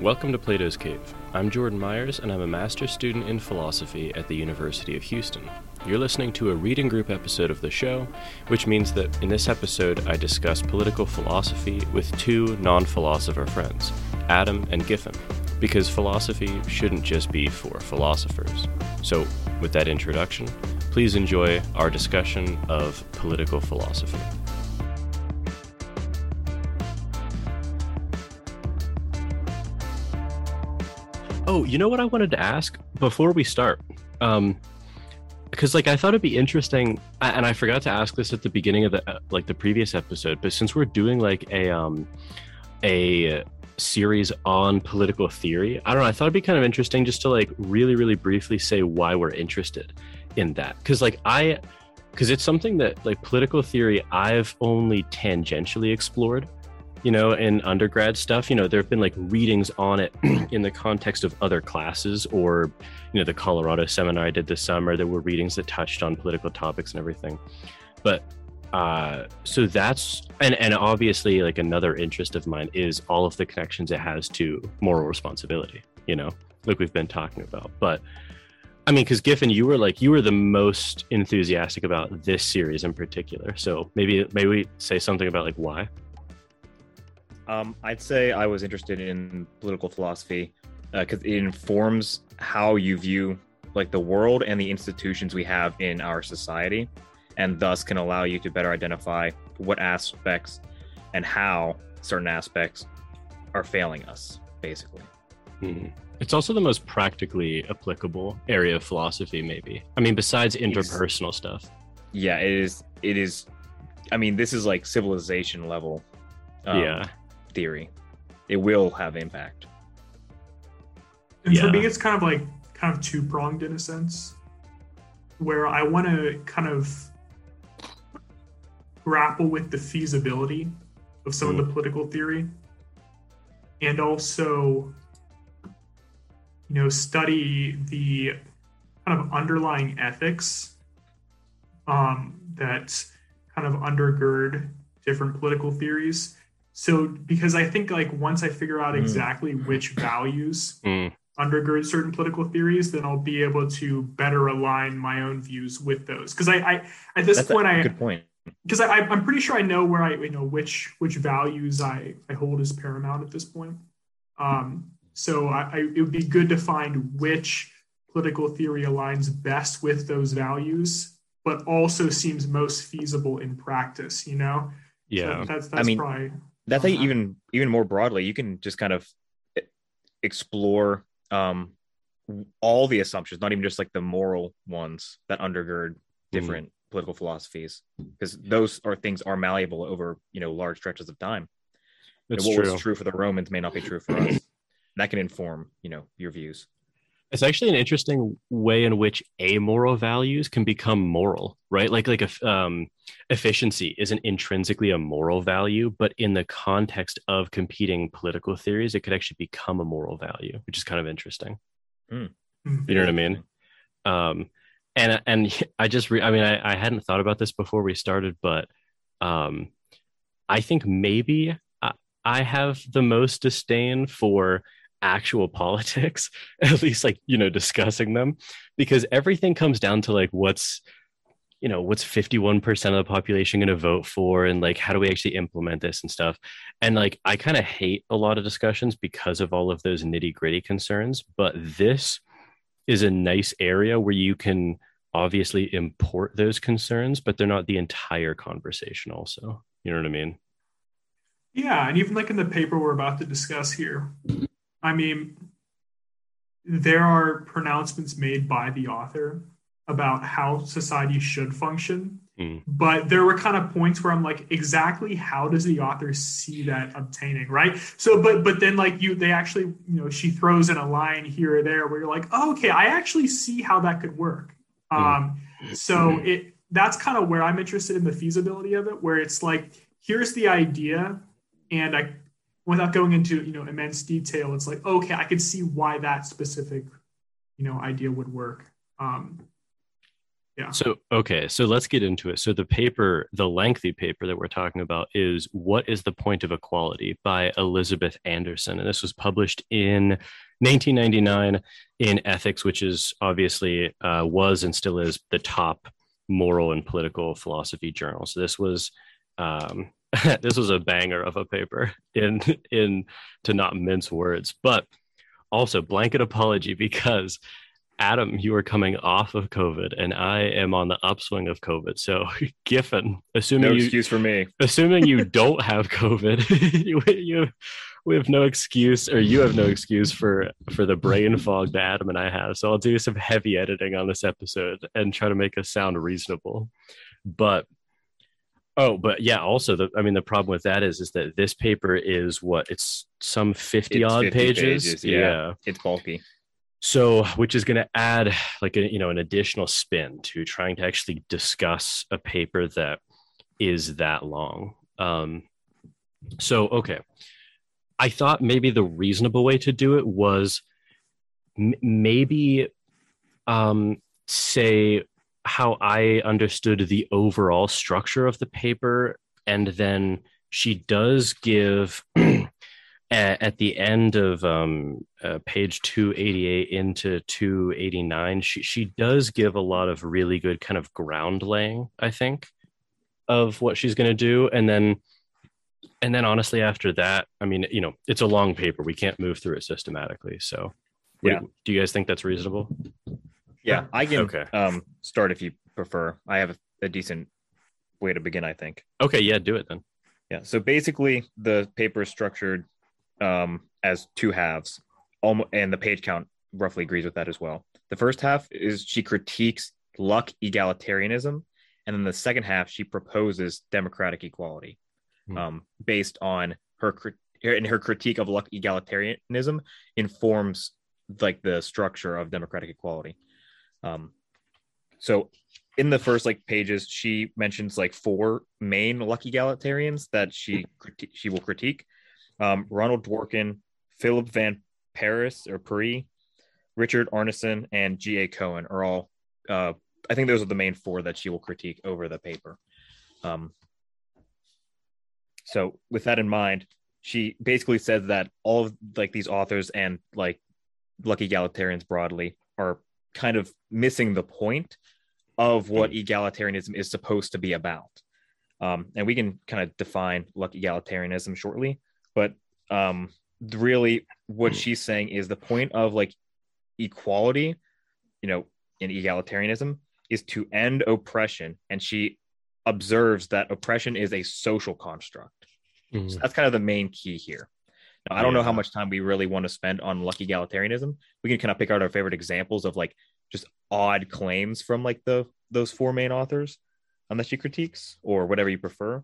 Welcome to Plato's Cave. I'm Jordan Myers, and I'm a master's student in philosophy at the University of Houston. You're listening to a reading group episode of the show, which means that in this episode I discuss political philosophy with two non philosopher friends, Adam and Giffen, because philosophy shouldn't just be for philosophers. So, with that introduction, please enjoy our discussion of political philosophy. Oh, you know what I wanted to ask before we start? Um, because like I thought it'd be interesting, and I forgot to ask this at the beginning of the uh, like the previous episode. But since we're doing like a um a series on political theory, I don't know. I thought it'd be kind of interesting just to like really, really briefly say why we're interested in that. Because like I, because it's something that like political theory I've only tangentially explored you know, in undergrad stuff, you know, there have been like readings on it in the context of other classes or, you know, the Colorado seminar I did this summer, there were readings that touched on political topics and everything. But uh so that's and and obviously like another interest of mine is all of the connections it has to moral responsibility, you know, like we've been talking about. But I mean, because Giffen, you were like you were the most enthusiastic about this series in particular. So maybe maybe we say something about like why. Um, I'd say I was interested in political philosophy because uh, it informs how you view like the world and the institutions we have in our society, and thus can allow you to better identify what aspects and how certain aspects are failing us, basically. Mm-hmm. It's also the most practically applicable area of philosophy, maybe. I mean, besides interpersonal it's, stuff. Yeah, it is. It is. I mean, this is like civilization level. Um, yeah theory. It will have impact. And yeah. for me, it's kind of like kind of two pronged in a sense, where I want to kind of grapple with the feasibility of some mm. of the political theory, and also, you know, study the kind of underlying ethics um, that kind of undergird different political theories so because I think like once I figure out mm. exactly mm. which values mm. undergird certain political theories, then I'll be able to better align my own views with those. Because I, I at this That's point, I good point. Because I, I'm pretty sure I know where I you know which which values I I hold as paramount at this point. Um, so I, I it would be good to find which political theory aligns best with those values, but also seems most feasible in practice. You know. Yeah, so that's that's I mean, probably that's like even even more broadly you can just kind of explore um all the assumptions not even just like the moral ones that undergird mm-hmm. different mm. political philosophies because those are things are malleable over you know large stretches of time what true. was true for the romans may not be true for us that can inform you know your views it's actually an interesting way in which amoral values can become moral, right? Like like if um, efficiency isn't intrinsically a moral value, but in the context of competing political theories, it could actually become a moral value, which is kind of interesting. Mm. You know what I mean? Um, and and I just re- I mean I, I hadn't thought about this before we started, but um, I think maybe I, I have the most disdain for actual politics, at least like, you know, discussing them, because everything comes down to like what's, you know, what's 51% of the population going to vote for and like how do we actually implement this and stuff. And like I kind of hate a lot of discussions because of all of those nitty gritty concerns, but this is a nice area where you can obviously import those concerns, but they're not the entire conversation also. You know what I mean? Yeah, and even like in the paper we're about to discuss here, I mean, there are pronouncements made by the author about how society should function. Mm. But there were kind of points where I'm like, exactly how does the author see that obtaining, right? So, but but then like you, they actually, you know, she throws in a line here or there where you're like, oh, okay, I actually see how that could work. Mm. Um, so it that's kind of where I'm interested in the feasibility of it, where it's like, here's the idea, and I without going into you know immense detail it's like okay i could see why that specific you know idea would work um Yeah. So, okay, so let's get into it. So, the paper, the lengthy paper that we're talking about is What is the Point of Equality by Elizabeth Anderson. And this was published in 1999 in Ethics, which is obviously uh, was and still is the top moral and political philosophy journal. So, this was. Um, this was a banger of a paper in in to not mince words but also blanket apology because Adam, you are coming off of COVID, and I am on the upswing of COVID. So, Giffen, assuming No you, excuse for me. assuming you don't have COVID, you, you, we have no excuse, or you have no excuse for for the brain fog that Adam and I have. So, I'll do some heavy editing on this episode and try to make us sound reasonable. But oh, but yeah, also the I mean the problem with that is is that this paper is what it's some fifty It's odd 50 pages. pages, yeah. It's bulky. So, which is going to add like a you know an additional spin to trying to actually discuss a paper that is that long. Um, so, okay, I thought maybe the reasonable way to do it was m- maybe um, say how I understood the overall structure of the paper, and then she does give at, the end of um, uh, page 288 into 289 she, she does give a lot of really good kind of ground laying i think of what she's going to do. And then and then honestly after that i mean you know it's a long paper. We can't move through it systematically. So Yeah. do you guys think that's reasonable Yeah, I can Okay. um start if you prefer. I have a, a decent way to begin, I think. okay yeah do it then Yeah. So basically, the paper is structured um, as two halves, almost, and the page count roughly agrees with that as well. The first half is she critiques luck egalitarianism, and then the second half she proposes democratic equality, Hmm. um, based on her and her critique of luck egalitarianism informs like the structure of democratic equality. Um, so in the first like pages, she mentions like four main lucky egalitarians that she criti- she will critique. Um, Ronald Dworkin, Philip Van Paris or Paris, Richard Arneson, and G. A. Cohen are all. Uh, I think those are the main four that she will critique over the paper. Um, so with that in mind, she basically says that all of like these authors and like lucky egalitarians broadly are kind of missing the point of what egalitarianism is supposed to be about. Um, and we can kind of define luck egalitarianism shortly, but um, really what she's saying is the point of like equality, you know, in egalitarianism is to end oppression. And she observes that oppression is a social construct. So that's kind of the main key here. Now, I don't know how much time we really want to spend on lucky egalitarianism. We can kind of pick out our favorite examples of like just odd claims from like the those four main authors unless she critiques, or whatever you prefer.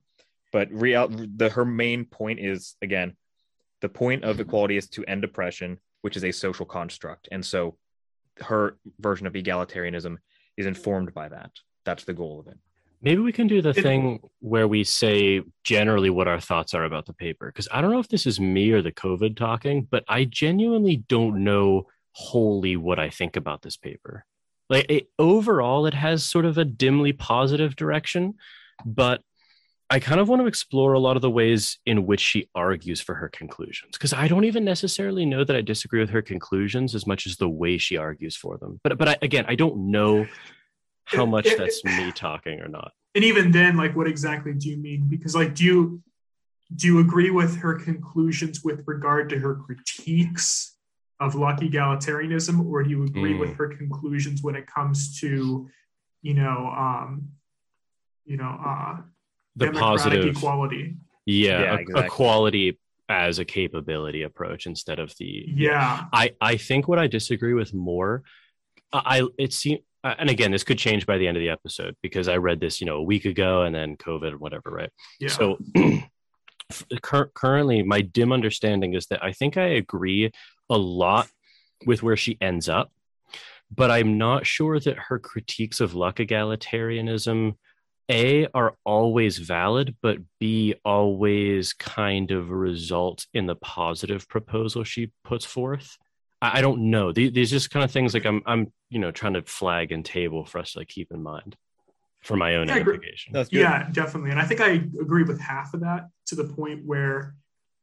But real the her main point is again, the point of mm-hmm. equality is to end oppression, which is a social construct, and so her version of egalitarianism is informed by that. That's the goal of it. Maybe we can do the It- thing where we say generally what our thoughts are about the paper. Because I don't know if this is me or the COVID talking, but I genuinely don't know wholly what I think about this paper. Like it, overall, it has sort of a dimly positive direction, but I kind of want to explore a lot of the ways in which she argues for her conclusions. Because I don't even necessarily know that I disagree with her conclusions as much as the way she argues for them. But but I, again, I don't know how much that's me talking or not. and even then like what exactly do you mean because like do you do you agree with her conclusions with regard to her critiques of luck egalitarianism or do you agree Mm. with her conclusions when it comes to you know um you know uh The democratic positive equality yeah, Yeah, a- exactly. equality as a capability approach instead of the yeah i i think what i disagree with more i I- it seems Uh, and again this could change by the end of the episode because i read this you know a week ago and then covid and whatever right? Yeah. So cur- currently my dim understanding is that i think i agree a lot with where she ends up but i'm not sure that her critiques of luck egalitarianism a are always valid but b always kind of result in the positive proposal she puts forth I, I don't know. These, these just kind of things like I'm I'm you know trying to flag and table for us to like keep in mind for my own Yeah, I agree. edification. That's good. Yeah, definitely. And I think I agree with half of that to the point where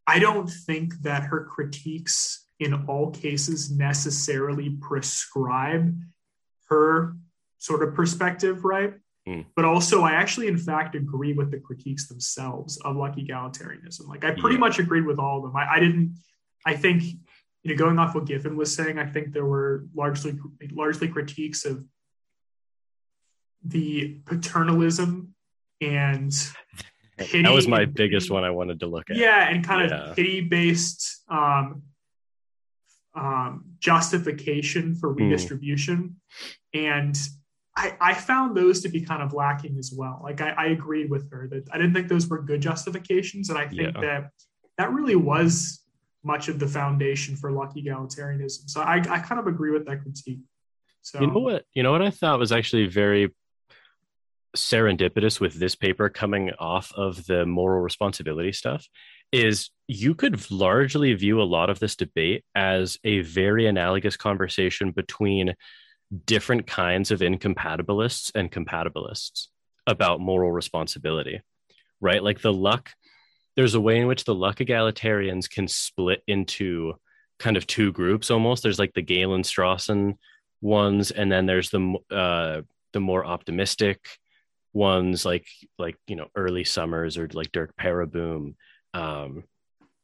I don't think that her critiques in all cases necessarily prescribe her sort of perspective, right? Mm. But also, I actually, in fact, agree with the critiques themselves of like Egalitarianism. Like, I pretty Yeah. much agreed with all of them. I, I didn't, I think, you know, going off what Giffen was saying, I think there were largely, largely critiques of the paternalism and pity. that was my biggest one I wanted to look at. Yeah, and kind Yeah. of pity based um, um, justification for Hmm. redistribution. And I, I found those to be kind of lacking as well. Like I, I agreed with her that I didn't think those were good justifications. And I think Yeah. that that really was much of the foundation for lucky egalitarianism. So I, I kind of agree with that critique. So You know what? You know what I thought was actually very serendipitous with this paper coming off of the moral responsibility stuff is you could largely view a lot of this debate as a very analogous conversation between different kinds of incompatibilists and compatibilists about moral responsibility, right? Like the luck, there's a way in which the luck egalitarians can split into kind of two groups almost. There's like the Galen Strawson ones, and then there's the uh, the more optimistic ones, like like you know early Summers or like Derk Pereboom, um,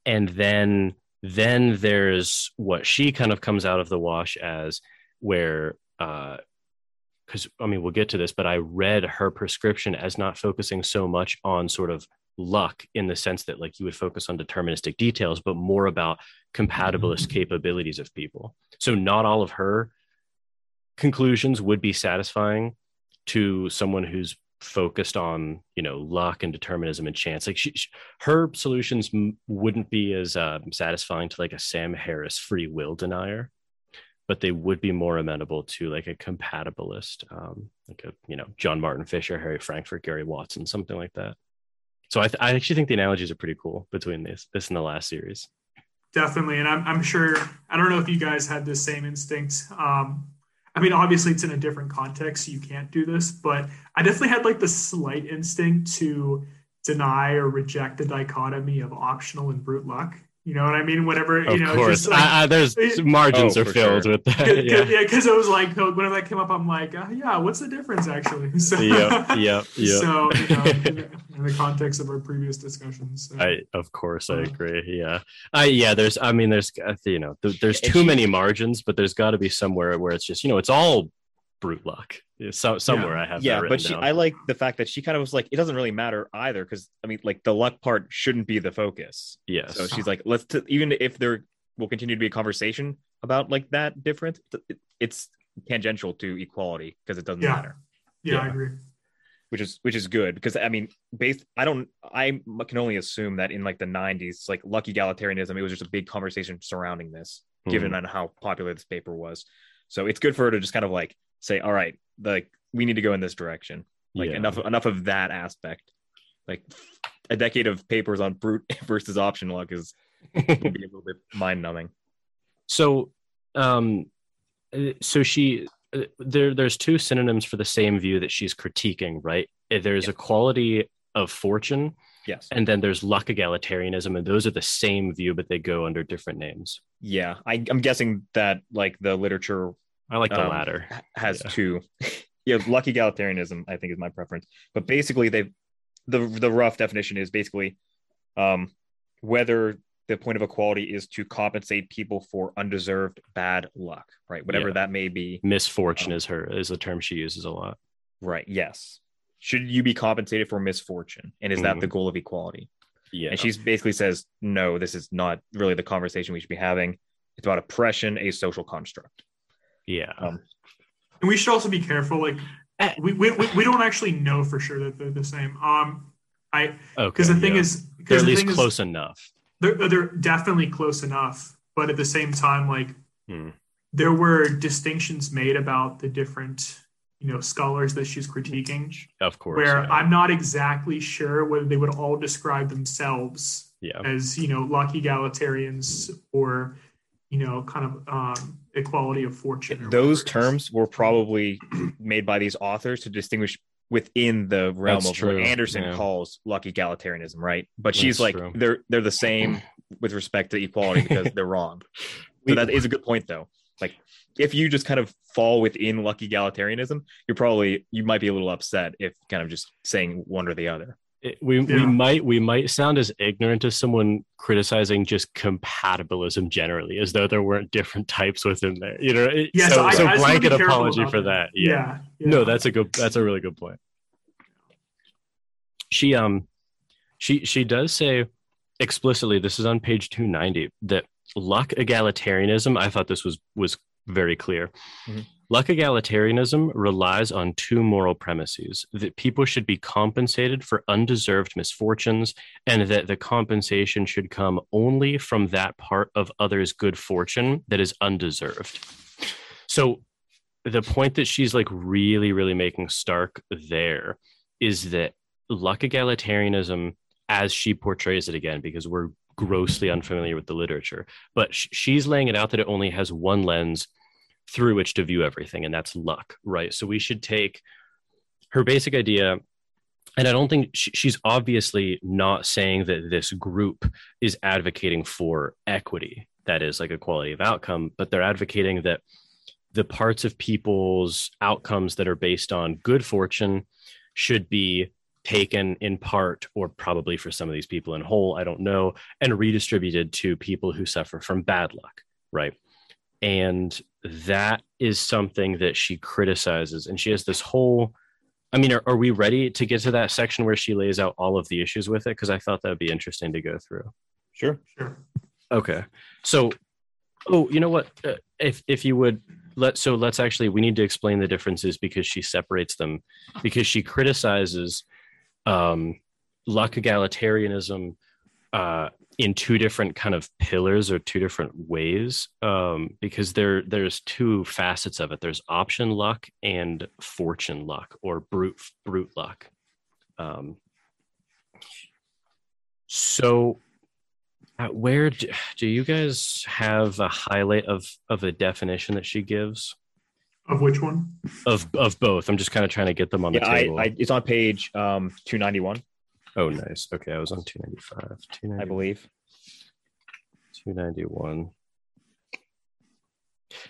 and then then there's what she kind of comes out of the wash as, where because I mean we'll get to this, but I read her prescription as not focusing so much on sort of luck in the sense that like you would focus on deterministic details, but more about compatibilist capabilities of people. So not all of her conclusions would be satisfying to someone who's focused on you know luck and determinism and chance. Like she, she- her solutions m- wouldn't be as um, satisfying to like a sam harris free will denier but they would be more amenable to like a compatibilist um like a you know john martin fischer harry frankfurt gary watson something like that so i, th- I actually think the analogies are pretty cool between this this and the last series. Definitely and I'm, I'm sure i don't know if you guys had the same instinct um i mean obviously it's in a different context so you can't do this but i definitely had like the slight instinct to deny or reject the dichotomy of optional and brute luck you know what i mean whenever you of know course just like, I, I, there's margins Oh, are filled sure. with that Cause, yeah yeah, because it was like whenever that came up, I'm like, uh, yeah, what's the difference actually? So, yeah, yeah, yep so you know, in, in the context of our previous discussions, so. I of course I Uh-huh. agree. Yeah, I yeah. There's I mean there's uh, you know th- there's too many margins, but there's got to be somewhere where it's just you know it's all brute luck. So somewhere I have yeah that but she down. i like the fact that she kind of was like it doesn't really matter either because i mean like the luck part shouldn't be the focus yes. so she's like let's t- even if there will continue to be a conversation about like that difference it's tangential to equality because it doesn't Yeah. matter yeah, I agree. which is which is good because i mean based i don't i can only assume that in like the 90s like lucky egalitarianism it was just a big conversation surrounding this given Mhm. on how popular this paper was so it's good for her to just kind of like say all right like we need to go in this direction. Like Yeah. enough enough of that aspect. Like a decade of papers on brute versus option luck is be a little bit mind numbing so um uh, so she uh, there there's two synonyms for the same view that she's critiquing right? Uh, there's equality of fortune yes. and then there's luck egalitarianism and those are the same view but they go under different names. Yeah I, i'm guessing that like the literature i like the Um, latter has Yeah. two. yeah, lucky egalitarianism, I think, is my preference. But basically, they the the rough definition is basically um, whether the point of equality is to compensate people for undeserved bad luck, right? Whatever Yeah. that may be. misfortune Um, is her is the term she uses a lot Right. Yes. Should you be compensated for misfortune, and is that the goal of equality? yeah And she basically says, no, this is not really the conversation we should be having. It's about oppression, a social construct. Yeah Um, And we should also be careful. Like we, we, we we don't actually know for sure that they're the same. Um, I okay because the thing yeah. is they're because at the least thing is close enough they're they're definitely close enough, but at the same time, like Hmm. there were distinctions made about the different you know scholars that she's critiquing of course where yeah. i'm not exactly sure whether they would all describe themselves yeah as you know lucky egalitarians or you know, kind of um, equality of fortune. Those whatever it is. terms were probably made by these authors to distinguish within the realm That's of true, what Anderson yeah. calls lucky egalitarianism, right? But she's like true. they're they're the same with respect to equality because they're wrong. So that is a good point though. Like if you just kind of fall within lucky egalitarianism, you're probably you might be a little upset if kind of just saying one or the other. It- we we might we might sound as ignorant as someone criticizing just compatibilism generally, as though there weren't different types within there. You know, it- Yeah, so, so I- so I just wanna be blanket apology for that. Yeah. Yeah. yeah. No, that's a good. That's a really good point. She um, she she does say explicitly. This is on page two ninety that luck egalitarianism. I thought this was was very clear. Mhm. Luck egalitarianism relies on two moral premises that people should be compensated for undeserved misfortunes and that the compensation should come only from that part of others' good fortune that is undeserved. So the point that she's like really, really making stark there is that luck egalitarianism, as she portrays it again, because we're grossly unfamiliar with the literature, but sh- she's laying it out that it only has one lens through which to view everything, and that's luck, right? So we should take her basic idea. And I don't think sh- she's obviously not saying that this group is advocating for equity, that is like equality of outcome, but they're advocating that the parts of people's outcomes that are based on good fortune should be taken in part or probably for some of these people in whole i don't know and redistributed to people who suffer from bad luck right and that is something that she criticizes and she has this whole i mean are, are we ready to get to that section where she lays out all of the issues with it because i thought that would be interesting to go through Sure. Sure. Okay. So, oh, you know what? Uh, if if you would let so let's actually we need to explain the differences because she separates them because she criticizes um luck egalitarianism uh in two different kind of pillars or two different ways um because there there's two facets of it there's option luck and fortune luck or brute brute luck um so uh, where do, do you guys have a highlight of of a definition that she gives Of which one? of of both? I'm just kind of trying to get them on the Yeah, I, table. I it's on page um 291, oh, nice. Okay, I was on 295. 290, I believe. 291.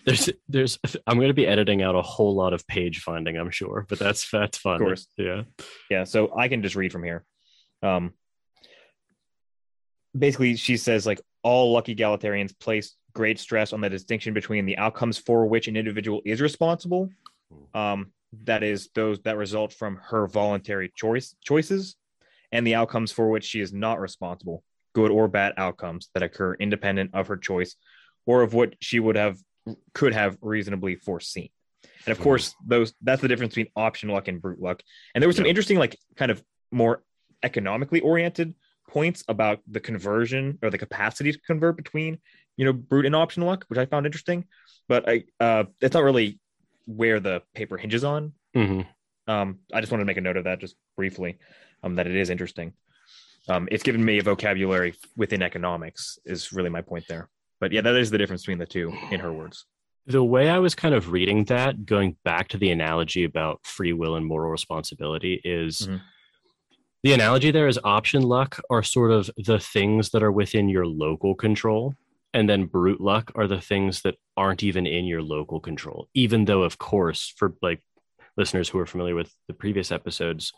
There's there's I'm going to be editing out a whole lot of page finding, I'm sure, but that's that's fun. Of course. Yeah. Yeah, so I can just read from here. Um, basically, she says like all lucky egalitarians place great stress on the distinction between the outcomes for which an individual is responsible, um, that is those that result from her voluntary choice choices, and the outcomes for which she is not responsible, good or bad outcomes that occur independent of her choice or of what she would have could have reasonably foreseen. And of Mhm. course, those that's the difference between option luck and brute luck. And there was some Yeah. interesting, like kind of more economically oriented points about the conversion or the capacity to convert between, you know, brute and option luck, which I found interesting. But I uh it's not really where the paper hinges on. hmm Um, I just wanted to make a note of that just briefly, um, that it is interesting. Um, it's given me a vocabulary within economics is really my point there. But yeah, that is the difference between the two, in her words. The way I was kind of reading that, going back to the analogy about free will and moral responsibility, is Mhm. the analogy there is option luck are sort of the things that are within your local control. And then brute luck are the things that aren't even in your local control. Even though, of course, for like listeners who are familiar with the previous episodes,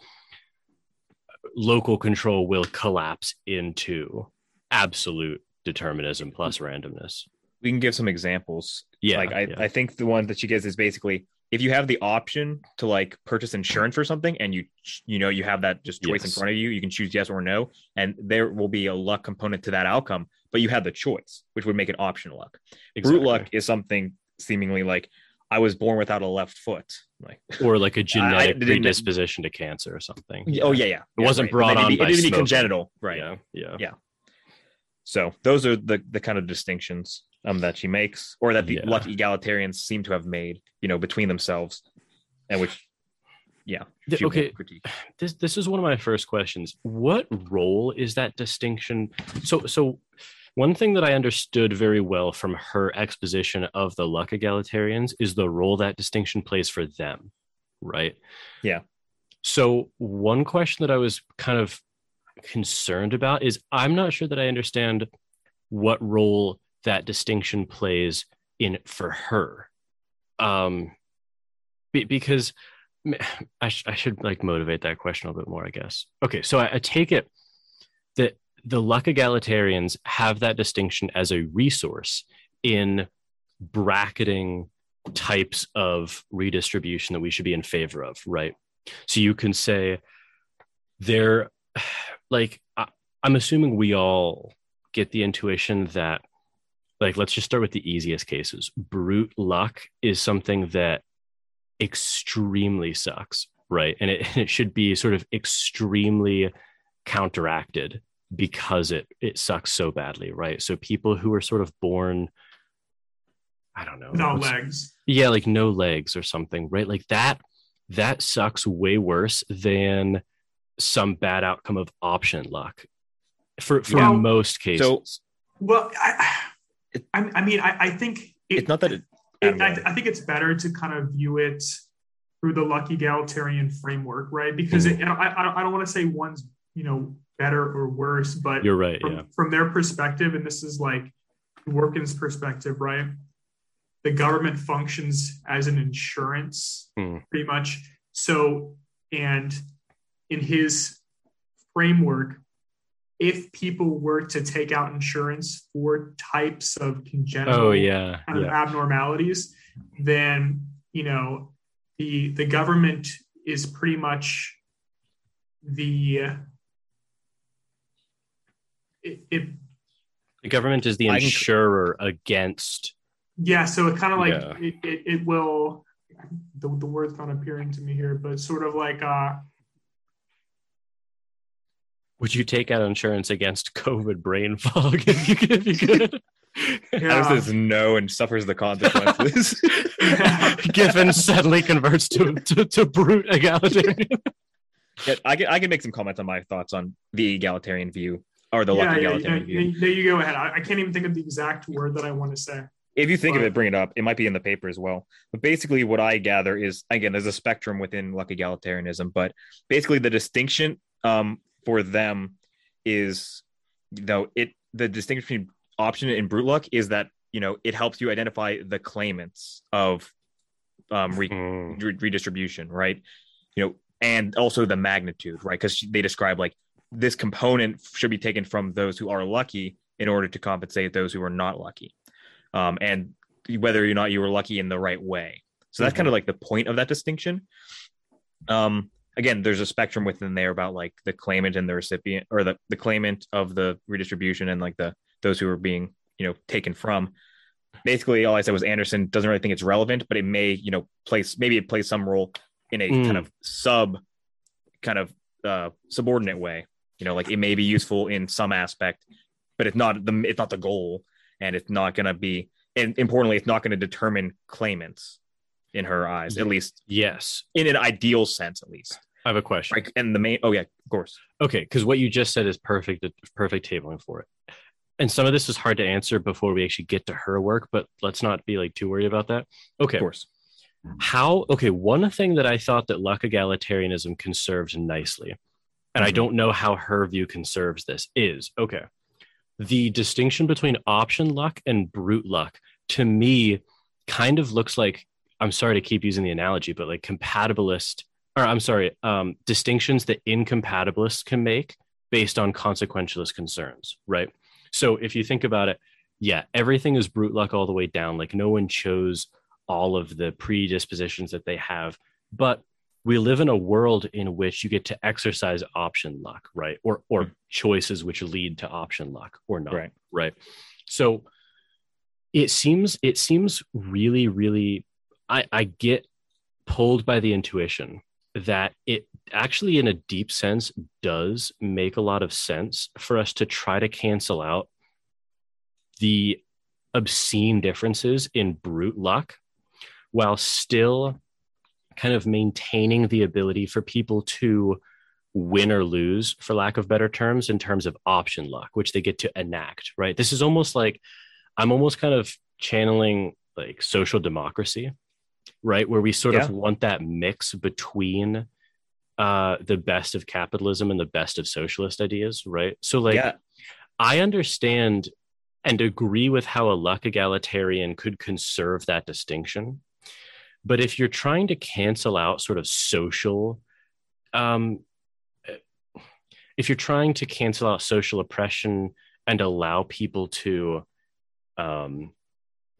local control will collapse into absolute determinism plus randomness. We can give some examples. Yeah. like I, yeah. I think the one that she gives is basically if you have the option to like purchase insurance for something and you you know you have that just choice in front of you, you can choose yes or no, and there will be a luck component to that outcome, but you have the choice, which would make it option luck. Exactly. Brute luck is something seemingly like I was born without a left foot. Like or like a genetic didn't- predisposition to cancer or something. oh yeah, yeah. It wasn't right. brought But on It didn't be congenital, right? Yeah. Yeah. Yeah. So those are the the kind of distinctions um that she makes, or that the Yeah. luck egalitarians seem to have made, you know, between themselves, and which, yeah. Okay. critique. This this is one of my first questions. What role is that distinction? So so one thing that I understood very well from her exposition of the luck egalitarians is the role that distinction plays for them, right? Yeah. So, one question that I was kind of concerned about is I'm not sure that I understand what role that distinction plays in for her. Um, be, because I, sh- I should like motivate that question a little bit more, I guess. Okay, so I, I take it the luck egalitarians have that distinction as a resource in bracketing types of redistribution that we should be in favor of, right? So you can say they're like, I, I'm assuming we all get the intuition that, like, let's just start with the easiest cases. Brute luck is something that extremely sucks, right? And it, it should be sort of extremely counteracted because it it sucks so badly, right? So people who are sort of born I don't know. No legs. Yeah, like no legs or something, right? Like that that sucks way worse than some bad outcome of option luck for for Yeah. most cases. So Well, I, I, I mean, I, I think it, it's not that it, it, I, I think it's better to kind of view it through the lucky egalitarian framework, right? Because hmm. it, I, I I don't want to say one's you know better or worse, but You're right, from, yeah. from their perspective, and this is like Dworkin's perspective, right? The government functions as an insurance, Hmm. pretty much. So, and in his framework, if people were to take out insurance for types of congenital Oh yeah. kind of Yeah. abnormalities, then you know the the government is pretty much the it, it The government is the I can- insurer against yeah so it kind of like Yeah. it, it, it will the, the word's not appearing to me here but sort of like uh would you take out insurance against COVID brain fog if you could if you could? yeah, Alice says no and suffers the consequences. Giffen suddenly converts to, to, to brute egalitarian. Yeah, I can I can make some comments on my thoughts on the egalitarian view or the yeah, luck yeah, yeah, egalitarian view. yeah, there you go ahead I, I can't even think of the exact word that i want to say If you think of it, bring it up. It might be in the paper as well. But basically, what I gather is again, there's a spectrum within luck egalitarianism, but basically, the distinction um, for them is, you know, it the distinction between option and brute luck is that you know it helps you identify the claimants of um, re- Mm. re- redistribution, right? You know, and also the magnitude, right? Because they describe like this component should be taken from those who are lucky in order to compensate those who are not lucky, um, and whether or not you were lucky in the right way. So that's kind of like the point of that distinction. Um, again, there's a spectrum within there about like the claimant and the recipient, or the the claimant of the redistribution and like the those who are being you know taken from basically all I said was Anderson doesn't really think it's relevant, but it may, you know, place maybe it plays some role in a Mm. kind of sub kind of uh subordinate way. You know, like it may be useful in some aspect, but it's not the it's not the goal and it's not gonna be and importantly, it's not gonna determine claimants in her eyes, at least Yes. in an ideal sense, at least. I have a question. Right. And the main oh yeah, of course. Okay, because what you just said is perfect, perfect tabling for it. And some of this is hard to answer before we actually get to her work, but let's not be like too worried about that. Okay. Of course. How okay, one thing that I thought that luck egalitarianism conserved nicely, and I Mhm. don't know how her view conserves this, is okay. The distinction between option luck and brute luck to me kind of looks like I'm sorry to keep using the analogy, but like compatibilist or I'm sorry, um, distinctions that incompatibilists can make based on consequentialist concerns, right? So if you think about it, yeah, everything is brute luck all the way down. Like no one chose all of the predispositions that they have, but we live in a world in which you get to exercise option luck, right? Or or Mhm. choices which lead to option luck or not, Right. right? So it seems it seems really really I I get pulled by the intuition that it actually in a deep sense does make a lot of sense for us to try to cancel out the obscene differences in brute luck while still kind of maintaining the ability for people to win or lose, for lack of better terms, in terms of option luck, which they get to enact, right? This is almost like I'm almost kind of channeling like social democracy, right? Where we sort Yeah. of want that mix between uh, the best of capitalism and the best of socialist ideas, right? So, like, yeah, I understand and agree with how a luck egalitarian could conserve that distinction. But if you're trying to cancel out sort of social, um, if you're trying to cancel out social oppression and allow people to um,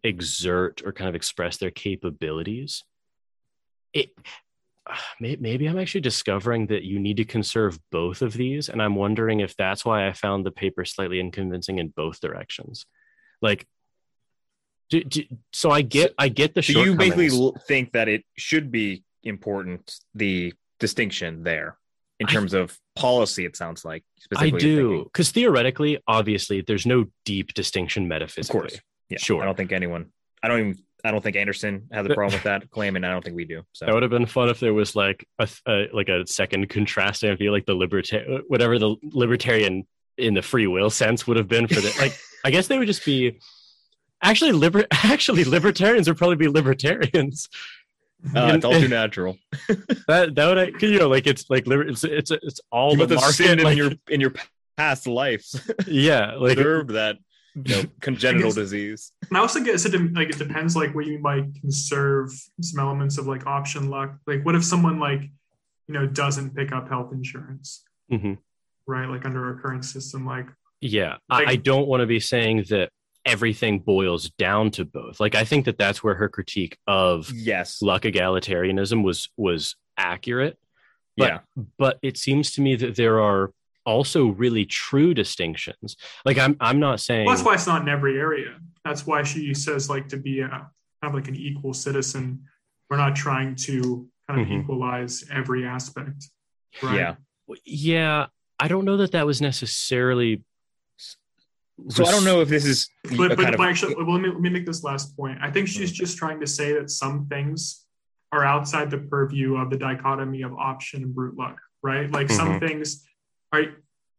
exert or kind of express their capabilities, it maybe I'm actually discovering that you need to conserve both of these, and I'm wondering if that's why I found the paper slightly unconvincing in both directions. Like, do, do, so I get I get the so you basically think that it should be important the distinction there in I- terms of policy. It sounds like I do because theoretically, obviously, there's no deep distinction metaphysically. of course. Yeah, Sure. I don't think anyone. I don't even. I don't think Anderson has a problem with that claim, and I don't think we do. So That would have been fun if there was like a, a like a second contrasting view, like the libertarian, whatever the libertarian in the free will sense would have been for the like. I guess they would just be actually liber actually libertarians would probably be libertarians. uh, it's all too natural. That that would I- 'cause, you know like it's like liber- it's it's it's all You the must have market sinned in your in your past lives. yeah like Deserve that you know, congenital guess- disease. And I also guess it dem- like it depends like what you mean by conserve some elements of like option luck. Like what if someone like you know doesn't pick up health insurance, Mhm. right? Like under our current system, like Yeah, Like- I, I don't want to be saying that everything boils down to both. Like I think that that's where her critique of Yes. luck egalitarianism was was accurate. But, yeah. but it seems to me that there are also really true distinctions. Like I'm I'm not saying well, that's why it's not in every area. That's why she says like to be a kind of like an equal citizen. We're not trying to kind of Mhm. equalize every aspect. Right? Yeah. yeah, I don't know that that was necessarily So I don't know if this is But, but, but actually, well, let me, let me make this last point. I think she's just trying to say that some things are outside the purview of the dichotomy of option and brute luck, right? Like some things are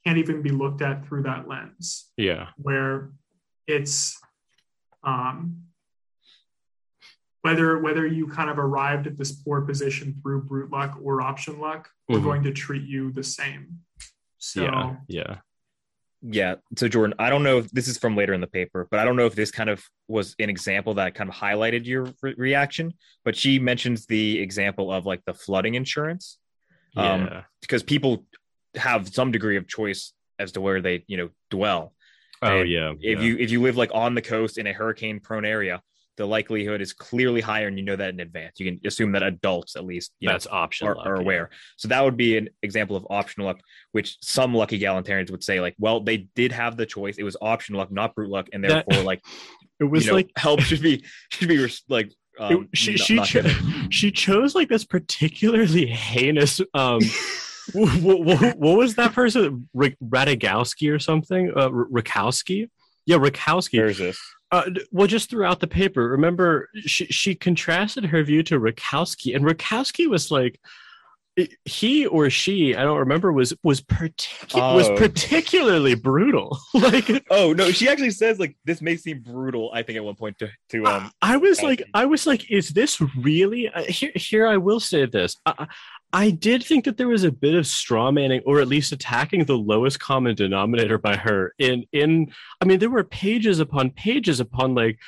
can't even be looked at through that lens, yeah. where it's um, whether whether you kind of arrived at this poor position through brute luck or option luck, we're Mhm. going to treat you the same. So Yeah. Yeah. Yeah. So Jordan, I don't know if this is from later in the paper, but I don't know if this kind of was an example that kind of highlighted your re- reaction. But she mentions the example of like the flooding insurance Um, Yeah. because people have some degree of choice as to where they, you know, dwell. oh and yeah. If yeah. you if you live like on the coast in a hurricane prone area, the likelihood is clearly higher, and you know that in advance. You can assume that adults at least you know, that's option are, luck, are yeah. aware. So that would be an example of optional luck, which some lucky egalitarians would say, like, well, they did have the choice. It was optional luck, not brute luck, and That- therefore, like, It was you know, like help should be should be like. Um, it- she she cho- she chose like this particularly heinous um what, what, what was that person R- Radagowski or something uh R- Rakowski yeah Rakowski Where is this? Uh, well just throughout the paper remember she, she contrasted her view to Rakowski and Rakowski was like he or she I don't remember was was particu- was Oh. particularly brutal like Oh no, she actually says like this may seem brutal. I think at one point to to um. I was like. I was like, is this really? Uh, here, here, I will say this. I, I did think that there was a bit of straw manning, or at least attacking the lowest common denominator by her. In, in, I mean, there were pages upon pages upon like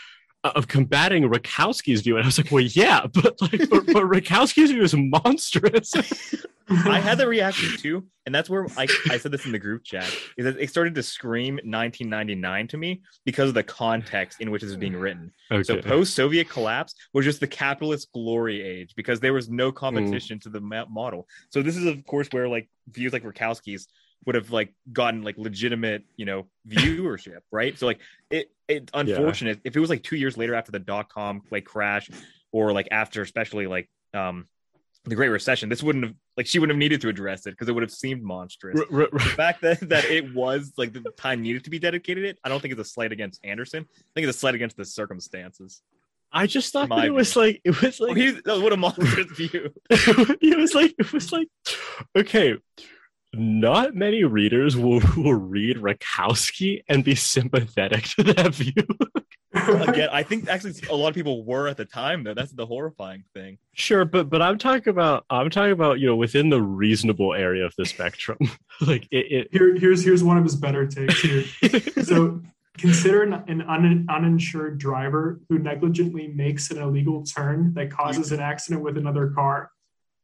Uh, of combating Rakowski's view, and I was like, well, yeah, but like, but, but Rakowski's view is monstrous. I had the reaction too, and that's where I, I said this in the group chat. Is that it started to scream 1999 to me because of the context in which this was being written. So post Soviet collapse was just the capitalist glory age because there was no mm. competition to the model. So this is of course where like views like Rakowski's would have like gotten like legitimate you know viewership, right? So like it it's unfortunate if it was like two years later after the dot com like crash or like after especially like um the Great Recession, this wouldn't have like she wouldn't have needed to address it because it would have seemed monstrous. R- r- the fact that that it was like the time needed to be dedicated it i don't think it's a slight against anderson. I think it's a slight against the circumstances. I just thought that it was like it was like oh, what a monstrous view. It was like it was like okay not many readers will, will read Rakowski and be sympathetic to that view. Again, I think actually a lot of people were at the time though. That's the horrifying thing. sure, but but I'm talking about I'm talking about you know within the reasonable area of the spectrum. like it, Here, here's here's one of his better takes here. So consider an, an un, uninsured driver who negligently makes an illegal turn that causes an accident with another car.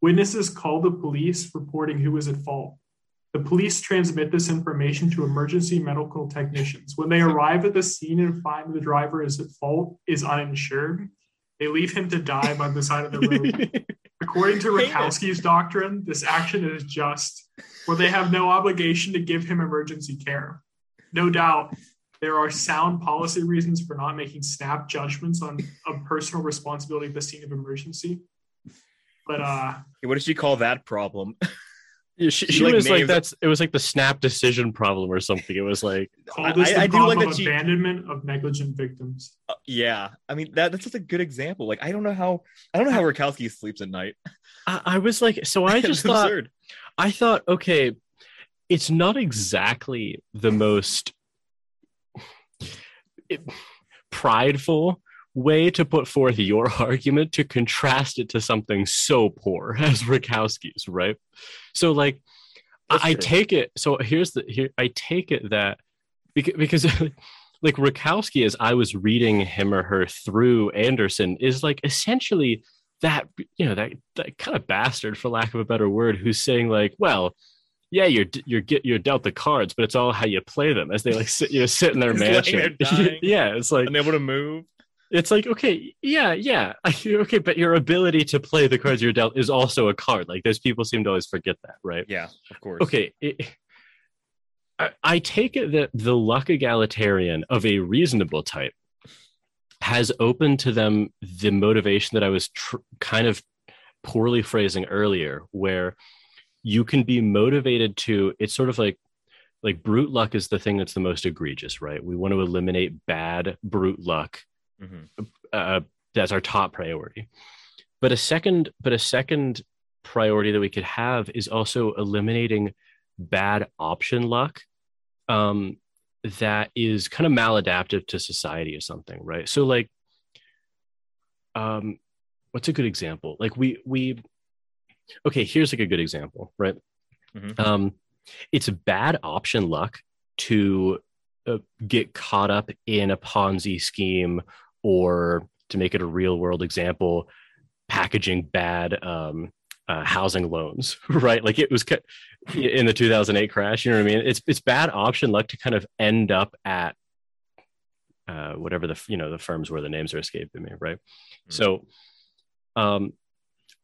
Witnesses call the police reporting who is at fault. The police transmit this information to emergency medical technicians. When they arrive at the scene and find the driver is at fault, is uninsured, they leave him to die by the side of the road. According to Hate. Rakowski's doctrine, this action is just, where they have no obligation to give him emergency care. No doubt, there are sound policy reasons for not making snap judgments on a personal responsibility at the scene of emergency. But uh, What does she call that problem? Yeah, she, She, she like, was like names- that's it was like the snap decision problem or something. It was like call this I- the I do like of that she- abandonment of negligent victims. Uh, yeah, I mean that that's just a good example. Like I don't know how I don't know how Rakowski sleeps at night. I, I was like so I just thought absurd. I thought, okay, it's not exactly the most it- prideful way to put forth your argument to contrast it to something so poor as Rakowski's, right? So, like, That's I, true. take it. So here's the here. I take it that because, because like Rakowski, as I was reading him or her through Anderson, is like essentially that you know that that kind of bastard, for lack of a better word, who's saying like, well, yeah, you're you're get you're dealt the cards, but it's all how you play them. As they like sit, you know, sit in their mansion. there dying. yeah, it's like unable to move. It's like okay, yeah, yeah, okay, but your ability to play the cards you're dealt is also a card. Like those people seem to always forget that, right? Yeah, of course. Okay, it, I, I take it that the luck egalitarian of a reasonable type has opened to them the motivation that I was tr- kind of poorly phrasing earlier, where you can be motivated to. It's sort of like like brute luck is the thing that's the most egregious, right? We want to eliminate bad brute luck Mhm. uh, that's our top priority. But a second, but a second priority that we could have is also eliminating bad option luck um, that is kind of maladaptive to society or something, right? So, like, um, what's a good example? Like, we we okay. Here's like a good example, right? Mhm. Um, it's bad option luck to uh, get caught up in a Ponzi scheme or to make it a real world example, packaging bad um, uh, housing loans, right? Like it was in the 2008 crash. You know what I mean? It's it's bad option luck to kind of end up at uh, whatever the you know the firms where the names are escaping me, right? Mhm. So, um,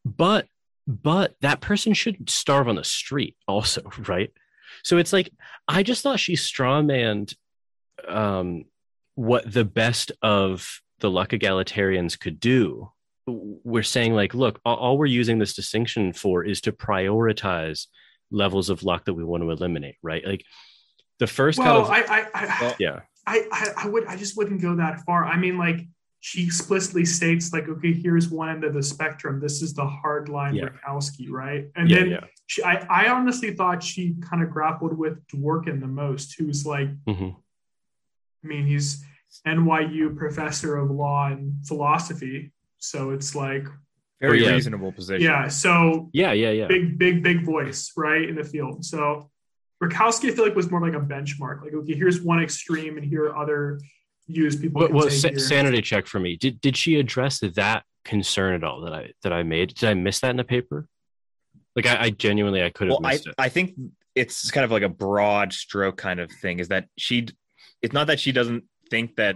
but but that person should starve on the street also, right? So it's like I just thought she strawmanned um, what the best of the luck egalitarians could do. We're saying like, look, all, all we're using this distinction for is to prioritize levels of luck that we want to eliminate, right? Like the first Well, kind of I, I, I, Well- yeah, I, I, I would, I just wouldn't go that far. I mean, like she explicitly states, like, okay, here's one end of the spectrum. This is the hard line Yeah. Rakowski, right? And yeah, then yeah. she, I, I honestly thought she kind of grappled with Dworkin the most, who's like, Mhm. I mean, he's NYU professor of law and philosophy, so it's like, Very yeah. reasonable position. yeah, so yeah, yeah, yeah. big, big, big voice, right, in the field. So Rakowski, I feel like was more like a benchmark. Like, okay, here's one extreme, and here are other views people What, can what sa- sanity check for me? Did did she address that concern at all that I that I made? Did I miss that in the paper? Like I, I genuinely I could have Well, I missed it. I think it's kind of like a broad stroke kind of thing. Is that she? It's not that she doesn't think that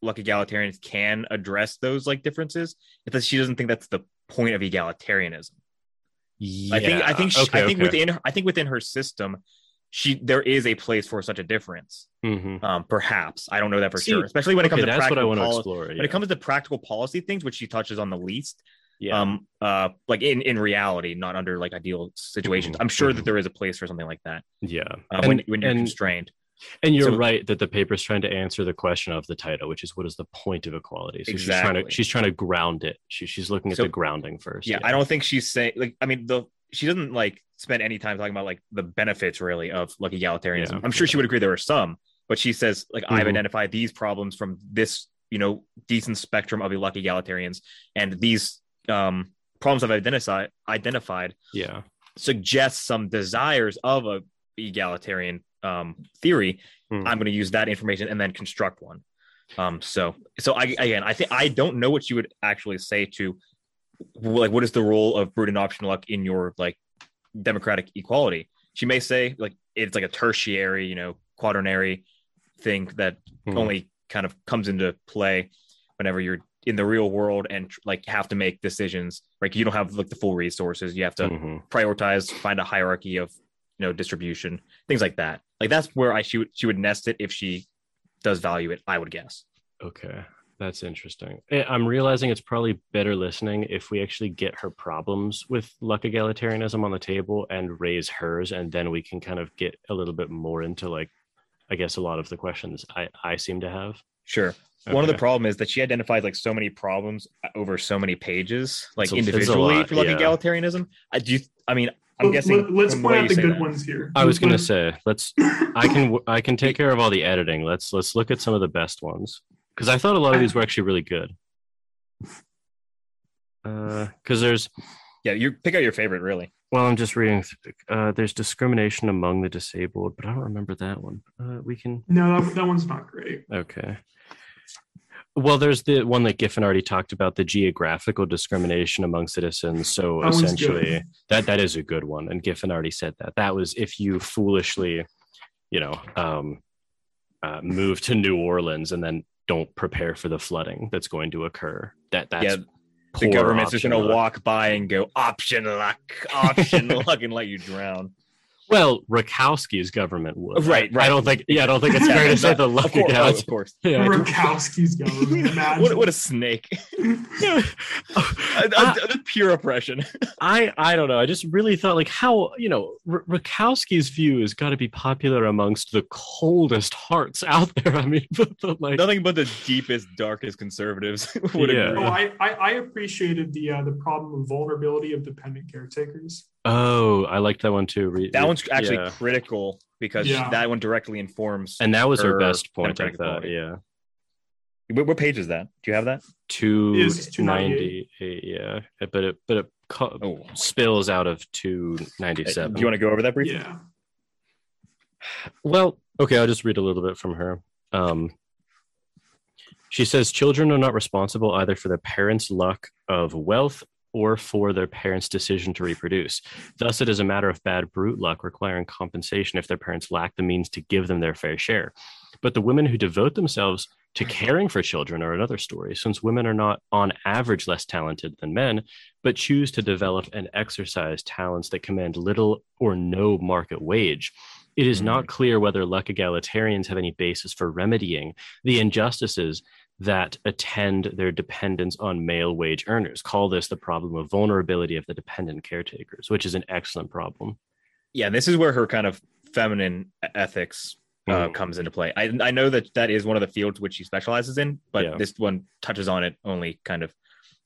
luck egalitarians can address those like differences. It's that she doesn't think that's the point of egalitarianism. I think I think she, okay, I think okay. within her, I think within her system, she there is a place for such a difference. Mhm. Um, perhaps I don't know that for See, sure. Especially when it Okay, comes to that's what I practical want to poli- explore. when it comes to practical policy things, which she touches on the least. yeah. Um, uh, like in in reality, not under like ideal situations. Mhm, I'm sure mhm. that there is a place for something like that. yeah. Uh, And- when when you're and- constrained. And you're So- right that the paper's trying to answer the question of the title, which is what is the point of equality? So she's trying to Exactly. she's trying to ground it. She, she's looking at So- the grounding first. yeah, I don't think she's saying like I mean the she doesn't like spend any time talking about like the benefits really of like egalitarianism. Yeah. I'm sure she would agree there are some, but she says like I've Mhm. identified these problems from this you know decent spectrum of luck egalitarians, and these um, problems I've identified identified Yeah. suggest some desires of a egalitarian um, theory. Hmm. I'm going to use that information and then construct one. Um, so, so I again, I think I don't know what you would actually say to like what is the role of brute and optional luck in your like democratic equality. She may say like it's like a tertiary, you know, quaternary thing that Hmm. only kind of comes into play whenever you're in the real world and like have to make decisions. Like you don't have like the full resources. You have to Mhm. prioritize, find a hierarchy of you know distribution, things like that. Like that's where I she would she would nest it if she does value it. I would guess. Okay, that's interesting. Eh, I'm realizing it's probably better listening if we actually get her problems with luck egalitarianism on the table and raise hers, and then we can kind of get a little bit more into like, I guess, a lot of the questions I I seem to have. Sure. One of the Okay. problem is that she identifies like so many problems over so many pages, like It's a- a individually lot, for like yeah. egalitarianism. I do. I mean, I'm Let- guessing. Let, us from the point out the good that. ones here. I was gonna say let's. I can I can take care of all the editing. Let's let's look at some of the best ones because I thought a lot of these were actually really good. Because there's Yeah, you pick out your favorite, really. well, I'm just reading. th- Uh, there's discrimination among the disabled, but I don't remember that one. Uh, we can No, that, that one's not great. Okay. Well, there's the one that Giffen already talked about, the geographical discrimination among citizens. So That essentially, that that is a good one, and Giffen already said that. That was if you foolishly, you know, um, uh, move to New Orleans and then don't prepare for the flooding that's going to occur. That that's Yeah, The government's just going to walk by and go option luck, option luck, and let you drown. Well, Rakowski's government would. Right, right. I don't think. Yeah, I don't think it's fair to say the Of luck course, oh, of course. Yeah. Rakowski's government. Imagine. What, what a snake! Yeah. Uh, uh, uh, pure oppression. I I don't know. I just really thought like how you know R- Rakowski's view has got to be popular amongst the coldest hearts out there. I mean, but the, like Nothing but the deepest, darkest conservatives would Yeah. agree. Oh, I, I, I appreciated the uh, the problem of vulnerability of dependent caretakers. Oh, I liked that one too. Re- That one's actually yeah. critical because Yeah. that one directly informs. and that was her her best point. I democratic thought, yeah, what, what page is that? Do you have that? two Is ninety eight. Yeah, but it but it co- Oh, spills out of two ninety seven. do you want to go over that briefly? Yeah. Well, okay, I'll just read a little bit from her. Um, she says children are not responsible either for their parents' luck of wealth or for their parents' decision to reproduce. Thus, it is a matter of bad brute luck requiring compensation if their parents lack the means to give them their fair share. But the women who devote themselves to caring for children are another story, since women are not on average less talented than men, but choose to develop and exercise talents that command little or no market wage. It is not mm. clear whether luck egalitarians have any basis for remedying the injustices that attend their dependence on male wage earners. Call this the problem of vulnerability of the dependent caretakers, which is an excellent problem. Yeah, this is where her kind of feminine ethics uh, Mhm. comes into play. I, I know that that is one of the fields which she specializes in, but Yeah. this one touches on it only kind of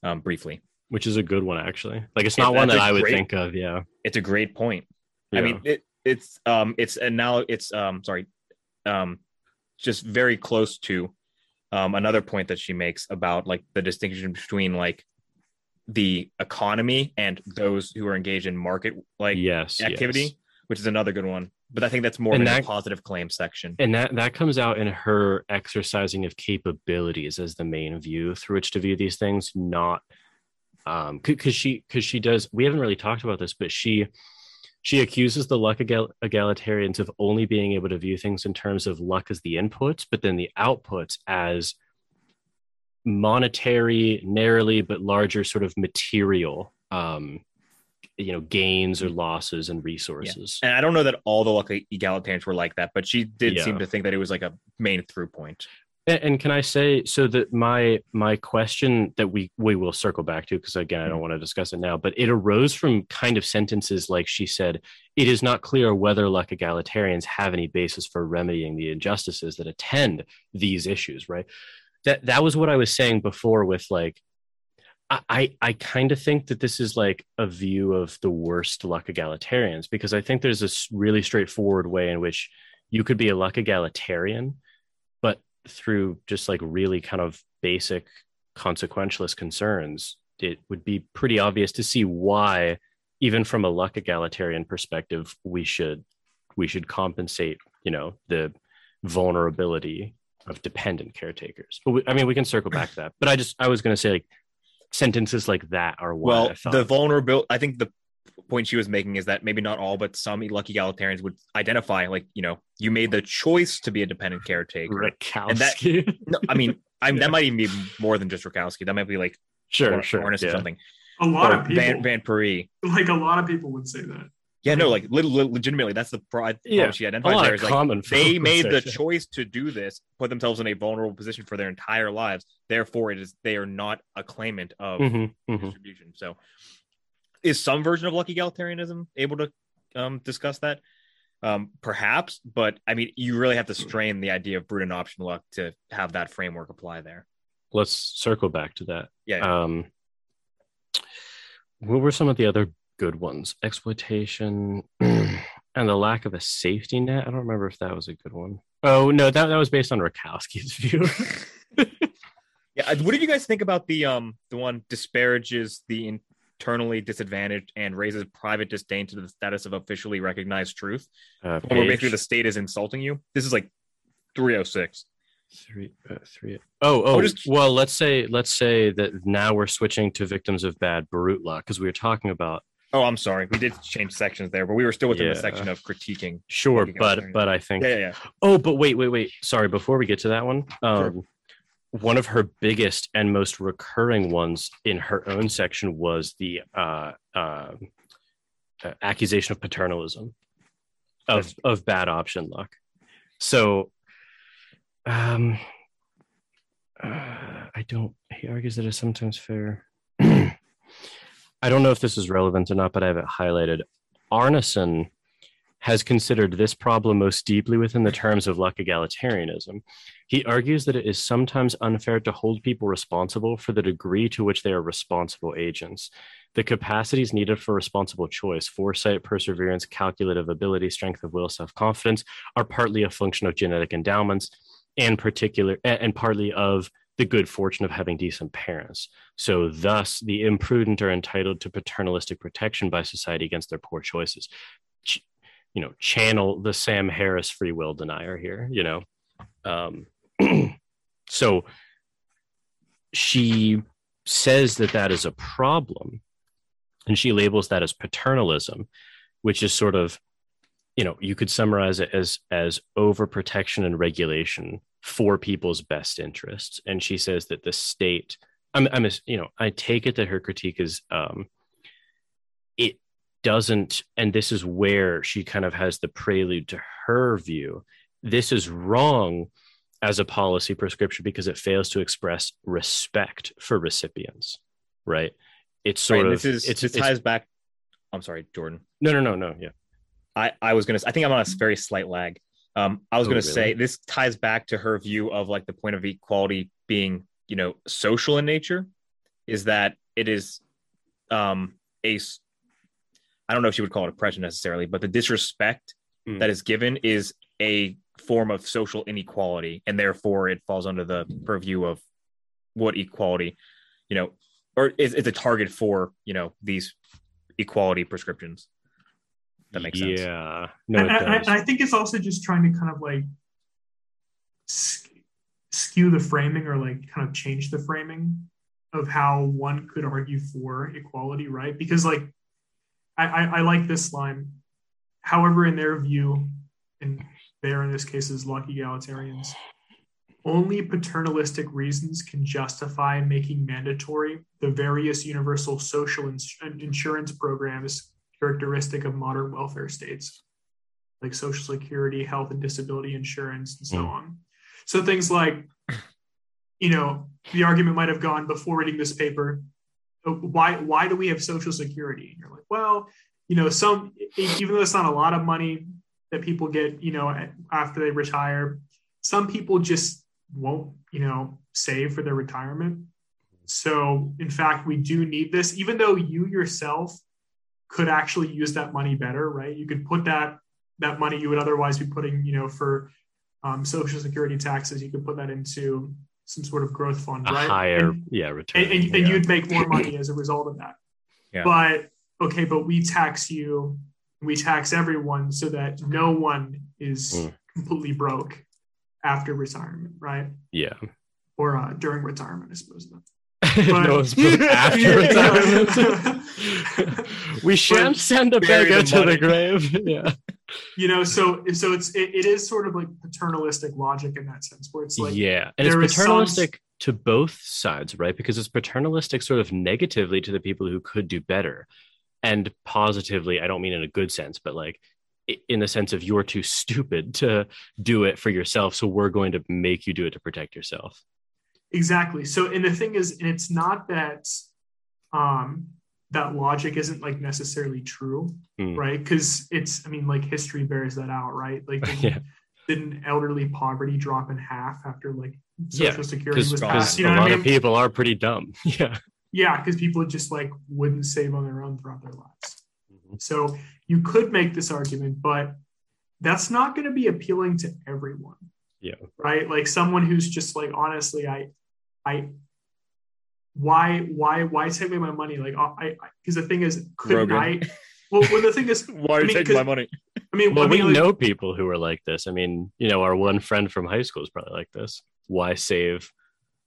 um, briefly. Which is a good one, actually. Like it's Yeah, not one that I would great- think of. Yeah. It's a great point. Yeah. I mean, it, it's um, it's and now it's um, sorry, um, just very close to um, another point that she makes about like the distinction between like the economy and those who are engaged in market like yes. activity, yes. which is another good one. But I think that's more And in the positive claim section. And that that comes out in her exercising of capabilities as the main view through which to view these things, not um because she because she does we haven't really talked about this, but she she accuses the luck egal- egalitarians of only being able to view things in terms of luck as the inputs, but then the outputs as monetary, narrowly but larger sort of material um you know gains or losses and resources. And I don't know that all the luck egalitarians were like that, but she did Yeah. seem to think that it was like a main through point. And, can I say so that my my question that we we will circle back to because again I don't want to discuss it now, but it arose from kind of sentences like she said, it is not clear whether like egalitarians have any basis for remedying the injustices that attend these issues, right? That that was what I was saying before with like I, I kind of think that this is like a view of the worst luck egalitarians because I think there's this really straightforward way in which you could be a luck egalitarian, through just like really kind of basic consequentialist concerns, it would be pretty obvious to see why, even from a luck egalitarian perspective, we should we should compensate, you know, the vulnerability of dependent caretakers. But we, I mean, we can circle back to that. But I just I was going to say like sentences like that are why well the vulnerability i think the point she was making is that maybe not all but some lucky egalitarians would identify like you know you made the choice to be a dependent caretaker And that- no i mean I, Yeah. that might even be more than just Rakowski. That might be like sure, Hor- sure. Hornus or something. A lot Or of people, Van Van Puri. like a lot of people would say that. Yeah, no, like lit- lit- legitimately, that's the pride Yeah, she A identifies lot of like common they folk made the choice to do this, put themselves in a vulnerable position for their entire lives. Therefore, it is they are not a claimant of Mhm, mhm. distribution. So, is some version of lucky egalitarianism able to um, discuss that? Um, perhaps, but I mean, you really have to strain the idea of brute and option luck to have that framework apply there. Let's circle back to that. Yeah, Um, what were some of the other good ones? Exploitation and the lack of a safety net. I don't remember if that was a good one. Oh no, that, that was based on Rakowski's view. yeah. What did you guys think about the um the one disparages the internally disadvantaged and raises private disdain to the status of officially recognized truth? uh, Where basically the state is insulting you. This is like 306. three, uh, three. Oh, oh. Oh, just- well, let's say let's say that now we're switching to victims of bad brute luck because we were talking about Oh, I'm sorry. We did change sections there, but we were still within the section of critiquing. sure, but but I think Yeah, yeah, yeah. Oh, but wait, wait, wait. Sorry, before we get to that one, um, one of her biggest and most recurring ones in her own section was the uh, uh, uh, accusation of paternalism of of bad option luck. So, um, uh, I don't. He argues that it's sometimes fair. I don't know if this is relevant or not, but I have it highlighted. Arneson has considered this problem most deeply within the terms of luck egalitarianism. He argues that it is sometimes unfair to hold people responsible for the degree to which they are responsible agents. The capacities needed for responsible choice, foresight, perseverance, calculative ability, strength of will, self confidence, are partly a function of genetic endowments and particular and partly of the good fortune of having decent parents. So, thus, the imprudent are entitled to paternalistic protection by society against their poor choices. Ch- you know, channel the Sam Harris free will denier here. You know, um, so she says that that is a problem, and she labels that as paternalism, which is sort of, you know, you could summarize it as as overprotection and regulation for people's best interests. And she says that the state, I'm, I'm, you know, I take it that her critique is, um, it doesn't, and this is where she kind of has the prelude to her view. This is wrong as a policy prescription because it fails to express respect for recipients, right? It's sort Right, of, this is it's, it's- ties back. I'm sorry, Jordan. no, no, no, no, yeah. I, I was gonna. I think I'm on a very slight lag. Um, I was Oh, gonna really? say this ties back to her view of like the point of equality being, you know, social in nature, is that it is, um, a. I don't know if she would call it oppression necessarily, but the disrespect Mm. that is given is a form of social inequality, and therefore it falls under the purview of what equality, you know, or is, is a target for you know these equality prescriptions. That makes sense. Yeah, no, and, it and- does. and I think it's also just trying to kind of like skew the framing or like kind of change the framing of how one could argue for equality, right? Because like I, I, I like this line. However, in their view, and there in this case is lucky egalitarians, only paternalistic reasons can justify making mandatory the various universal social ins- insurance programs characteristic of modern welfare states, like Social Security, health and disability insurance, and so Mm. on. So things like, you know, the argument might have gone before reading this paper. uh, Why why do we have Social Security? And you're like, well, you know, some even though it's not a lot of money that people get, you know, after they retire, some people just won't, you know, save for their retirement So, in fact, we do need this, even though you yourself could actually use that money better, right? You could put that that money you would otherwise be putting, you know, for um, social security taxes, you could put that into some sort of growth fund, A right? higher, And- yeah, return. and, and, and you'd make more money as a result of that. Yeah. But okay, but we tax you, we tax everyone so that no one is Mm. completely broke after retirement, right? yeah. Or uh, during retirement, I suppose. no, after retirement. we shan't send a Bury beggar to the grave. Yeah. you know, so so it's it, it is sort of like paternalistic logic in that sense, where it's like yeah. And it's there is some- paternalistic to both sides, right? Because it's paternalistic sort of negatively to the people who could do better. And positively, I don't mean in a good sense, but like in the sense of you're too stupid to do it for yourself. So we're going to make you do it to protect yourself. Exactly. So, and the thing is, and it's not that um, that logic isn't like necessarily true, Hmm. right? Because it's, I mean, like history bears that out, right? Like, didn't, Yeah. didn't elderly poverty drop in half after like Yeah, social security Because was passed? You a know what lot I of people are pretty dumb. Yeah. Yeah, because people just like wouldn't save on their own throughout their lives. Mhm. So you could make this argument, but that's not going to be appealing to everyone. Yeah. Right. Like someone who's just like, honestly, I, I, why, why, why take away my money? Like, I, because the thing is, couldn't Rogan. I? Well, well, the thing is, Why are I mean, taking my 'cause- money? I mean, Well, I mean, we like, know people who are like this. I mean, you know, our one friend from high school is probably like this. Why save,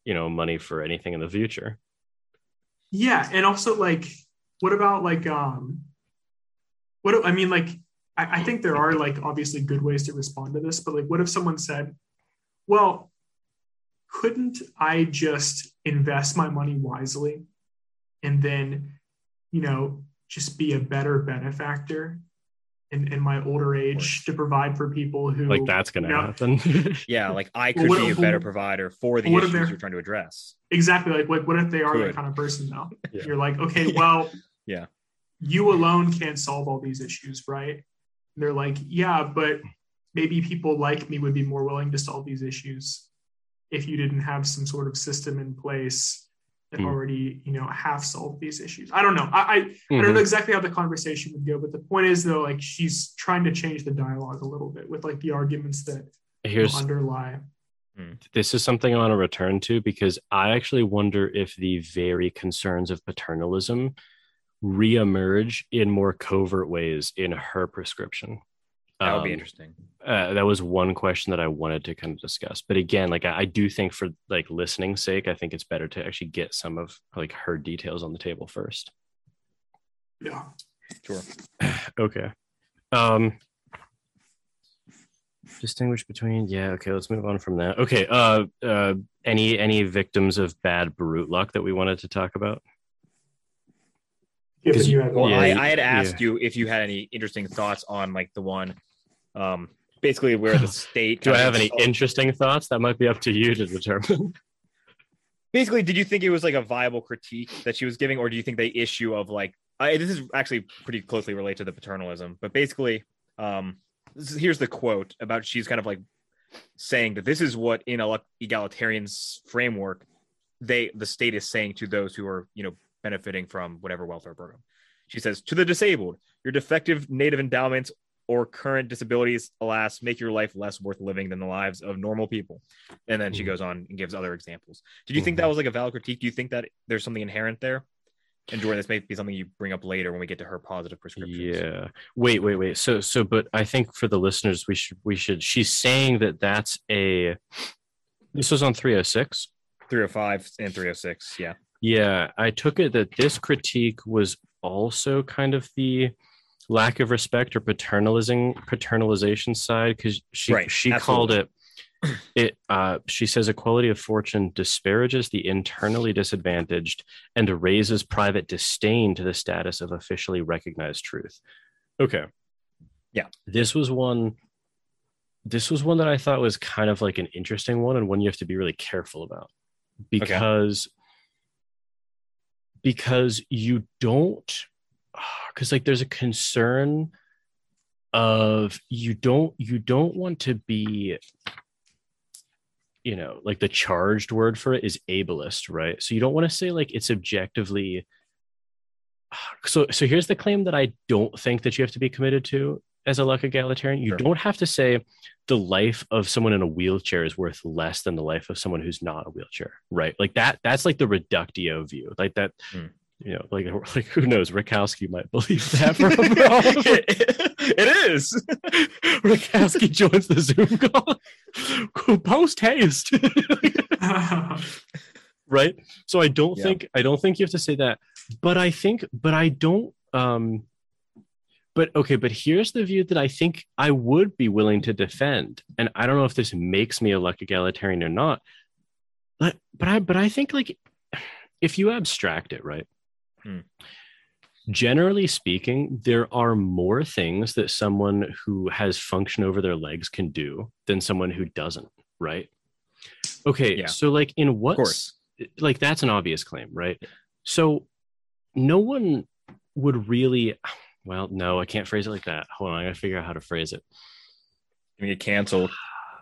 you know, money for anything in the future? Yeah, and also like, what about like, um, what do- I mean, like, I, I think there are like obviously good ways to respond to this, but like, what if someone said, well, couldn't I just invest my money wisely and then, you know, just be a better benefactor in, in my older age to provide for people who Like that's gonna No. happen. Yeah, like I could what- be a better provider for the issues you're trying to address. exactly like what, what if they are that kind of person though? Yeah. You're like, okay, well, Yeah. you alone can't solve all these issues, right? And they're like, yeah, but maybe people like me would be more willing to solve these issues if you didn't have some sort of system in place that Hmm. already, you know, half solved these issues. I don't know. I, I, I don't know exactly how the conversation would go, but the point is though, like she's trying to change the dialogue a little bit with like the arguments that you know, Here's underlie. this is something I want to return to because I actually wonder if the very concerns of paternalism reemerge in more covert ways in her prescription. That would be Um, interesting. uh, that was one question that I wanted to kind of discuss. But again, like I, I do think for like listening sake, I think it's better to actually get some of like her details on the table first. Yeah. Sure. Okay. Um distinguish between yeah, okay, let's move on from that. Okay, uh uh any any victims of bad brute luck that we wanted to talk about? Given 'Cause you have Well, Yeah, I, I had yeah. asked you if you had any interesting thoughts on like the one, um, basically where the state. Do I have any interesting thoughts? That might be up to you to determine. Basically, did you think it was like a viable critique that she was giving, or do you think the issue of like I, this is actually pretty closely related to the paternalism, but basically, um, this is, here's the quote about she's kind of like saying that this is what in a egalitarian framework they the state is saying to those who are you know benefiting from whatever welfare program. She says to the disabled, your defective native endowments or current disabilities, alas, make your life less worth living than the lives of normal people. And then she Mhm. goes on and gives other examples. Did you think that was like a valid critique? Do you think that there's something inherent there? And Jordan, this may be something you bring up later when we get to her positive prescriptions. Yeah. Wait, wait, wait. So, so, but I think for the listeners, we should, we should. She's saying that that's a. This was on three hundred six. 305 and 306. Yeah. Yeah, I took it that this critique was also kind of the lack of respect or paternalizing paternalization side because she Right, she called it it uh she says equality of fortune disparages the internally disadvantaged and raises private disdain to the status of officially recognized truth. Okay. Yeah. this was one this was one that i thought was kind of like an interesting one and one you have to be really careful about because because you don't because like there's a concern of you don't you don't want to be you know, like the charged word for it is ableist, right? So you don't want to say like it's objectively. So, so here's the claim that I don't think that you have to be committed to as a luck egalitarian. You Sure. don't have to say the life of someone in a wheelchair is worth less than the life of someone who's not a wheelchair, right? Like that. That's like the reductio view, like that. Hmm. You know, like like who knows? Rakowski might believe that. For it is. Rakowski joins the Zoom call. Post haste. right so i don't Yeah. think i don't think you have to say that but i think but i don't um but okay but here's the view that i think i would be willing to defend and i don't know if this makes me a luck egalitarian or not but but i but i think like if you abstract it right Hmm. generally speaking there are more things that someone who has function over their legs can do than someone who doesn't right okay Yeah. so like in what like that's an obvious claim, right? So no one would really well, no, I can't phrase it like that. Hold on, I gotta figure out how to phrase it. You get canceled.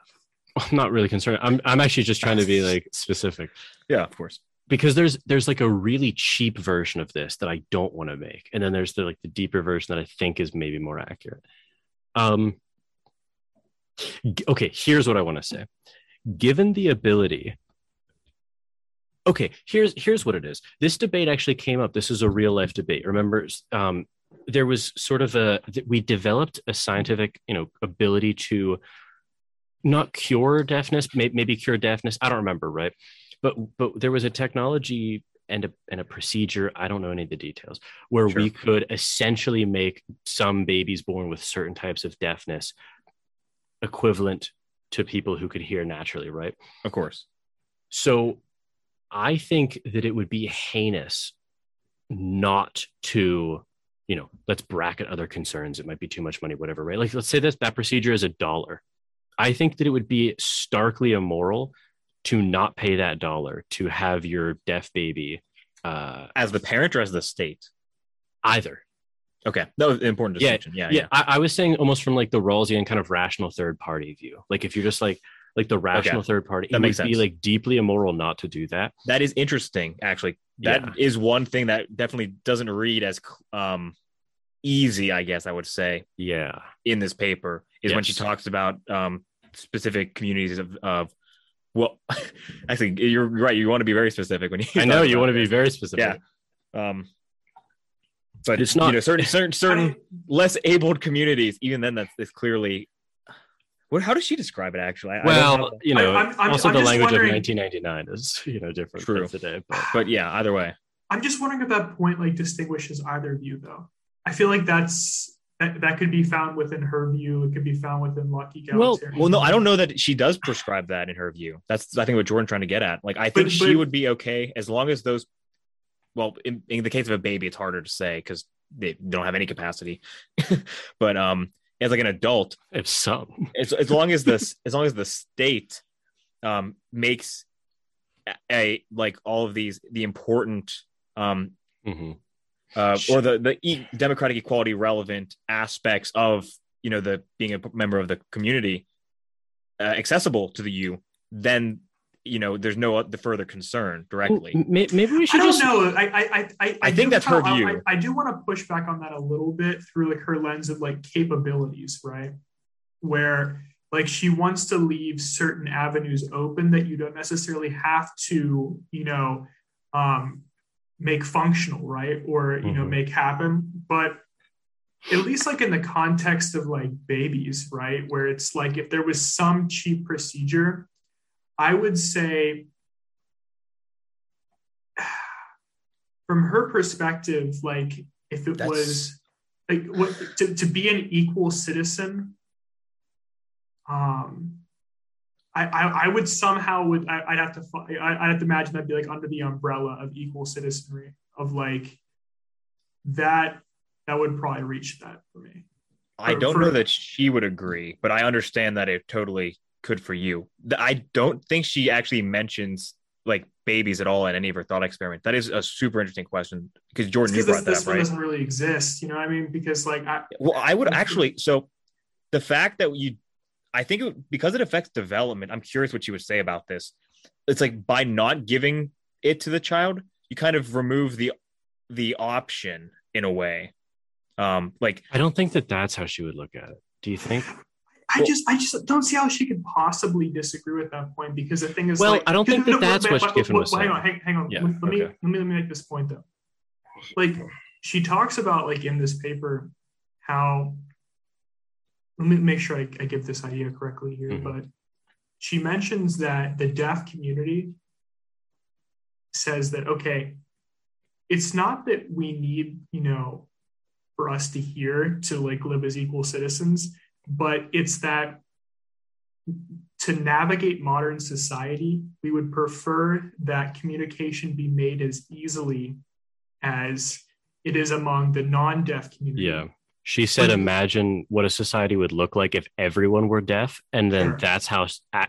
I'm not really concerned. I'm I'm actually just trying to be like specific Yeah, of course. Because there's there's like a really cheap version of this that I don't want to make, and then there's the like the deeper version that I think is maybe more accurate. Um. Okay, here's what I want to say. Given the ability okay here's here's what it is this debate actually came up this is a real life debate remember um, there was sort of a we developed a scientific you know ability to not cure deafness maybe cure deafness i don't remember right but but there was a technology and a, and a procedure i don't know any of the details where we could essentially make some babies born with certain types of deafness equivalent to people who could hear naturally right Of course. so I think that it would be heinous not to, you know, let's bracket other concerns. It might be too much money, whatever, right? Like, let's say this that procedure is a dollar. I think that it would be starkly immoral to not pay that dollar to have your deaf baby uh, As the parent or as the state? either. Okay. That was an important Yeah, distinction. Yeah. Yeah, I, I was saying almost from like the Rawlsian kind of rational third party view. Like if you're just like like the rational third party, That it makes would be like deeply immoral not to do that. That is interesting, actually. That is Yeah. one thing that definitely doesn't read as um easy, I guess I would say, Yeah. in this paper, is when she talks about um specific communities of, of well actually you're right, you want to be very specific when you I know you want to be very specific. Yeah. Um but It's it's not- not you know certain certain certain less abled communities, even then that's, that's clearly what how does she describe it actually? I- I don't Well, know. you know, I- I'm- I'm- also I'm the language of 1999 is, you know, different True. from today. But but yeah, either way. I'm just wondering if that point like distinguishes either view though. I feel like that's that, that could be found within her view. It could be found within Lucky Well- Well, no, I don't know that she does prescribe that in her view. That's I think what Jordan's trying to get at. Like, I think But- she but- would be okay as long as those. Well, in, in the case of a baby, it's harder to say because they don't have any capacity. but um, as like an adult, if so, as, as long as this, as long as the state um makes a, a like all of these the important um Mhm. Uh, or the the e- democratic equality relevant aspects of you know the being a member of the community uh, accessible to the you, then you know there's no the further concern directly. Well, maybe we should. I should don't just. know. I I I I, I think that's her kinda- view. I, I do want to push back on that a little bit through like her lens of like capabilities, right? Where like she wants to leave certain avenues open that you don't necessarily have to, you know, um, make functional, right? Or you know, Mhm. make happen. But at least like in the context of like babies, right? Where it's like if there was some cheap procedure, I would say from her perspective, like if it That's- was like what to, to be an equal citizen, um, I, I, I would somehow would I, I'd have to I, I'd have to imagine that'd be like under the umbrella of equal citizenry of like that that would probably reach that for me. I for- don't for- know that she would agree, but I understand that it totally could for you. I don't think she actually mentions like babies at all in any of her thought experiment. That is a super interesting question because Jordan, you Because this, brought that this up, right? doesn't really exist, you know what I mean? Because like I, Well, I would actually. So, the fact that you, I think it, because it affects development, I'm curious what you would say about this. It's like by not giving it to the child, you kind of remove the the option in a way. Um, like I don't think that that's how she would look at it. Do you think? I just, I just don't see how she could possibly disagree with that point because the thing is, Well, like, I don't think that no, that's but- what but- Giffen but- was but Hang on, hang, hang on. Yeah, let, let me, let me, let me make this point though. Like, she talks about like in this paper how. Let me make sure I, I get this idea correctly here, Mhm. but she mentions that the deaf community says that okay, it's not that we need you know for us to hear to like live as equal citizens, but it's that to navigate modern society, we would prefer that communication be made as easily as it is among the non-deaf community. Yeah. She said, But- imagine what a society would look like if everyone were deaf. And then Sure. that's how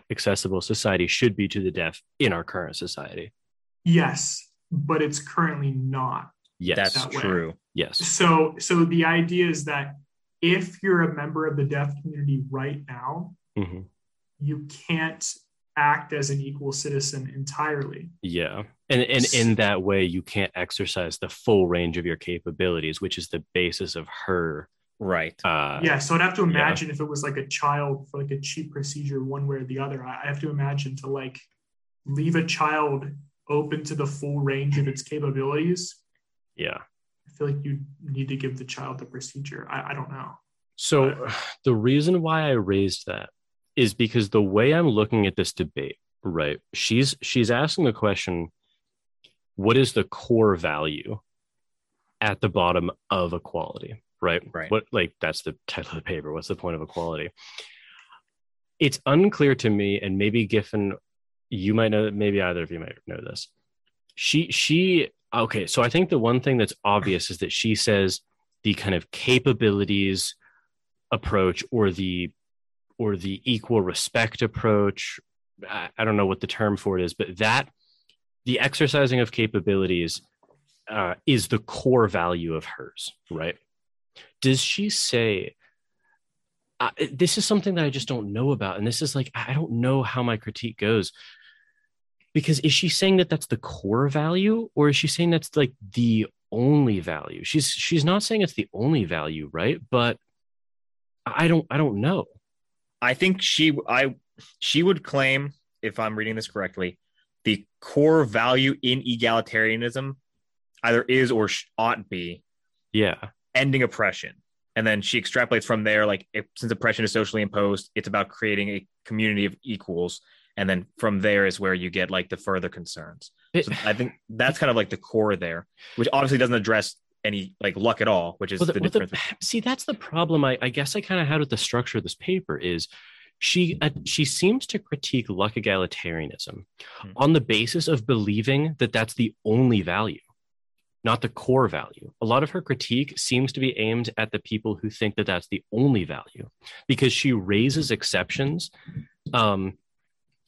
accessible society should be to the deaf in our current society. Yes, but it's currently not. Yes. that's that way. true. yes. So so the idea is that if you're a member of the deaf community right now, hmm you can't act as an equal citizen entirely. Yeah. And, and in that way, you can't exercise the full range of your capabilities, which is the basis of her. Right. Uh, yeah, so I'd have to yeah. imagine if it was like a child for like a cheap procedure, one way or the other. I I have to imagine to like leave a child open to the full range of its capabilities. Yeah. I feel like you need to give the child the procedure. I, I don't know. So the reason why I raised that is because the way I'm looking at this debate, right? She's she's asking the question, what is the core value at the bottom of equality, right? Right. What like that's the title of the paper. What's the point of equality? It's unclear to me, and maybe Giffen, you might know, maybe either of you might know this. She she okay, so I think the one thing that's obvious is that she says the kind of capabilities approach or the or the equal respect approach I, I don't know what the term for it is but that the exercising of capabilities uh, is the core value of hers right? Does she say this is something that i just don't know about and this is like i don't know how my critique goes. Because is she saying that that's the core value or is she saying that's like the only value? She's she's not saying it's the only value right? But i don't i don't know. I think she I she would claim, if I'm reading this correctly, the core value in egalitarianism either is or ought be yeah ending oppression. And then she extrapolates from there, like if, since oppression is socially imposed, it's about creating a community of equals. And then from there is where you get like the further concerns. So I think that's kind of like the core there, which obviously doesn't address any like luck at all, which is well, the, the, well, the- difference. see that's the problem i, I guess i kind of had with the structure of this paper is she uh, she seems to critique luck egalitarianism Hmm. on the basis of believing that that's the only value not the core value a lot of her critique seems to be aimed at the people who think that that's the only value because she raises exceptions um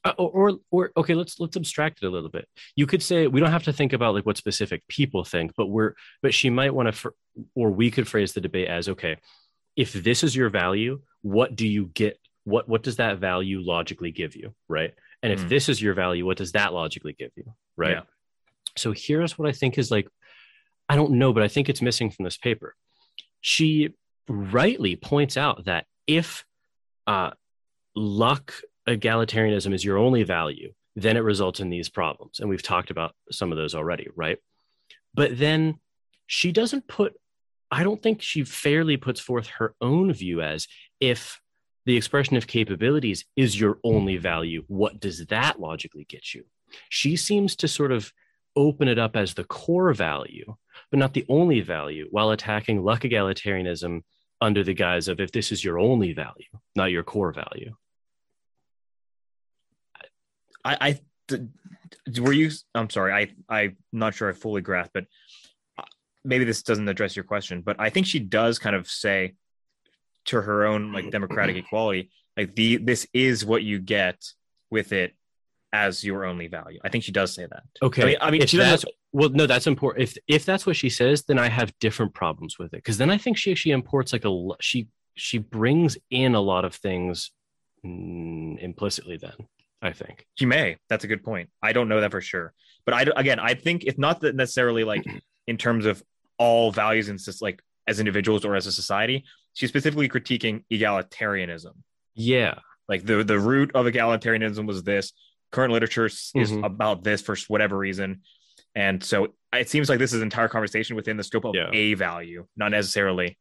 uh, or, or or okay let's let's abstract it a little bit you could say we don't have to think about like what specific people think but we're but she might want to fr- or we could phrase the debate as okay if this is your value what do you get what what does that value logically give you right? And if Mhm. this is your value what does that logically give you right? Yeah. so here's what i think is like i don't know but i think it's missing from this paper. She rightly points out that if uh, luck egalitarianism is your only value then it results in these problems. And we've talked about some of those already right? But then she doesn't put i don't think she fairly puts forth her own view as if the expression of capabilities is your only value what does that logically get you she seems to sort of open it up as the core value but not the only value while attacking luck egalitarianism under the guise of if this is your only value not your core value I, I th- were you? I'm sorry. I I'm not sure I fully grasp, but uh, maybe this doesn't address your question. But I think she does kind of say to her own like democratic equality, like the this is what you get with it as your only value. I think she does say that. Okay. I mean, I mean, if she doesn't well, no, that's important. If if that's what she says, then I have different problems with it because then I think she actually imports like a lo- she she brings in a lot of things mm, implicitly then i think She may. That's a good point. I don't know that for sure, but I again, I think it's not that necessarily like in terms of all values and just like as individuals or as a society. She's specifically critiquing egalitarianism. yeah Like the the root of egalitarianism was this. Current literature is Mhm. about this for whatever reason, and so it seems like this is an entire conversation within the scope of Yeah. a value, not necessarily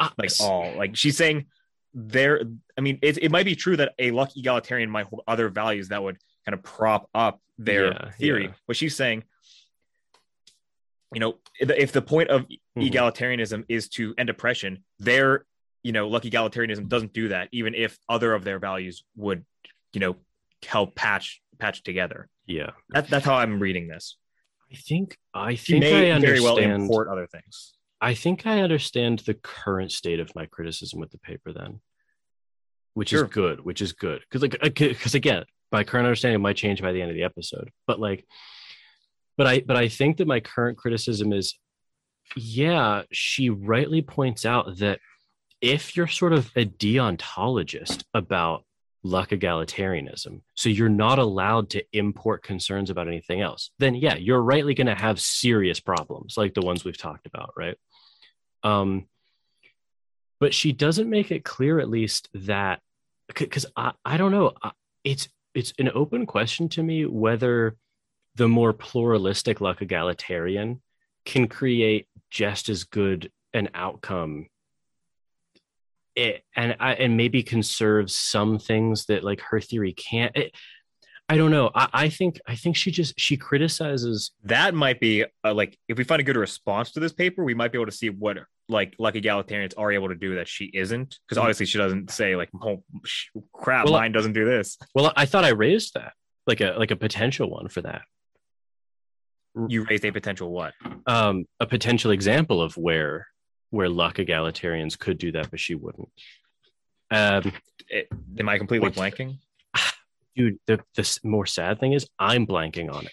Ah, like all. Like she's saying there. I mean, it, it might be true that a lucky egalitarian might hold other values that would kind of prop up their Yeah, theory. yeah. But she's saying, you know, if the- point of Mhm. egalitarianism is to end oppression, their you know luck egalitarianism doesn't do that. Even if other of their values would, you know, help patch patch together. yeah That, that's how I'm reading this. i think i think may i very well understand import other things. i think i understand the current state of my criticism with the paper then which Sure. is good which is good because like because again my current understanding might change by the end of the episode but like but i but i think that my current criticism is yeah she rightly points out that if you're sort of a deontologist about luck egalitarianism so you're not allowed to import concerns about anything else then yeah you're rightly going to have serious problems like the ones we've talked about right? Um but she doesn't make it clear at least that because I, I don't know it's it's an open question to me whether the more pluralistic luck egalitarian can create just as good an outcome it, and I, and maybe conserve some things that like her theory can't it, i don't know I, I think i think she just she criticizes that might be uh, like if we find a good response to this paper, we might be able to see what like like egalitarians are able to do that she isn't. Because obviously she doesn't say like, "Oh crap, Well, mine doesn't do this." well i thought i raised that like a like a potential one for that You raised a potential what? um, a potential example of where where luck egalitarians could do that, but she wouldn't. Um, It, am I completely What's- blanking? dude, the the more sad thing is I'm blanking on it.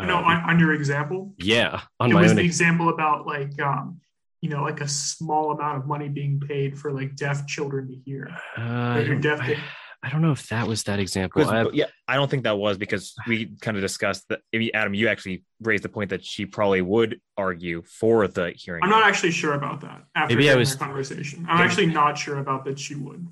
no, Um, on, on your example, yeah, on it my was own. the ex- example about like um, you know, like a small amount of money being paid for like deaf children to hear. uh, I, you're deaf I, to- I don't know if that was that example. I, yeah, I don't think that was because we kind of discussed that. Maybe Adam, you actually raised the point that she probably would argue for the hearing. I'm not actually sure about that. After Maybe I was- conversation, I'm Yeah. actually not sure about that she would,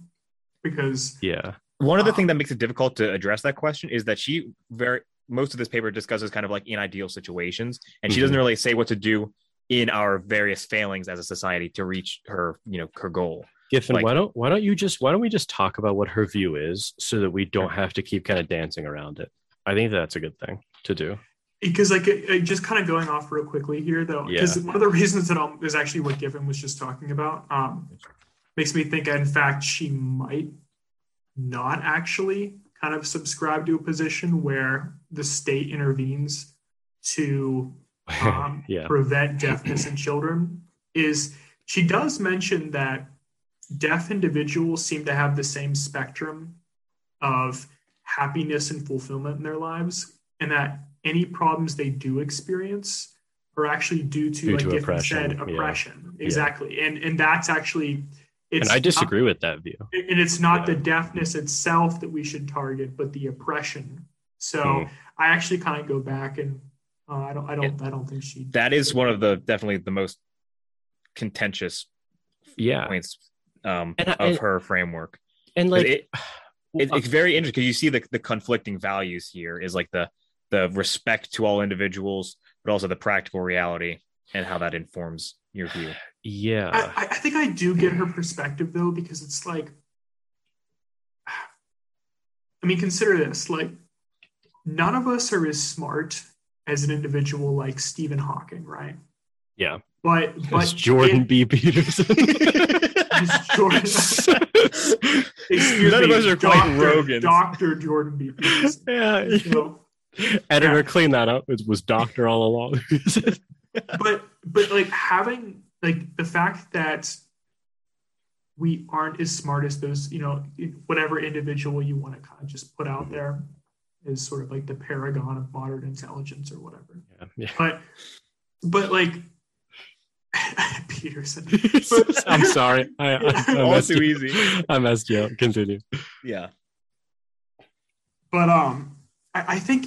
because yeah, One of the Um, things that makes it difficult to address that question is that she very most of this paper discusses kind of like in ideal situations, and she Mhm. doesn't really say what to do in our various failings as a society to reach her, you know, her goal. Giffen, like- why don't why don't you just why don't we just talk about what her view is so that we don't have to keep kind of dancing around it? I think that's a good thing to do. because like it, it- just kind of going off real quickly here though because one of the reasons that um, is actually what giffen was just talking about um, makes me think in fact she might not actually kind of subscribe to a position where the state intervenes to um, yeah, prevent deafness in children is she does mention that deaf individuals seem to have the same spectrum of happiness and fulfillment in their lives and that any problems they do experience are actually due to Due like to Giffen oppression, said yeah. oppression exactly and and that's actually it's and I not- disagree with that view. and it's not Yeah. the deafness itself that we should target but the oppression so Hmm. i actually kind of go back and uh, i don't i don't i don't think she That is one of the definitely the most contentious Yeah, points um, And of and- her framework. And like it, it- it's very interesting because you see the, the conflicting values here is like the the respect to all individuals, but also the practical reality and how that informs your view. yeah, I, I think I do get her perspective though, because it's like, I mean, consider this: like, none of us are as smart as an individual like Stephen Hawking, right? yeah. But but Jordan it- B. Peterson. Jordan- excuse None of us are quite Dr. Rogans. Doctor Jordan B. Peterson. yeah, editor, Yeah. clean that up. It was doctor all along. but but like having like the fact that we aren't as smart as those you know whatever individual you want to kind of just put out there is sort of like the paragon of modern intelligence or whatever yeah, yeah. but but like Peterson. I'm sorry. I, I, I All too you- easy. I messed you up. Continue. Yeah. But um, I, I think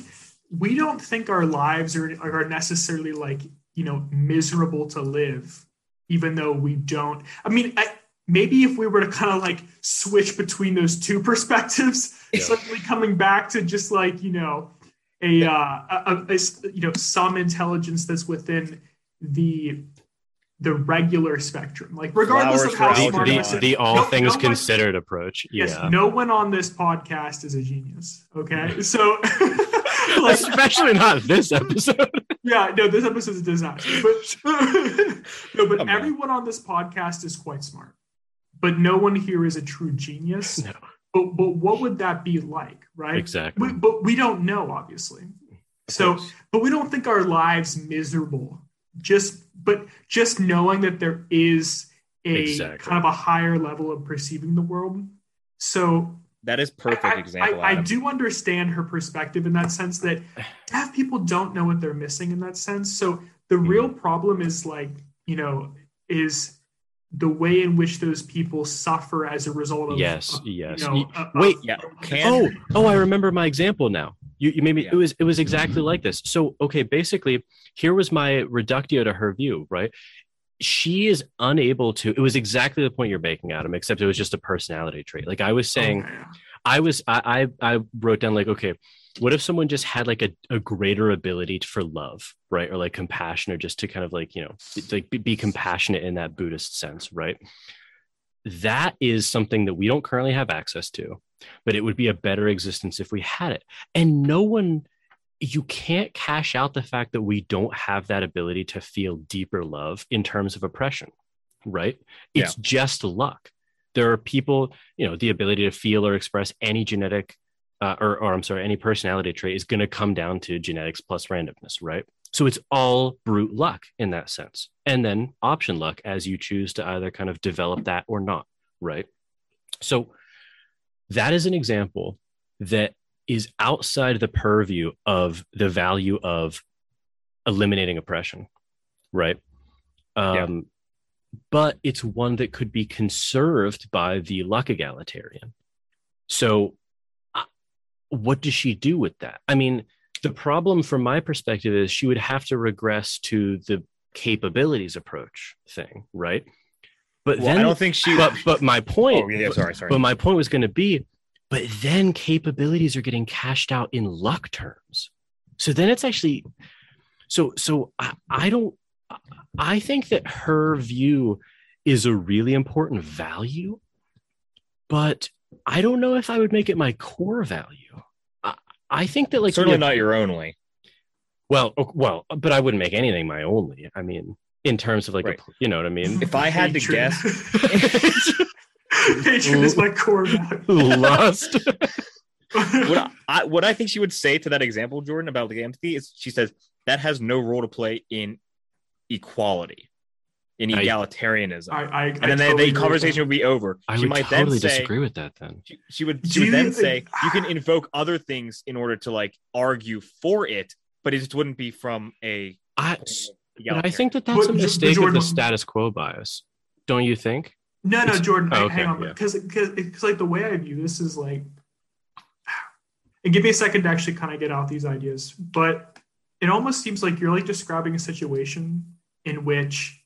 we don't think our lives are are necessarily like you know miserable to live, even though we don't. I mean, I, maybe if we were to kind of like switch between those two perspectives, Yeah. suddenly coming back to just like you know a, uh, a, a- a s- you know some intelligence that's within the the regular spectrum, like regardless Flowers of how for The, smart the, a the all No- things no one- considered approach. Yes, no one on this podcast is a genius. Okay, so like, Especially not this episode. yeah, no, this episode is a disaster. But no, but Come on. everyone on this podcast is quite smart. But no one here is a true genius. No. But but what would that be like, right? Exactly. We, but we don't know, obviously. So, but we don't think our lives miserable. Just but just knowing that there is a Exactly. kind of a higher level of perceiving the world. So That is perfect I, example. I, I do understand her perspective in that sense that deaf people don't know what they're missing in that sense. So the Hmm. real problem is like, you know, is the way in which those people suffer as a result of Yes, yes. You know, wait, Yeah, of- can- Oh, oh, I remember my example now. You, you made me. Yeah. It was it was exactly like this. So okay, basically, here was my reductio to her view. Right, she is unable to. It was exactly the point you're making, Adam. Except it was just a personality trait. Like I was saying, yeah. I was I I, I wrote down like okay. What if someone just had like a, a greater ability for love, right? Or like compassion, or just to kind of like, you know, like be, be compassionate in that Buddhist sense, right? That is something that we don't currently have access to but it would be a better existence if we had it. And no one, you can't cash out the fact that we don't have that ability to feel deeper love in terms of oppression, right? It's just luck. There are people, you know, the ability to feel or express any genetic, uh, or, or I'm sorry, any personality trait is going to come down to genetics plus randomness, right? So it's all brute luck in that sense. And then option luck as you choose to either kind of develop that or not, right? So that is an example that is outside the purview of the value of eliminating oppression right um Yeah. but it's one that could be conserved by the luck egalitarian so uh, what does she do with that i mean the problem from my perspective is she would have to regress to the capabilities approach thing right but Well, then I don't think she. but but my point oh yeah, sorry, sorry. but my point was going to be, but then capabilities are getting cashed out in luck terms. So then it's actually, so so I, I don't. I think that her view is a really important value, but I don't know if I would make it my core value. I, I think that like Certainly the- not your only. Well, well, but I wouldn't make anything my only. I mean, in terms of like, Right. pl- you know what I mean? If I had to guess- Hatred is my core value. Lust. what I what I think she would say to that example, Jordan, about the empathy is she says that has no role to play in equality, in egalitarianism, I, I, and then the, the conversation would be over. I she would might totally then say disagree with that. Then she, she would she would you then think- say you can invoke other things in order to like argue for it, but it just wouldn't be from a. I, but I think that that's But a J- mistake of the status quo bias. Don't you think? No, no, It's- Jordan, oh, okay, hang on, yeah. because because like the way I view this is like, and give me a second to actually kind of get out these ideas, but it almost seems like you're like describing a situation in which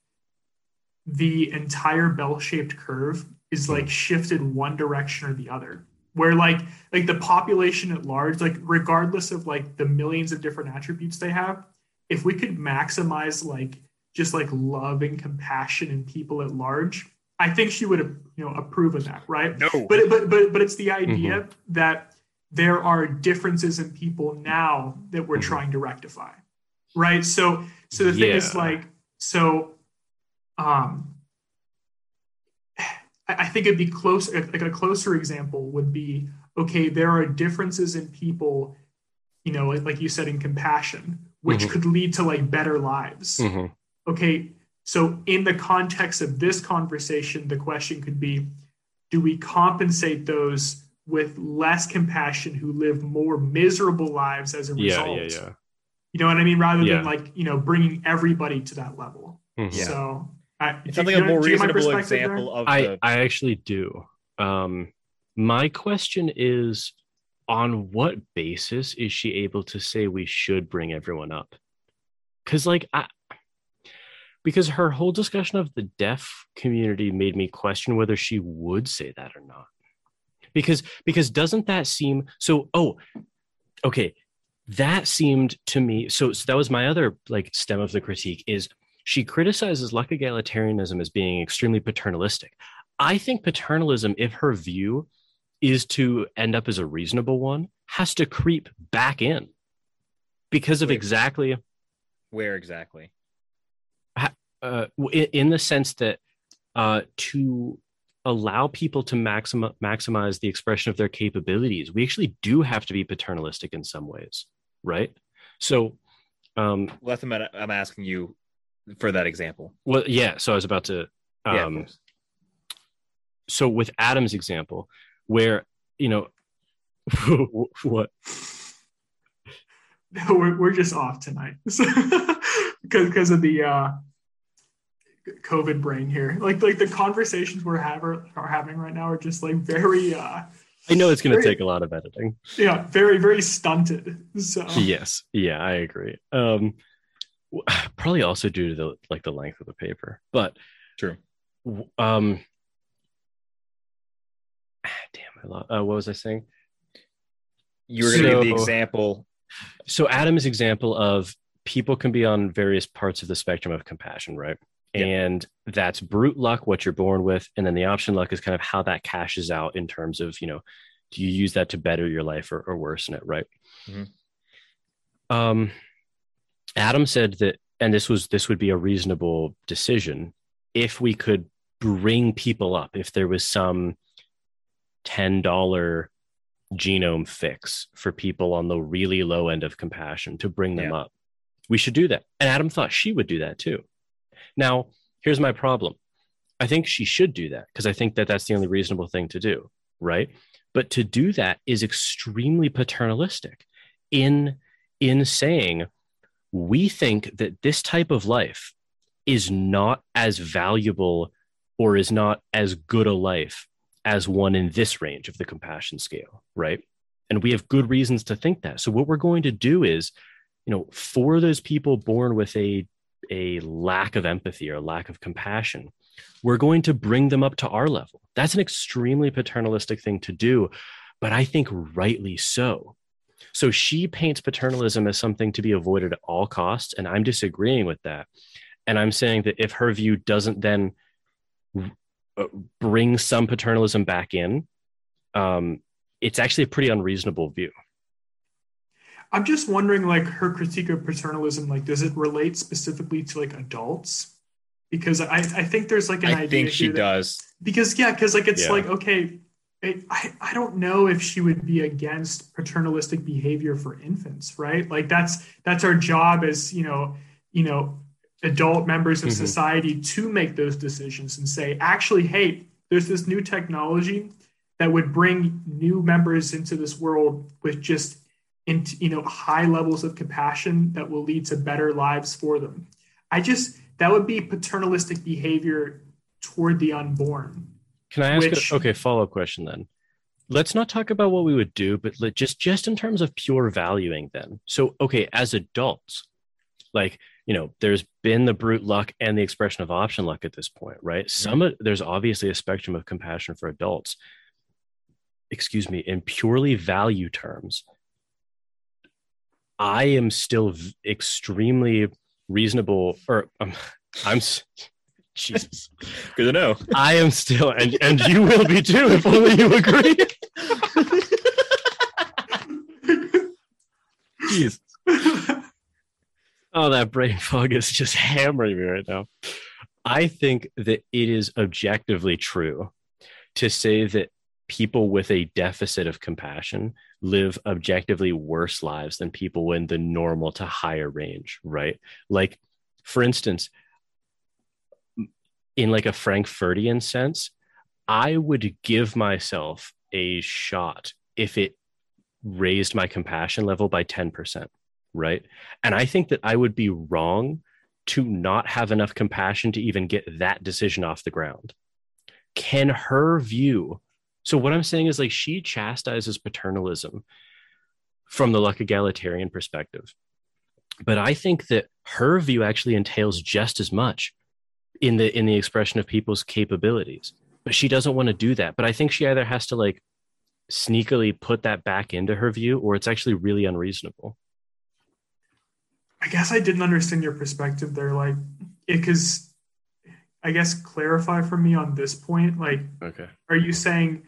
the entire bell-shaped curve is like shifted one direction or the other. Where like like the population at large like regardless of like the millions of different attributes they have if we could maximize like just like love and compassion in people at large i think she would have you know approve of that right? No, but but but but it's the idea that there are differences in people now that we're Mhm. trying to rectify right? So so the thing is like so um I think it'd be close like a closer example would be okay there are differences in people you know like, like you said in compassion which Mhm. could lead to like better lives Mhm. okay so in the context of this conversation the question could be do we compensate those with less compassion who live more miserable lives as a result yeah, yeah. You know what I mean? Rather Yeah. than like you know bringing everybody to that level. Mhm. Yeah. So I, It do you- like a more reasonable perspective there? example of I, the I actually do. Um, my question is on what basis is she able to say we should bring everyone up? Because, like, I, because her whole discussion of the deaf community made me question whether she would say that or not. Because, because doesn't that seem so? Oh, okay. That seemed to me so, so that was my other like stem of the critique is she criticizes luck egalitarianism as being extremely paternalistic. I think paternalism, if her view is to end up as a reasonable one, has to creep back in because of exactly where exactly. uh, in, in the sense that uh, to allow people to maxim- maximize the expression of their capabilities, we actually do have to be paternalistic in some ways, right? So, um, what I'm asking you for that example. well, yeah. So I was about to. Um, course. so with Adam's example, where you know what No, we're, we're just off tonight because because of the uh, COVID brain here. Like like the conversations we're have, are having right now are just like very uh, I know it's going to take a lot of editing. yeah very very stunted. So Yes, yeah, I agree. Um, w- probably also due to the like the length of the paper, but True. um, damn, I uh, what was I saying? You were going to give the example. So Adam's example of people can be on various parts of the spectrum of compassion, right? Yeah. And that's brute luck, what you're born with, and then the option luck is kind of how that cashes out in terms of you know, do you use that to better your life or, or worsen it, right? Mhm. Um, Adam said that, and this was this would be a reasonable decision if we could bring people up, if there was some ten dollar genome fix for people on the really low end of compassion to bring them Yeah. up. We should do that. And Adam thought she would do that too. Now, here's my problem. I think she should do that because I think that that's the only reasonable thing to do, right? But to do that is extremely paternalistic in in saying we think that this type of life is not as valuable or is not as good a life as one in this range of the compassion scale, right? And we have good reasons to think that. So what we're going to do is, you know, for those people born with a a lack of empathy or lack of compassion, we're going to bring them up to our level. That's an extremely paternalistic thing to do, but I think rightly so. So she paints paternalism as something to be avoided at all costs, and I'm disagreeing with that. And I'm saying that if her view doesn't then uh, bring some paternalism back in, um, it's actually a pretty unreasonable view. I'm just wondering, like her critique of paternalism, like does it relate specifically to like adults? Because I, I think there's like an I idea I think she here that- does. because yeah because like it's Yeah. like okay it, I, I don't know if she would be against paternalistic behavior for infants right? Like that's that's our job as you know you know adult members of Mhm. society to make those decisions and say actually hey there's this new technology that would bring new members into this world with just into you know high levels of compassion that will lead to better lives for them. I just that would be paternalistic behavior toward the unborn Can I ask? Which- a, okay, follow up question then. Let's not talk about what we would do, but let, just just in terms of pure valuing. Then, so okay, as adults, like you know, there's been the brute luck and the expression of option luck at this point, right? Some of- there's obviously a spectrum of compassion for adults. Excuse me, in purely value terms, I am still v- extremely reasonable, or um, I'm. Jesus. Good to know. I am still, and, and you will be too, if only you agree. Jesus. Oh, that brain fog is just hammering me right now. I think that it is objectively true to say that people with a deficit of compassion live objectively worse lives than people in the normal to higher range, right? Like, for instance, in like a Frankfurtian sense, I would give myself a shot if it raised my compassion level by 10%. right? And I think that I would be wrong to not have enough compassion to even get that decision off the ground. Can her view? So, what I'm saying is like she chastises paternalism from the luck egalitarian perspective. But I think that her view actually entails just as much in the in the expression of people's capabilities. But she doesn't want to do that. But I think she either has to like sneakily put that back into her view or it's actually really unreasonable. I guess I didn't understand your perspective there. Like, because I guess clarify for me on this point. Like, okay, are you saying,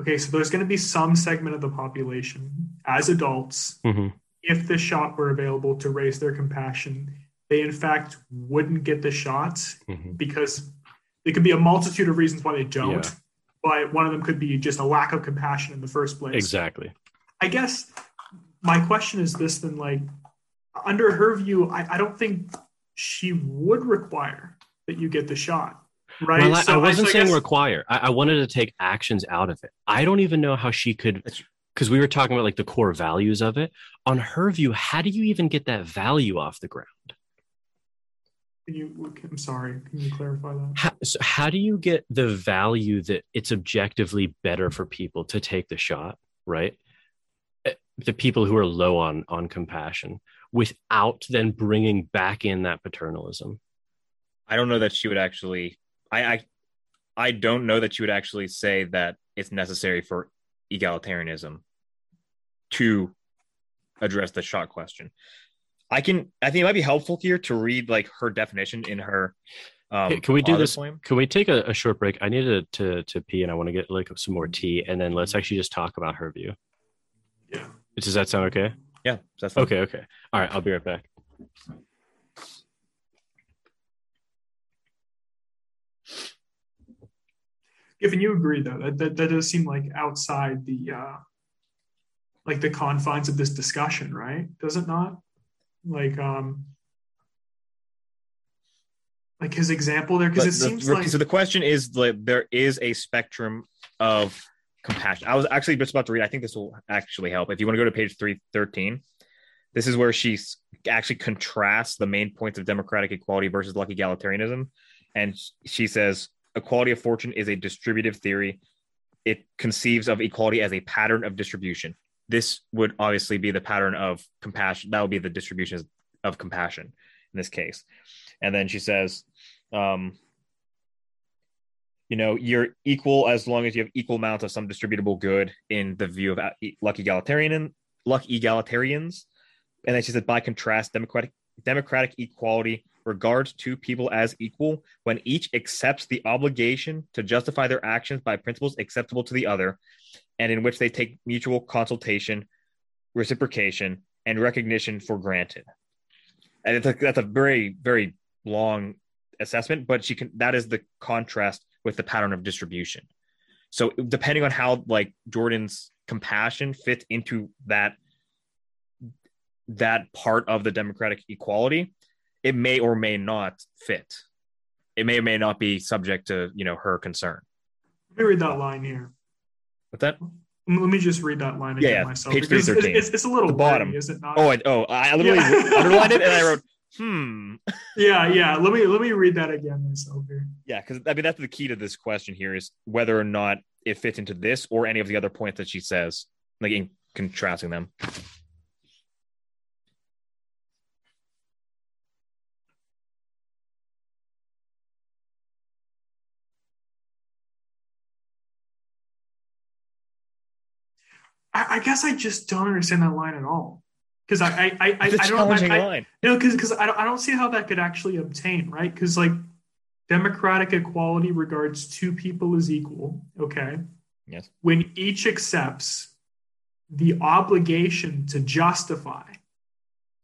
okay, so there's going to be some segment of the population as adults, mm-hmm. if the shot were available to raise their compassion, they in fact wouldn't get the shot mm-hmm. because there could be a multitude of reasons why they don't. Yeah. But one of them could be just a lack of compassion in the first place. Exactly. I guess my question is this then like under her view, I, I don't think she would require that you get the shot. Right. Well, I, So I wasn't so saying guess- require. I, I wanted to take actions out of it. I don't even know how she could, because we were talking about like the core values of it. On her view, how do you even get that value off the ground? Can you, I'm sorry. Can you clarify that? How, so how do you get the value that it's objectively better for people to take the shot, right? Eh, The people who are low on on compassion, without then bringing back in that paternalism. I don't know that she would actually. I, I I don't know that she would actually say that it's necessary for egalitarianism to address the shot question. I can. I think it might be helpful here to read like her definition in her. Um, Hey, can we do this? poem. Can we take a, a short break? I need to, to to pee, and I want to get like some more tea, and then let's actually just talk about her view. Yeah. Does that sound okay? Yeah, that's fine. Okay, okay. All right, I'll be right back. Given you agree though, that, that that does seem like outside the uh like the confines of this discussion, right? Does it not? Like um like his example there, because it the- seems like so the question is like there is a spectrum of compassion. I was actually just about to read. I think this will actually help. If you want to go to page three thirteen, this is where she actually contrasts the main points of democratic equality versus luck egalitarianism, and she says equality of fortune is a distributive theory. It conceives of equality as a pattern of distribution. This would obviously be the pattern of compassion. That would be the distribution of compassion in this case. And then she says, um, you know, you're equal as long as you have equal amounts of some distributable good in the view of uh, luck egalitarian, luck egalitarians. And then she said, by contrast, democratic democratic equality regards two people as equal when each accepts the obligation to justify their actions by principles acceptable to the other, and in which they take mutual consultation, reciprocation, and recognition for granted. And a, that's a very, very long assessment, but she can that is the contrast with the pattern of distribution. So depending on how like Jordan's compassion fits into that that part of the democratic equality, it may or may not fit. It may or may not be subject to you know her concern. let me read that line here. What's that? Let me just read that line again yeah, myself. page because it's, 313. it's, it's a little The bottom. wordy, is it not? Oh, I, oh, I literally Yeah. underlined it and I wrote, hmm. yeah, yeah. Let me let me read that again myself here. Yeah, because I mean that's the key to this question here is whether or not it fits into this or any of the other points that she says, like in contrasting them. I, I guess I just don't understand that line at all. Because I I I, I, It's a I don't I, I, line. you know because because I don't, I don't see how that could actually obtain right because like democratic equality regards two people as equal okay Yes. when each accepts the obligation to justify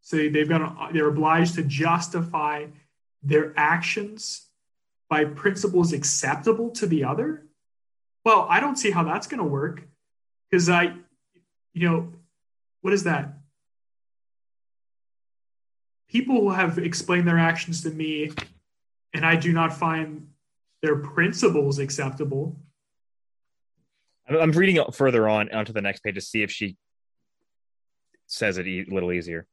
so they've got they're obliged to justify their actions by principles acceptable to the other well i don't see how that's going to work because i you know what is that people have explained their actions to me and i do not find their principles acceptable I'm- reading further on onto the next page to see if she says it a little easier.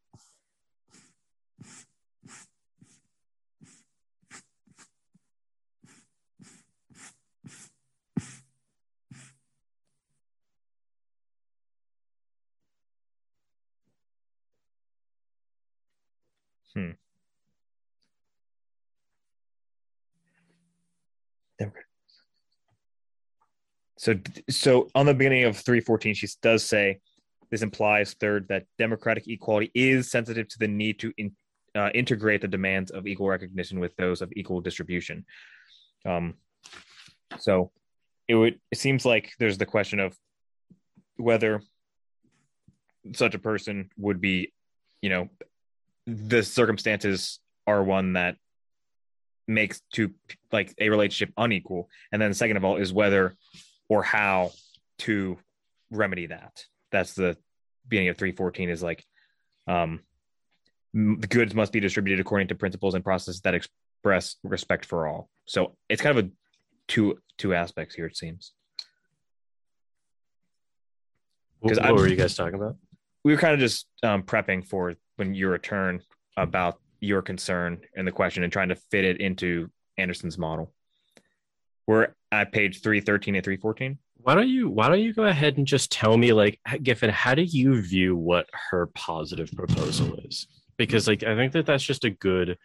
So, so on the beginning of 314, she does say this implies third that democratic equality is sensitive to the need to in, uh, integrate the demands of equal recognition with those of equal distribution. Um, so it would it seems like there's the question of whether such a person would be, you know, the circumstances are one that makes to like a relationship unequal, and then second of all is whether or how to remedy that. That's the beginning of 314 is like um the goods must be distributed according to principles and processes that express respect for all. So it's kind of a two two aspects here it seems. What, what were you guys talking about? We were kind of just um, prepping for when you return about your concern and the question and trying to fit it into Anderson's model. We're at page 313 and 314. Why don't you why don't you go ahead and just tell me like Giffen, how do you view what her positive proposal is? Because like I think that that's just a good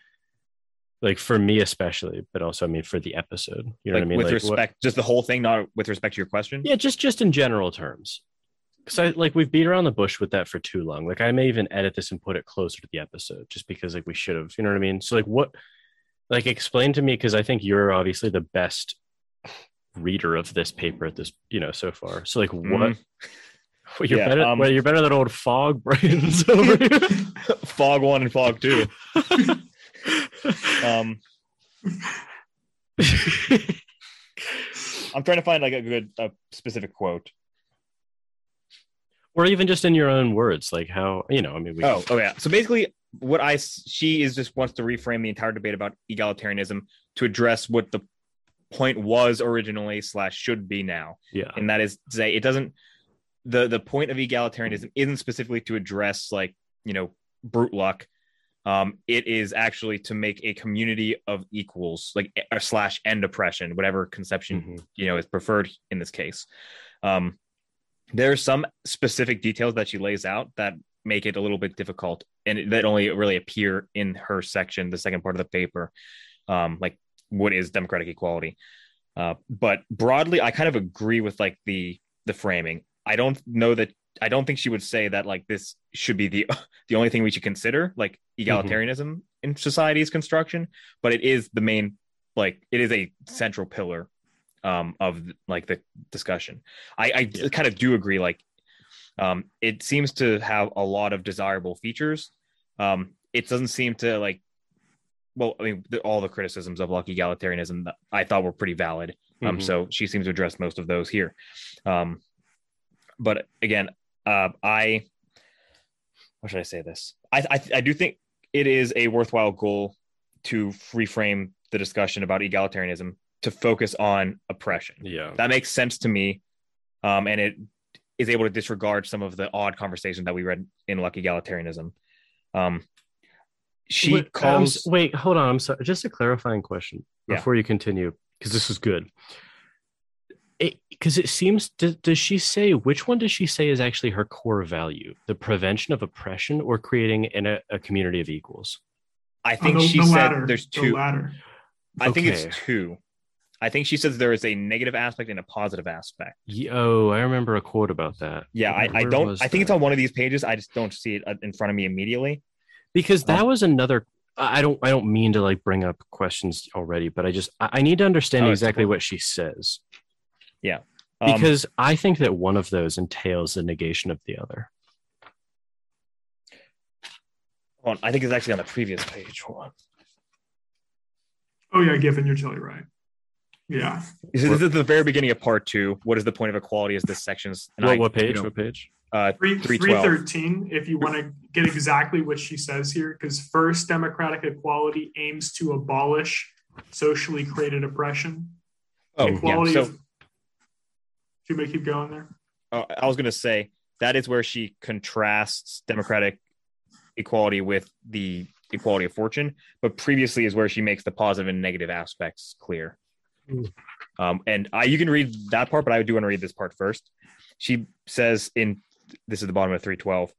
like for me especially, but also I mean for the episode. You know like, what I mean? With like, respect, what, just the whole thing, not with respect to your question. Yeah, just just in general terms. Because I like we've beat around the bush with that for too long. Like I may even edit this and put it closer to the episode, just because like we should have. You know what I mean? So like what, like explain to me because I think you're obviously the best reader of this paper at this you know so far. So like what? Mhm. Well, you're Yeah, better. um, well, you're better than old fog brains over here. fog one and fog two. Um, I'm trying to find like a good a specific quote. or even just in your own words, like how you know. I mean, we, Oh, oh yeah. So basically, what i she is just wants to reframe the entire debate about egalitarianism to address what the point was originally slash should be now, yeah, and that is to say it doesn't. the The point of egalitarianism isn't specifically to address like you know brute luck. Um, it is actually to make a community of equals, like or slash end oppression, whatever conception Mhm. you know is preferred in this case. Um, there are some specific details that she lays out that make it a little bit difficult, and that only really appear in her section, the second part of the paper, um, like what is democratic equality. Uh, but broadly, I kind of agree with like the the framing. I don't know that I don't think she would say that like this should be the the only thing we should consider, like egalitarianism in society's construction, but it is the main like it is a central pillar um, of like the discussion. I, I Yeah. kind of do agree. Like, um, it seems to have a lot of desirable features. Um, it doesn't seem to like. Well, I mean, the, all the criticisms of like egalitarianism that I thought were pretty valid. Um, Mhm. so she seems to address most of those here. Um, but again, uh, I how should I say this? I, I I do think it is a worthwhile goal to reframe the discussion about egalitarianism to focus on oppression. yeah. That makes sense to me, um, and it is able to disregard some of the odd conversation that we read in Lucky Egalitarianism. Um, she Wait, I'm calls. wait, hold on. I'm sorry. Just a clarifying question Yeah. before you continue, because this is good. Because it, seems, does, does she say which one does she say is actually her core value? The prevention of oppression or creating in a, a community of equals? I think Oh, the- she the said latter, there's two. latter. I think Okay. it's two. I think she says there is a negative aspect and a positive aspect. Ye- Oh, I remember a quote about that. Yeah, I, I don't. I think it's on one of these pages. I just don't see it uh, in front of me immediately. Because that Um, was another. I I don't. I don't mean to like bring up questions already, but I just I I need to understand Oh, exactly cool. what she says Um, because I think that one of those entails the negation of the other. hold on, I think it's actually on the previous page. Hold on. Oh yeah, Giffen, you're totally right. Yeah. This is, this is the very beginning of part two. What is the point of equality? Is this section's? and What, I- what page? you know, what page? Uh, Three, 313, if you want to get exactly what she says here, because first, democratic equality aims to abolish socially created oppression. oh, yeah. equality So of. Should we keep going there? uh, I was going to say that is where she contrasts democratic equality with the equality of fortune, but previously is where she makes the positive and negative aspects clear. Mm. Um, and I, you can read that part, but I do want to read this part first. She says in this is the bottom of 312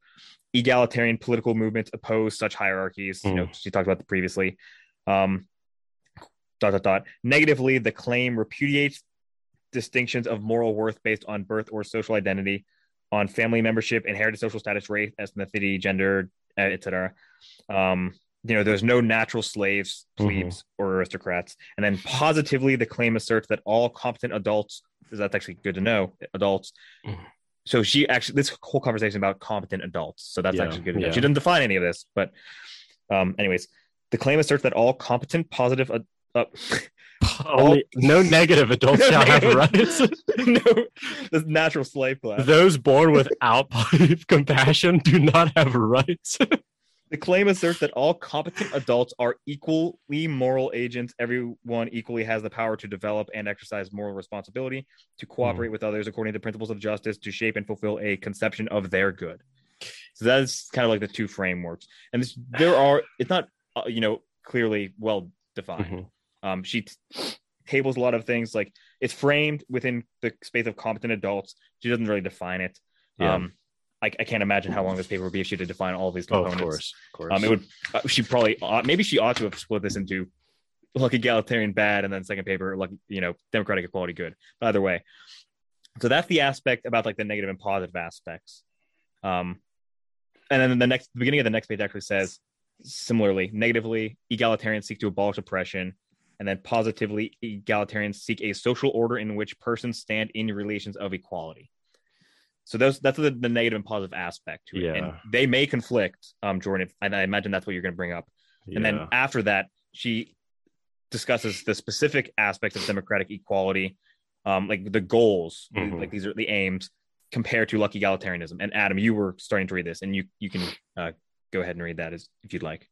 egalitarian political movements oppose such hierarchies. You know, she talked about the previously. Um, dot dot dot. Negatively, the claim repudiates distinctions of moral worth based on birth or social identity, on family membership, inherited social status, race, ethnicity, gender, etc. Um, you know, there's no natural slaves, plebes, mm-hmm. or aristocrats. And then positively, the claim asserts that all competent adults, Is that's actually good to know, adults. Mm. So she actually, this whole conversation about competent adults. So that's yeah, actually good. Yeah. She didn't define any of this, but um, anyways, the claim asserts that all competent, positive, uh, uh, Only, no negative adults no shall negative. have rights. no, the natural slave class. Those born without compassion do not have rights. The claim asserts that all competent adults are equally moral agents. Everyone equally has the power to develop and exercise moral responsibility, to cooperate mm. with others according to principles of justice, to shape and fulfill a conception of their good. So that's kind of like the two frameworks. And this, there are, it's not, uh, you know, clearly well defined. Mm-hmm. Um, she t- tables a lot of things like it's framed within the space of competent adults. She doesn't really define it. Yeah. Um, I, I, can't imagine how long this paper would be if she had to define all these components. Oh, of course, of course. Um, it would. Uh, she probably ought, maybe she ought to have split this into like egalitarian bad, and then second paper like you know democratic equality good. But either way, so that's the aspect about like the negative and positive aspects. Um, and then the next the beginning of the next page actually says similarly negatively egalitarians seek to abolish oppression and then positively egalitarians seek a social order in which persons stand in relations of equality so those that's the, the negative and positive aspect to it. Yeah. And they may conflict, um, Jordan. If, and I imagine that's what you're going to bring up. Yeah. And then after that, she discusses the specific aspects of democratic equality, um, like the goals, mm-hmm. like these are the aims compared to luck egalitarianism. And Adam, you were starting to read this, and you you can uh, go ahead and read that as if you'd like.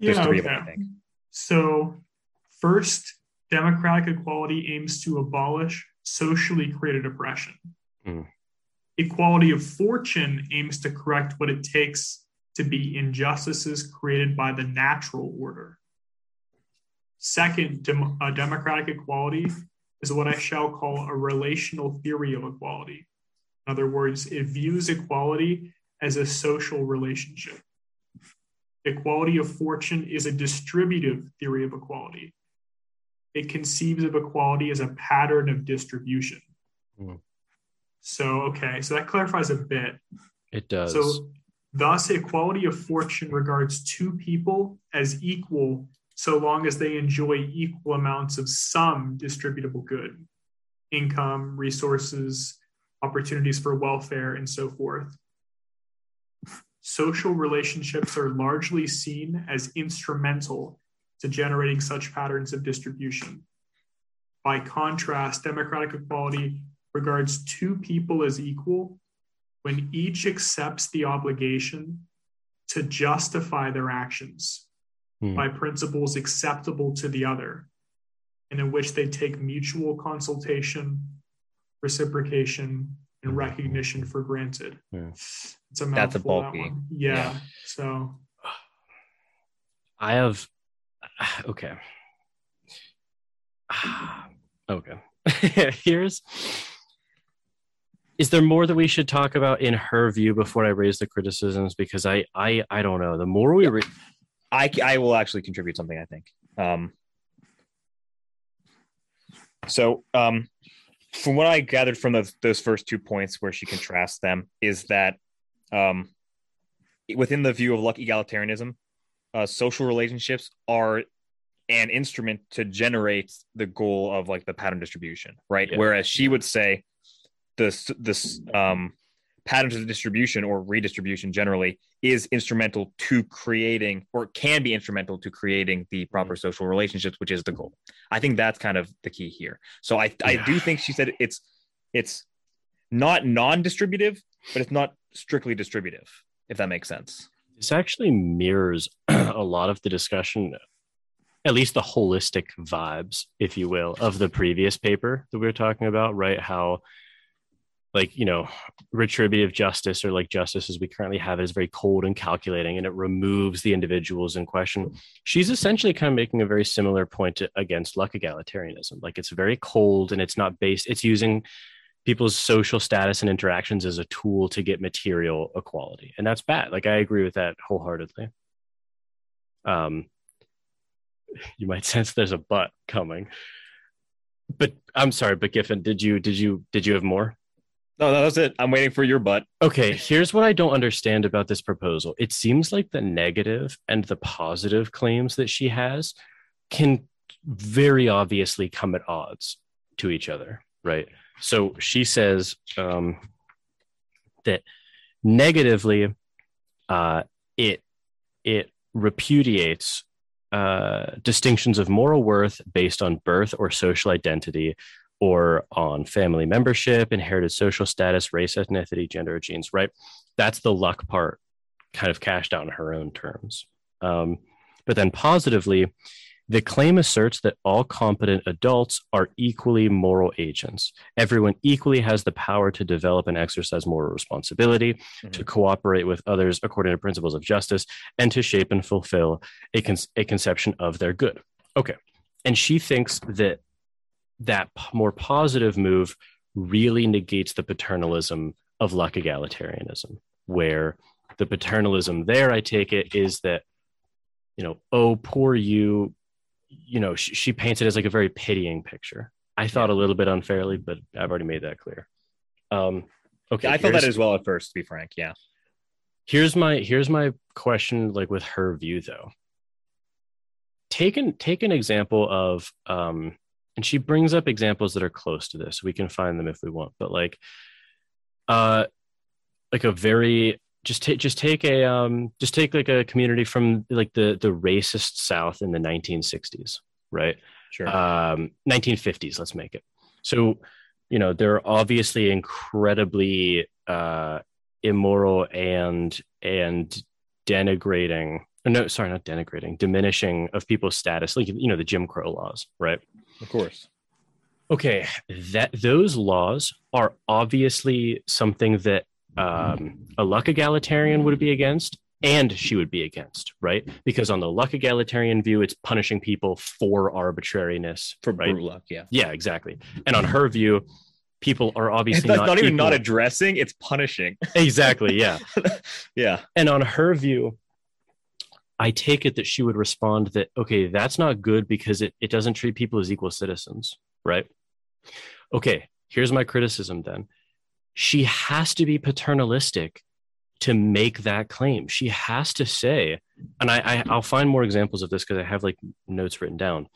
There's yeah, three okay. of them, I think. So first, democratic equality aims to abolish socially created oppression. Mm. Equality of fortune aims to correct what it takes to be injustices created by the natural order. Second, dem- democratic equality is what I shall call a relational theory of equality. In other words, it views equality as a social relationship. Equality of fortune is a distributive theory of equality. It conceives of equality as a pattern of distribution. Mm. So, okay, so that clarifies a bit. It does. So, thus, equality of fortune regards two people as equal so long as they enjoy equal amounts of some distributable good income, resources, opportunities for welfare, and so forth. Social relationships are largely seen as instrumental to generating such patterns of distribution. By contrast, democratic equality regards two people as equal when each accepts the obligation to justify their actions hmm. by principles acceptable to the other, and in which they take mutual consultation, reciprocation, and recognition for granted. Yeah. It's a mouthful, That's a bulky. That yeah, yeah. So I have okay. Okay. Here's is there more that we should talk about in her view before I raise the criticisms? Because I I I don't know. The more we read, I I will actually contribute something. I think. Um, so um, from what I gathered from those those first two points where she contrasts them is that um, within the view of luck egalitarianism, uh, social relationships are an instrument to generate the goal of like the pattern distribution, right? Yeah. Whereas she would say this this um, patterns of distribution or redistribution generally is instrumental to creating or can be instrumental to creating the proper social relationships which is the goal. I think that's kind of the key here. So i i do think she said it's it's not non-distributive but it's not strictly distributive if that makes sense. This actually mirrors a lot of the discussion at least the holistic vibes if you will of the previous paper that we were talking about right? How like you know retributive justice or like justice as we currently have it is very cold and calculating and it removes the individuals in question. She's essentially kind of making a very similar point to, against luck egalitarianism. Like it's very cold and it's not based it's using people's social status and interactions as a tool to get material equality and that's bad. Like i agree with that wholeheartedly. Um you might sense there's a but coming. But I'm sorry, but Giffen, did you did you did you have more? No, no, that's it. I'm waiting for your butt. Okay, here's what I don't understand about this proposal. It seems like the negative and the positive claims that she has can very obviously come at odds to each other, right? So she says um, that negatively, uh, it it repudiates uh, distinctions of moral worth based on birth or social identity or on family membership, inherited social status, race, ethnicity, gender, or genes, right? That's the luck part kind of cashed out in her own terms. Um, but then positively, the claim asserts that all competent adults are equally moral agents. Everyone equally has the power to develop and exercise moral responsibility, mm-hmm. to cooperate with others according to principles of justice, and to shape and fulfill a, con- a conception of their good. Okay. And she thinks that that more positive move really negates the paternalism of luck egalitarianism, where the paternalism there, I take it, is that, you know, oh, poor you, you know, she, she paints it as like a very pitying picture. I thought a little bit unfairly, but I've already made that clear. Um, okay, I thought that as well at first, to be frank. Yeah. Here's my here's my question, like with her view though. Take an take an example of um, and she brings up examples that are close to this. We can find them if we want but like uh like a very just take just take a um just take like a community from like the the racist south in the 1960s right? Sure. Um 1950s let's make it. So you know they're obviously incredibly uh immoral and and denigrating no sorry not denigrating diminishing of people's status like you know the jim crow laws right of course. Okay, that those laws are obviously something that um, a luck egalitarian would be against, and she would be against, right? Because on the luck egalitarian view, it's punishing people for arbitrariness, for right? brutal luck. Yeah, yeah, exactly. And on her view, people are obviously not, not, even equal. not addressing; it's punishing. exactly. Yeah. yeah. And on her view, I take it that she would respond that, okay, that's not good because it, it doesn't treat people as equal citizens, right? Okay, here's my criticism then. She has to be paternalistic to make that claim. She has to say, and I, I I'll find more examples of this because I have like notes written down.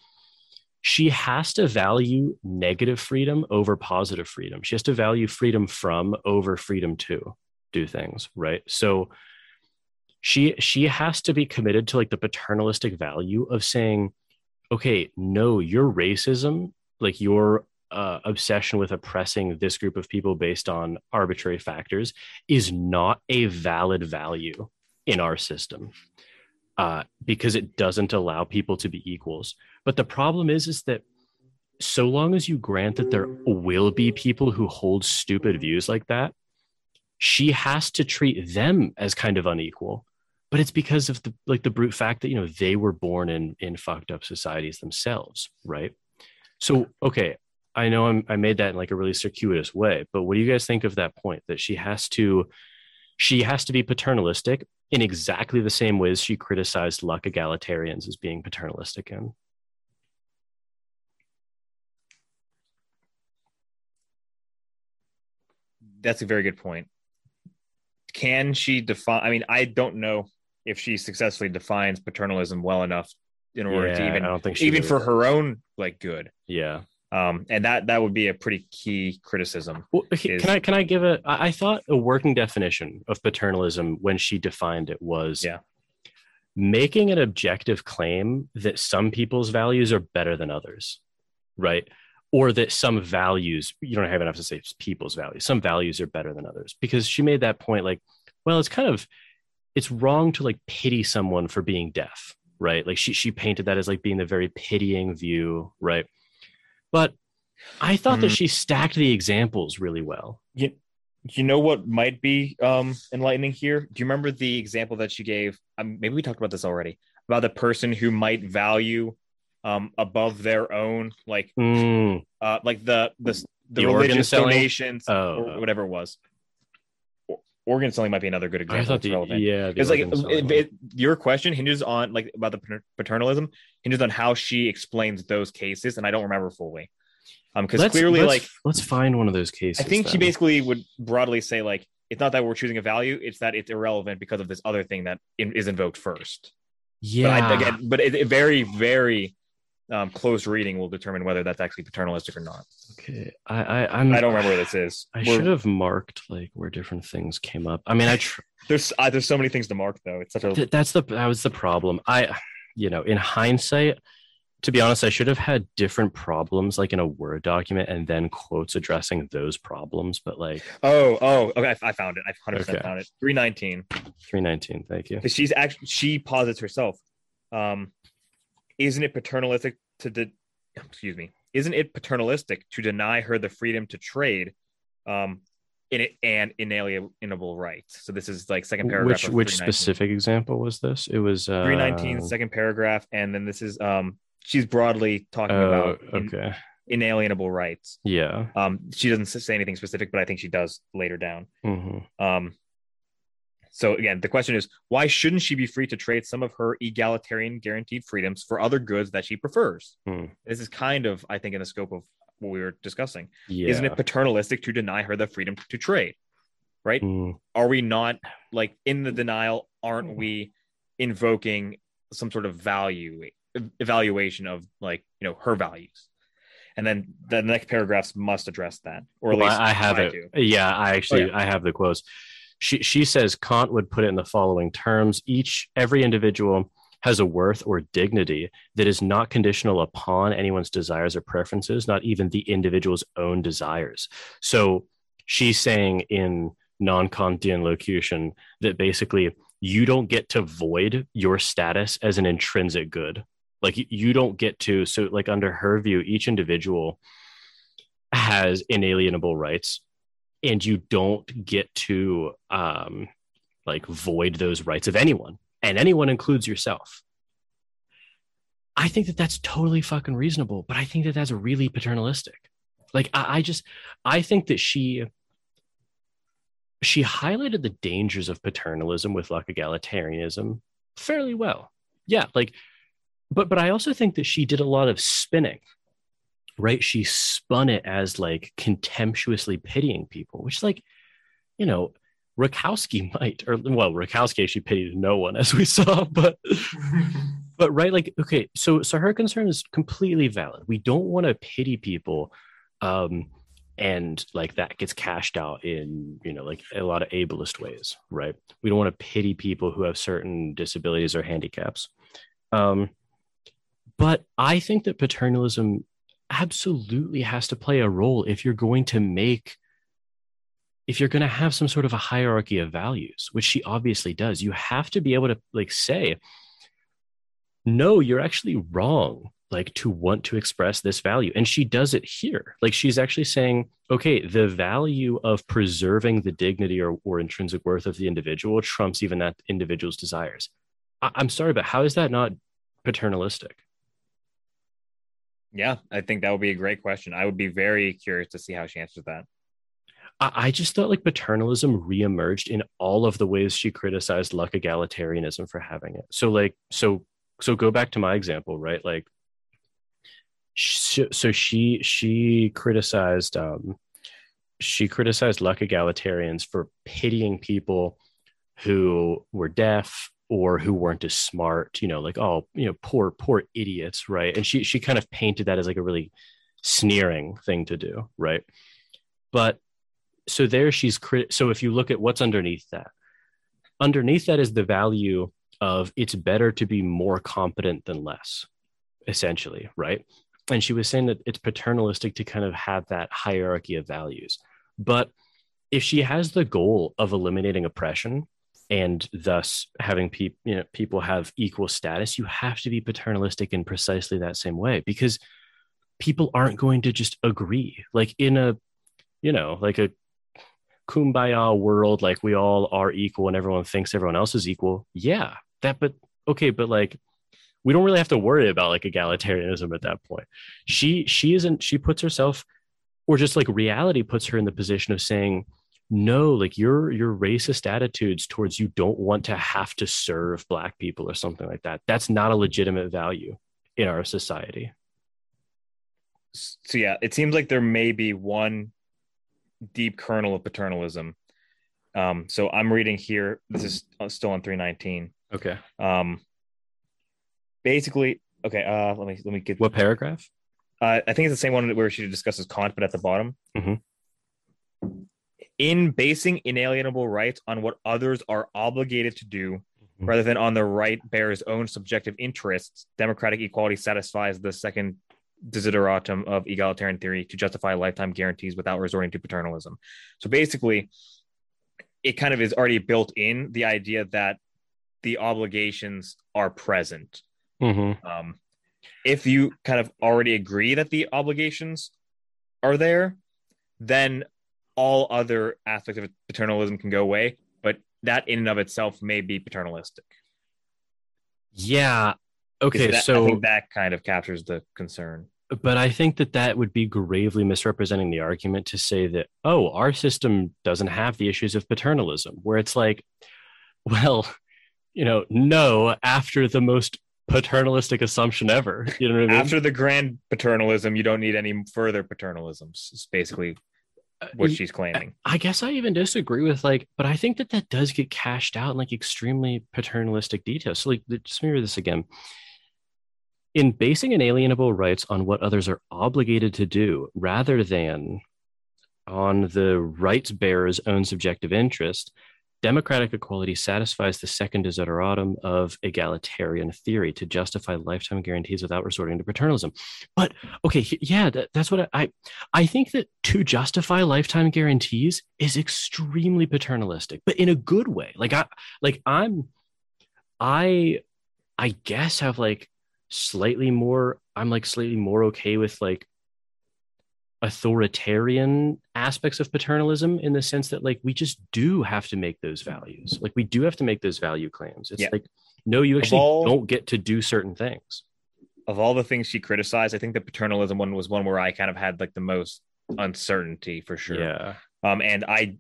She has to value negative freedom over positive freedom. She has to value freedom from over freedom to do things, right? So she she has to be committed to like the paternalistic value of saying okay no your racism like your uh, obsession with oppressing this group of people based on arbitrary factors is not a valid value in our system uh, because it doesn't allow people to be equals. But the problem is is that so long as you grant that there will be people who hold stupid views like that she has to treat them as kind of unequal but it's because of the like the brute fact that you know they were born in in fucked up societies themselves right? So okay i know I'm, i made that in like a really circuitous way but what do you guys think of that point that she has to she has to be paternalistic in exactly the same ways she criticized luck egalitarians as being paternalistic in? that's a very good point can she define i mean i don't know if she successfully defines paternalism well enough in order yeah, to even I don't think even would. for her own like good. Yeah. Um, and that that would be a pretty key criticism. Well, is, can I can I give a? I thought a working definition of paternalism when she defined it was yeah. making an objective claim that some people's values are better than others, right? Or that some values you don't have enough to say people's values. Some values are better than others because she made that point. Like, well, it's kind of it's wrong to like pity someone for being deaf, right? Like she she painted that as like being the very pitying view, right? But I thought mm. that she stacked the examples really well. You, you know what might be um, enlightening here? Do you remember the example that she gave? Um, maybe we talked about this already about the person who might value um, above their own, like, mm. uh, like the the, the, the religious donations oh, or whatever it was organ selling might be another good example. The, relevant. yeah, it's like it, it, your question hinges on like about the paternalism hinges on how she explains those cases, and I don't remember fully. Um, because clearly, let's- like let's find one of those cases. I think she basically would broadly say like it's not that we're choosing a value; it's that it's irrelevant because of this other thing that in, is invoked first. yeah. But I, again, but it, it very, very um, close reading will determine whether that's actually paternalistic or not. okay. I I I'm, I don't remember where this is. I We're- should have marked like where different things came up. I mean, I tr- There's uh, there's so many things to mark though. It's such a th- that's the that was the problem. I, you know, in hindsight, to be honest, I should have had different problems like in a Word document and then quotes addressing those problems. But like oh oh okay. I, I found it. I 100 percent found it. 319 three nineteen. Thank you. she's actually she posits herself. Um, isn't it paternalistic to de- excuse me? Isn't it paternalistic to deny her the freedom to trade? Um, in it and inalienable rights. So this is like second paragraph. Which which specific example was this? It was uh, 319 second paragraph and then this is um she's broadly talking Oh, about in- okay. inalienable rights Yeah. um she doesn't say anything specific but i think she does later down hmm um so again the question is why shouldn't she be free to trade some of her egalitarian guaranteed freedoms for other goods that she prefers Hmm. this is kind of i think in the scope of what we were discussing Yeah. isn't it paternalistic to deny her the freedom to trade right Mm, are we not like in the denial aren't we invoking some sort of value evaluation of like you know her values and then the next paragraphs must address that or at Well, least I I have try it. to. Yeah, I actually Oh, yeah. I have the quotes. She she says Kant would put it in the following terms: each every individual has a worth or dignity that is not conditional upon anyone's desires or preferences, not even the individual's own desires. So she's saying in non-Kantian locution that basically you don't get to void your status as an intrinsic good. Like you- don't get to so like under her view, each individual has inalienable rights and you don't get to um like void those rights of anyone and anyone includes yourself. I think that that's totally fucking reasonable but i think that that's really paternalistic. Like i, I just i think that she she highlighted the dangers of paternalism with like egalitarianism fairly well. Yeah like but but i also think that she did a lot of spinning right? She spun it as like contemptuously pitying people which like you know Rakowski might or well Rakowski she pitied no one as we saw but but right like okay so so her concern is completely valid. We don't want to pity people um and like that gets cashed out in you know like a lot of ableist ways right? We don't want to pity people who have certain disabilities or handicaps. Um but i think that paternalism absolutely has to play a role if you're going to make if you're going to have some sort of a hierarchy of values which she obviously does. You have to be able to like say no you're actually wrong like to want to express this value. And she does it here. Like she's actually saying okay the value of preserving the dignity or, or intrinsic worth of the individual trumps even that individual's desires. I- i'm sorry but how is that not paternalistic yeah i think that would be a great question i would be very curious to see how she answers that I, just thought like paternalism reemerged in all of the ways she criticized luck egalitarianism for having it. So like so so go back to my example, right? Like sh- so she she criticized um she criticized luck egalitarians for pitying people who were deaf or who weren't as smart, you know, like oh, you know, poor poor idiots, right? And she she kind of painted that as like a really sneering thing to do, right? But so there she's crit- so if you look at what's underneath that underneath that is the value of it's better to be more competent than less essentially right and she was saying that it's paternalistic to kind of have that hierarchy of values but if she has the goal of eliminating oppression and thus having people you know people have equal status you have to be paternalistic in precisely that same way because people aren't going to just agree. Like in a you know like a kumbaya world like we all are equal and everyone thinks everyone else is equal. Yeah that but okay but like we don't really have to worry about like egalitarianism at that point. She she isn't she puts herself or just like reality puts her in the position of saying no like your your racist attitudes towards you don't want to have to serve black people or something like that that's not a legitimate value in our society so yeah, it seems like there may be one deep kernel of paternalism. Um, so I'm reading here. This is still on 319. Okay. Um, basically, okay. Uh, let me let me get What paragraph? Uh, I think it's the same one where she discusses Kant, but at the bottom. Mhm. In basing inalienable rights on what others are obligated to do, Mhm. rather than on the right bearer's own subjective interests, democratic equality satisfies the second desideratum of egalitarian theory to justify lifetime guarantees without resorting to paternalism. So basically, it kind of is already built in the idea that the obligations are present Mhm. um, if you kind of already agree that the obligations are there, then all other aspects of paternalism can go away. But that in and of itself may be paternalistic. Yeah. Okay. That- I so, think that kind of captures the concern. but I think that that would be gravely misrepresenting the argument to say that, oh, our system doesn't have the issues of paternalism, where it's like, well, you know, no, after the most paternalistic assumption ever. You know what I mean? After the grand paternalism, you don't need any further paternalisms. It's basically what Uh, she's claiming. I guess I even disagree with like, but I think that that does get cashed out in like extremely paternalistic details. So like, just mirror this again. In basing inalienable rights on what others are obligated to do, rather than on the rights bearer's own subjective interest, democratic equality satisfies the second desideratum of egalitarian theory to justify lifetime guarantees without resorting to paternalism. But okay, yeah, that, that's what I, I I think that to justify lifetime guarantees is extremely paternalistic, but in a good way. Like I like I'm I I guess have like slightly more I'm like slightly more okay with like authoritarian aspects of paternalism in the sense that like we just do have to make those values. Like we do have to make those value claims. It's Yeah. like no, you actually all- don't get to do certain things. Of all the things she criticized, I think the paternalism one was one where I kind of had like the most uncertainty for sure. Yeah. um and i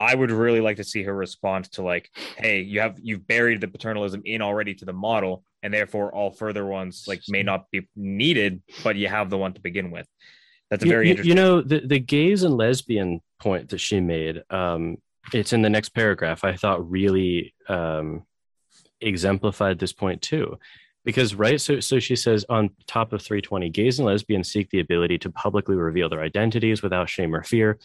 i would really like to see her respond to like hey you have you've buried the paternalism in already to the model and therefore all further ones like may not be needed but you have the one to begin with that's a You- very you, interesting you know the, the gays and lesbian point that she made um it's in the next paragraph i thought really um exemplified this point too. Because right so so she says on top of 320 gays and lesbians seek the ability to publicly reveal their identities without shame or fear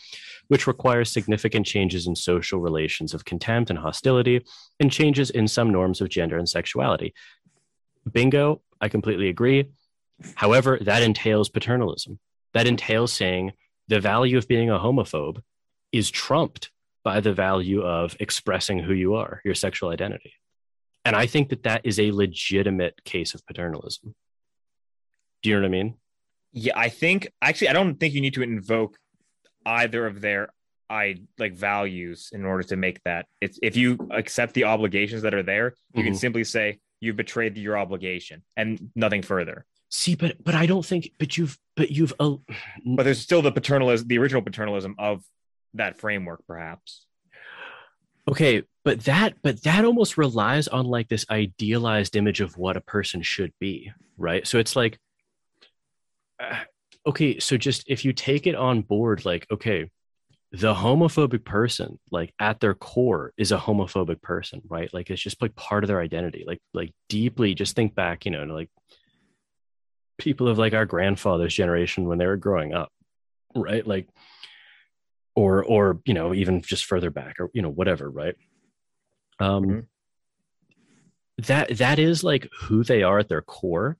which requires significant changes in social relations of contempt and hostility and changes in some norms of gender and sexuality. Bingo i completely agree. However that entails paternalism that entails saying the value of being a homophobe is trumped by the value of expressing who you are, your sexual identity. And I think that that is a legitimate case of paternalism. Do you know what I mean? yeah i think actually i don't think you need to invoke either of their i like values in order to make that it's if you accept the obligations that are there you can Mhm. simply say you've betrayed your obligation and nothing further See, but but I don't think. But you've but you've uh, but there's still the paternalism the original paternalism of that framework perhaps okay. But that but that almost relies on like this idealized image of what a person should be, right? So it's like, uh, okay, so just if you take it on board, like okay, the homophobic person like at their core is a homophobic person right like it's just like part of their identity like like deeply just think back you know to like people of like our grandfather's generation when they were growing up right? Like or or you know even just further back or you know whatever right? Um Mhm. that that is like who they are at their core.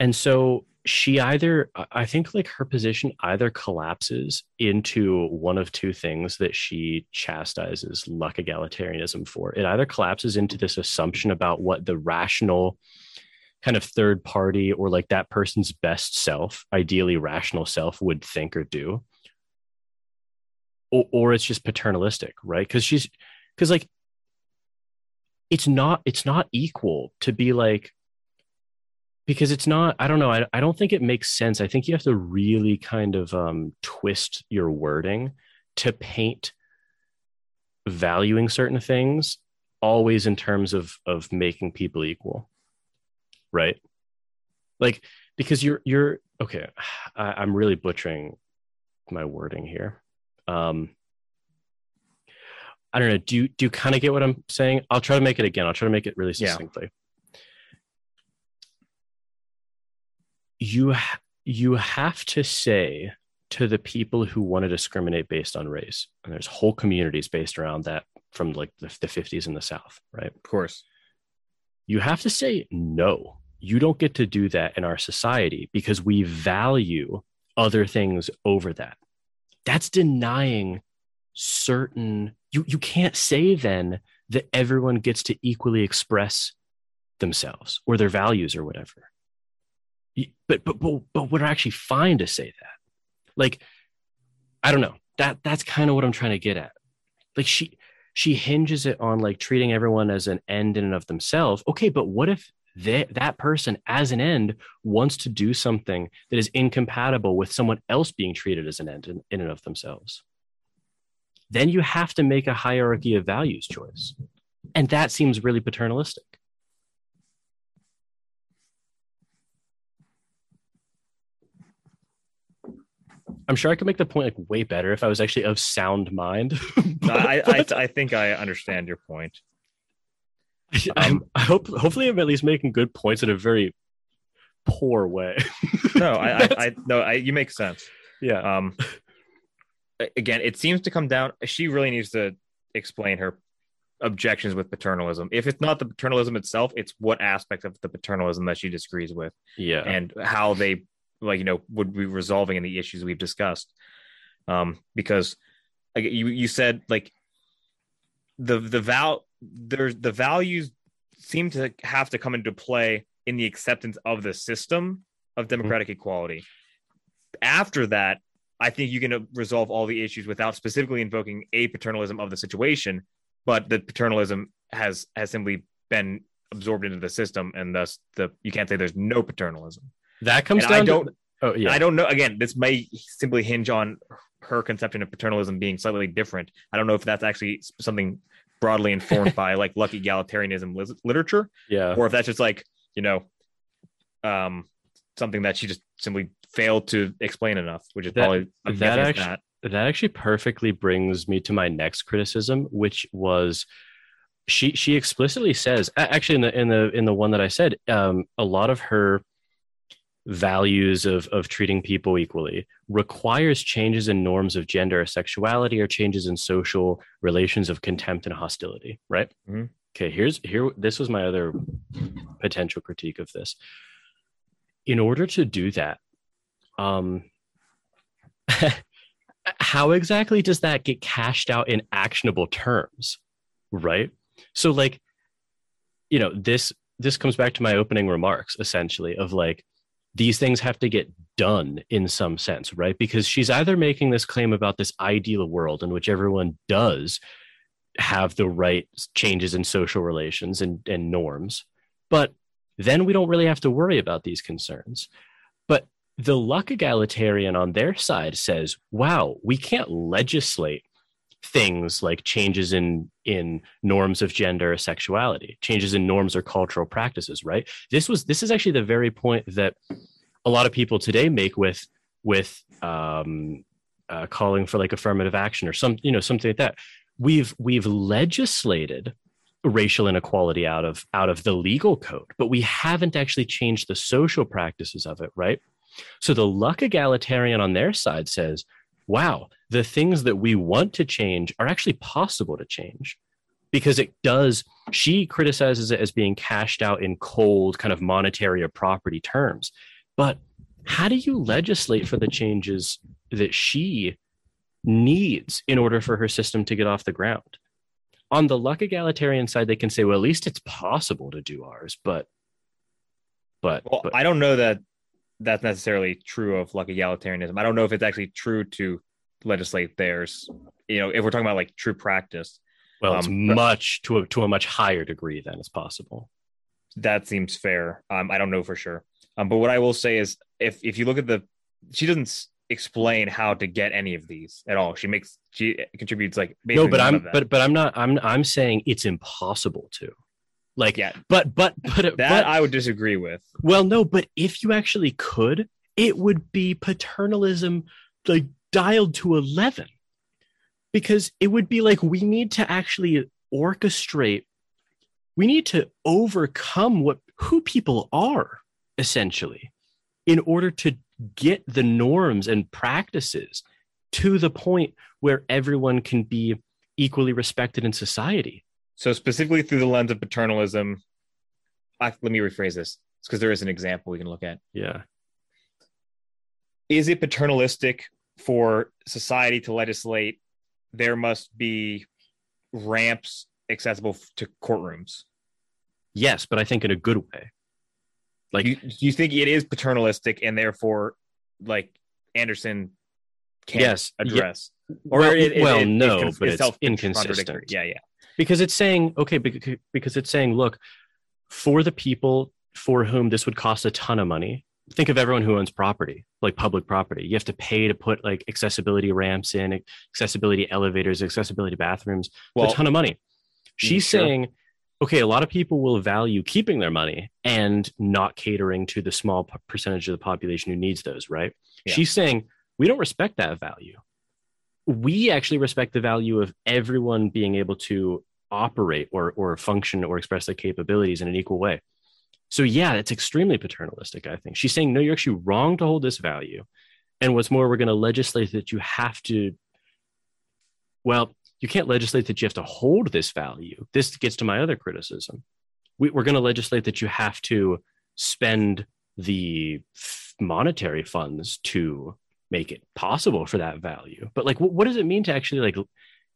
And so she either i think like her position either collapses into one of two things that she chastises luck egalitarianism for. It either collapses into this assumption about what the rational kind of third party or like that person's best self ideally rational self would think or do. Or, or it's just paternalistic right? Because she's because like it's not it's not equal to be like because it's not i don't know I, I don't think it makes sense. I think you have to really kind of um, twist your wording to paint valuing certain things always in terms of of making people equal right like because you're you're okay, I, I'm really butchering my wording here. Um, I don't know. Do you do you kind of get what I'm saying? I'll try to make it again. I'll try to make it really succinctly. Yeah. You ha- you have to say to the people who want to discriminate based on race, and there's whole communities based around that from like the, the 50s in the South, right? Of course. you have to say no you don't get to do that in our society because we value other things over that. That's denying certain you you can't say then that everyone gets to equally express themselves or their values or whatever. But but but, but we're actually fine to say that? Like i don't know. That that's kind of what i'm trying to get at. Like she she hinges it on like treating everyone as an end in and of themselves. Okay, but what if that that person as an end wants to do something that is incompatible with someone else being treated as an end in, in and of themselves? Then you have to make a hierarchy of values choice. And that seems really paternalistic. I'm sure I could make the point like way better if I was actually of sound mind. No, I, I, I think I understand your point. I'm, I hope hopefully I'm at least making good points in a very poor way. No, I, I, I no, I, you make sense. yeah. Um, again, it seems to come down. She really needs to explain her objections with paternalism. If it's not the paternalism itself, it's what aspect of the paternalism that she disagrees with, Yeah. and how they, like you know, would be resolving any issues we've discussed. Um, because like you you said like the the val there's the values seem to have to come into play in the acceptance of the system of mm-hmm. democratic equality. After that, I think you can uh, resolve all the issues without specifically invoking a paternalism of the situation, but the paternalism has has simply been absorbed into the system, and thus the you can't say there's no paternalism. that comes And down I don't to Oh yeah. I don't know. Again, this may simply hinge on her conception of paternalism being slightly different. I don't know if that's actually something broadly informed by like lucky egalitarianism lis- literature, yeah. or if that's just like you know, um, something that she just simply failed to explain enough, which is That- probably that guessing it's actu- that. that actually perfectly brings me to my next criticism which was she she explicitly says actually in the in the in the one that i said um a lot of her values of of treating people equally requires changes in norms of gender or sexuality or changes in social relations of contempt and hostility right? Mhm. okay here's here this was my other potential critique of this. In order to do that um how exactly does that get cashed out in actionable terms right? So like you know this this comes back to my opening remarks essentially of like these things have to get done in some sense right? Because she's either making this claim about this ideal world in which everyone does have the right changes in social relations and, and norms but then we don't really have to worry about these concerns. But the luck egalitarian on their side says, wow, we can't legislate things like changes in in norms of gender or sexuality, changes in norms or cultural practices, right? This was this is actually the very point that a lot of people today make with with um, uh, calling for like affirmative action or some you know something like that. We've we've legislated racial inequality out of out of the legal code, but we haven't actually changed the social practices of it, right? So the luck egalitarian on their side says, wow, the things that we want to change are actually possible to change because it does. She criticizes it as being cashed out in cold, kind of monetary or property terms. But how do you legislate for the changes that she needs in order for her system to get off the ground? On the luck egalitarian side, they can say, well, at least it's possible to do ours, but. But, Well, but I don't know that that's necessarily true of luck egalitarianism. I don't know if it's actually true to legislate theirs. You know, if we're talking about like true practice, Well, it's Um, but- much to a to a much higher degree than is possible. that seems fair. Um, I don't know for sure. Um, but what I will say is, if if you look at the, she doesn't explain how to get any of these at all. She makes she contributes like No, but I'm but but I'm not I'm I'm saying it's impossible to. Like yeah, but but but that but I would disagree with. well no, but if you actually could it would be paternalism like dialed to 11 because it would be like we need to actually orchestrate we need to overcome what who people are essentially in order to get the norms and practices to the point where everyone can be equally respected in society So specifically through the lens of paternalism, I, let me rephrase this because there is an example we can look at. yeah Is it paternalistic for society to legislate there must be ramps accessible to courtrooms? yes but i think in a good way like you, do you think it is paternalistic and therefore like Anderson can't Yes, yeah. address? well, it- it- well it- no it's but it's inconsistent. Yeah, yeah. Because it's saying okay because it's saying look for the people for whom this would cost a ton of money think of everyone who owns property like public property. You have to pay to put like accessibility ramps in accessibility elevators accessibility bathrooms. It's Well, a ton of money. Mm, she's sure. saying okay a lot of people will value keeping their money and not catering to the small percentage of the population who needs those right? Yeah. she's saying we don't respect that value we actually respect the value of everyone being able to operate or or function or express their capabilities in an equal way. So yeah, it's extremely paternalistic, I think. She's saying, no, you're actually wrong to hold this value. And what's more, we're going to legislate that you have to, well, you can't legislate that you have to hold this value. This gets to my other criticism. We, we're going to legislate that you have to spend the monetary funds to make it possible for that value. But like, what, what does it mean to actually like,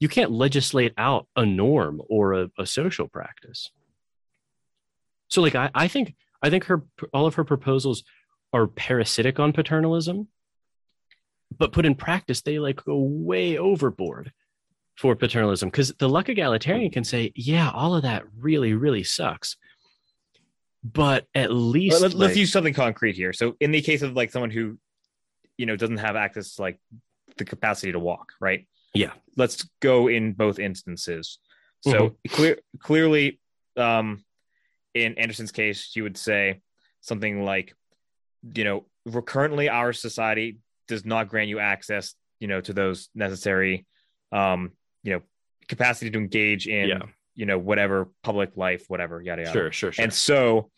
you can't legislate out a norm or a, a social practice. So like, I, I think, I think her, all of her proposals are parasitic on paternalism, but put in practice, they like go way overboard for paternalism. Cause the luck egalitarian can say, yeah, all of that really, really sucks. But at least Let, us like- use something concrete here. So, in the case of like someone who, you know, doesn't have access to like the capacity to walk, right? Yeah. Let's go in both instances. So Mm-hmm. clear, clearly, um, in Anderson's case, you would say something like, you know, currently our society does not grant you access, you know, to those necessary, um, you know, capacity to engage in, Yeah. you know, whatever public life, whatever, yada yada. sure, sure, sure. And so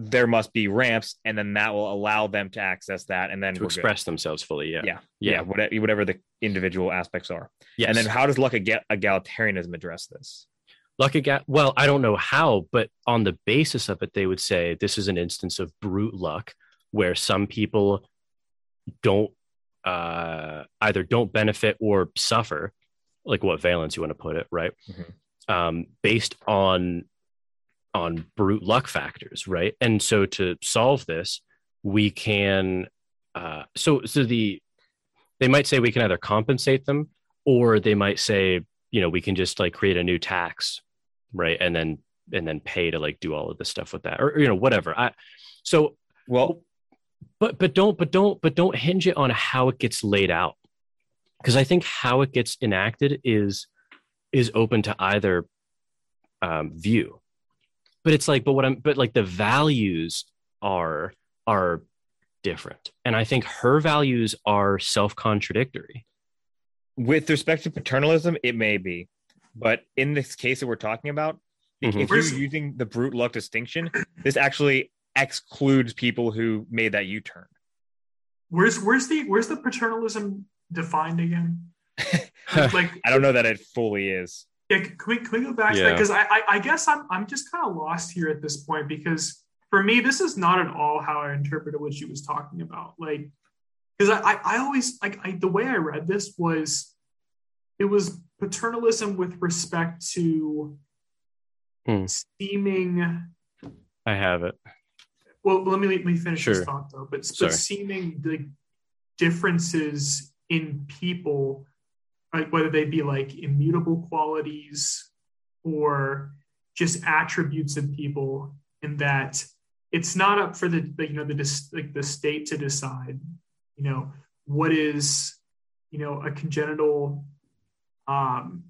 there must be ramps, and then that will allow them to access that, and then to we're good. express themselves fully. Yeah. Yeah. Yeah. yeah, whatever, whatever the individual aspects are. Yes. And then how does luck egal- egalitarianism address this? Luck egal- well, I don't know how, but on the basis of it, they would say this is an instance of brute luck where some people don't uh, either don't benefit or suffer, like what valence you want to put it, right? Mhm. Um, based on on brute luck factors, right? And so to solve this, we can uh, so so the they might say we can either compensate them or they might say you know we can just like create a new tax right? And then and then pay to like do all of this stuff with that or you know whatever. I so Well, but but don't but don't but don't hinge it on how it gets laid out. Because i think how it gets enacted is is open to either um, view but it's like but what i'm but like the values are are different and i think her values are self-contradictory with respect to paternalism, it may be, but in this case that we're talking about, if- Mhm. if you're using the brute luck distinction, this actually excludes people who made that U-turn. Where's where's the where's the paternalism defined again? Like, like I don't know that it fully is. Yeah, can we can we go back to that? Yeah. Because I, I I guess I'm I'm just kind of lost here at this point because for me this is not at all how I interpreted what she was talking about. Like because I, I I always like I the way I read this was it was paternalism with respect to Hmm. seeming i have it well let me let me finish Sure. this thought though but, Sorry. but seeming the differences in people like whether they be like immutable qualities or just attributes of people and that it's not up for the, the you know the like the state to decide you know what is you know a congenital um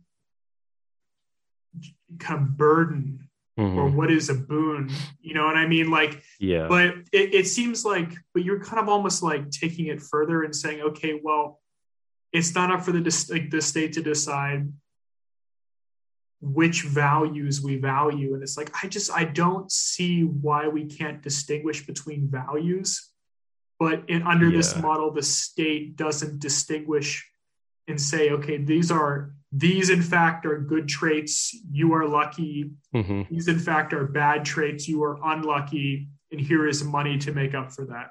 kind of burden Mhm. or what is a boon you know what i mean? Like yeah. but it, it seems like but you're kind of almost like taking it further and saying okay well it's not up for the like the state to decide which values we value. And it's like i just i don't see why we can't distinguish between values. But in under this model the state doesn't distinguish and say okay these are these in fact are good traits you are lucky. Mhm. these in fact are bad traits you are unlucky and here is money to make up for that.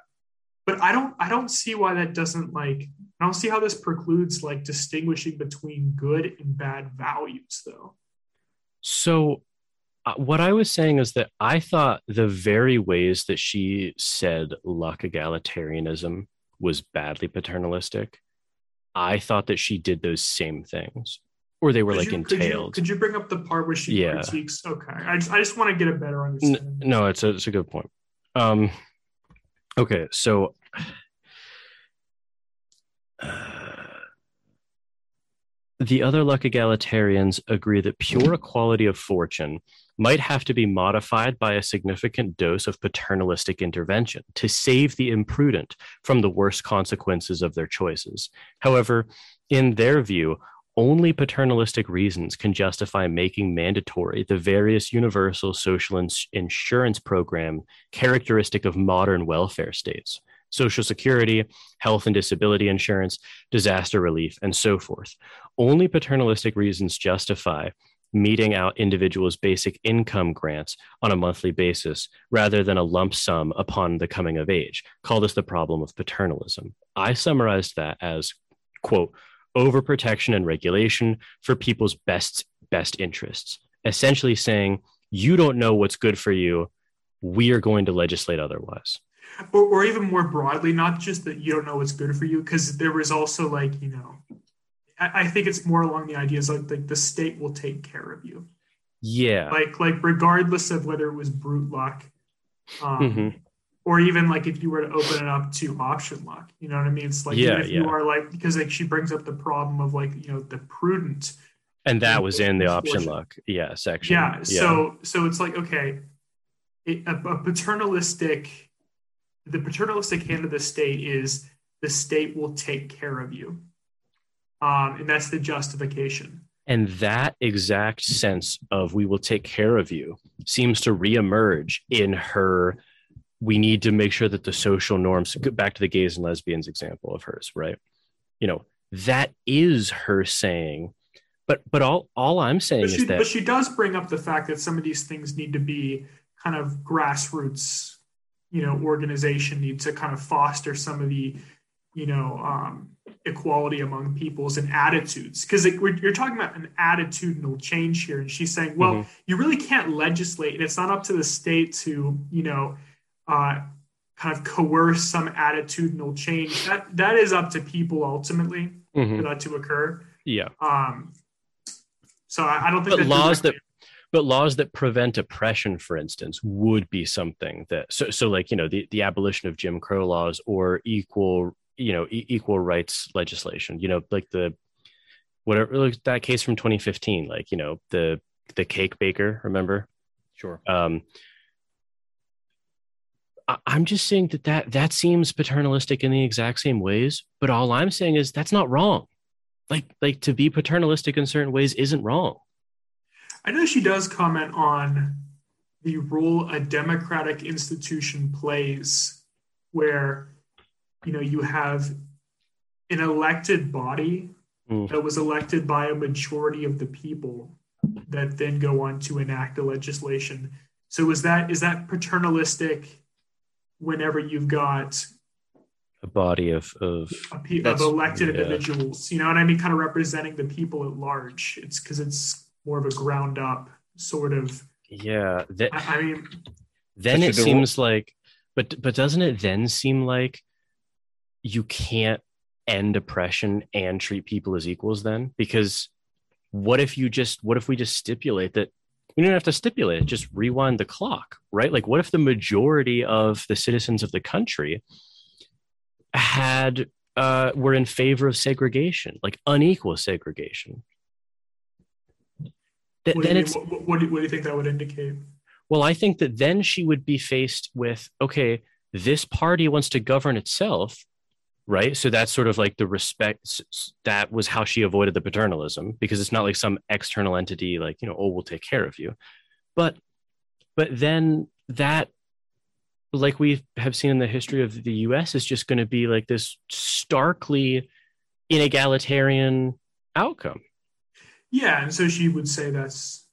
But i don't i don't see why that doesn't like i don't see how this precludes like distinguishing between good and bad values though So, uh, what I was saying is that I thought the very ways that she said luck egalitarianism was badly paternalistic, I thought that she did those same things, or they were Could like you- could you- entailed. Could you, bring up the part where she Yeah. critiques? Okay, I just, I just want to get a better understanding. no, it's a, it's a good point. Um, okay, so the other luck egalitarians agree that pure equality of fortune might have to be modified by a significant dose of paternalistic intervention to save the imprudent from the worst consequences of their choices. However, in their view, only paternalistic reasons can justify making mandatory the various universal social ins- insurance program characteristic of modern welfare states social security health and disability insurance disaster relief and so forth. Only paternalistic reasons justify meeting out individuals basic income grants on a monthly basis rather than a lump sum upon the coming of age. Call this the problem of paternalism. I summarized that as quote overprotection and regulation for people's best best interests. Essentially saying you don't know what's good for you. We are going to legislate otherwise or, or even more broadly, not just that you don't know what's good for you, because there was also like you know, I, I think it's more along the ideas like like the state will take care of you, yeah. Like like regardless of whether it was brute luck, um, Mhm. or even like if you were to open it up to option luck, you know what I mean? It's like Yeah, if you are like because like she brings up the problem of like you know the prudent and that was in the option luck yeah section yeah, so so it's like okay it, a, a paternalistic the paternalistic hand of the state is the state will take care of you um, and that's the justification And that exact sense of we will take care of you seems to reemerge in her. We need to make sure that the social norms, go back to the gays and lesbians example of hers, right? You know, that is her saying, but but all all I'm saying but is she, that but she does bring up the fact that some of these things need to be kind of grassroots you know organization need to kind of foster some of the you know um, equality among peoples and attitudes. Because you're talking about an attitudinal change here. And she's saying well Mhm. you really can't legislate. And it's not up to the state to you know uh, kind of coerce some attitudinal change. That that is up to people ultimately Mhm. for that to occur. Yeah, um, so I, I don't think but that laws that but laws that prevent oppression for instance would be something that so so like you know the, the abolition of jim crow laws or equal you know e- equal rights legislation you know like the whatever like that case from 2015 like you know the the cake baker remember? Sure. um I- i'm just saying that that that seems paternalistic in the exact same ways but all i'm saying is that's not wrong. Like like to be paternalistic in certain ways isn't wrong I know she does comment on the role a democratic institution plays, where you know you have an elected body Mm. that was elected by a majority of the people that then go on to enact the legislation. So is that is that paternalistic whenever you've got a body of of pe- of elected yeah. individuals? You know what I mean? Kind of representing the people at large. It's because it's more of a ground up sort of. yeah that I, I mean, then it should the seems like but but doesn't it then seem like you can't end oppression and treat people as equals then because what if you just what if we just stipulate that you don't have to stipulate it just rewind the clock right like what if the majority of the citizens of the country had uh were in favor of segregation like unequal segregation Th- what, then you, it's what, what, do you, what do you think that would indicate? well, I think that then she would be faced with, okay, this party wants to govern itself, right? So that's sort of like the respect. That was how she avoided the paternalism because it's not like some external entity, like, you know, oh, we'll take care of you. But, but then that, like we have seen in the history of the US, is just going to be like this starkly inegalitarian outcome. Yeah. And so she would say that's,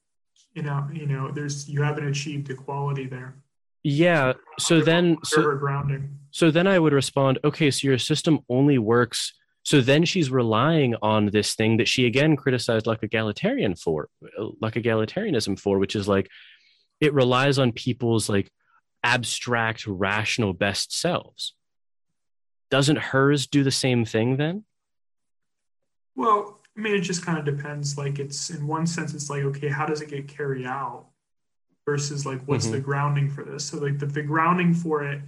you know, you know, there's, you haven't achieved equality there. Yeah so then so, grounding. so then i would respond okay so your system only works so then she's relying on this thing that she again criticized luck egalitarian for luck egalitarianism for which is like it relies on people's like abstract rational best selves. Doesn't hers do the same thing then? Well i mean it just kind of depends like it's in one sense it's like okay how does it get carried out versus like what's mm-hmm. the grounding for this? So like the, the grounding for it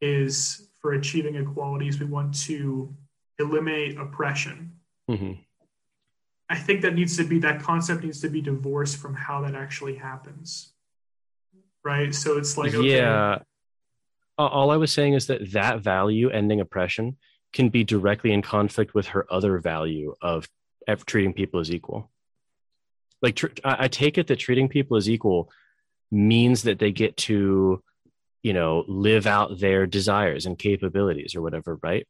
is for achieving equalities we want to eliminate oppression. Mm-hmm. i think that needs to be that concept needs to be divorced from how that actually happens. Right? So it's like okay, yeah. All i was saying is that that value ending oppression can be directly in conflict with her other value of treating people as equal. Like tr- i take it that treating people as equal means that they get to you know live out their desires and capabilities or whatever right?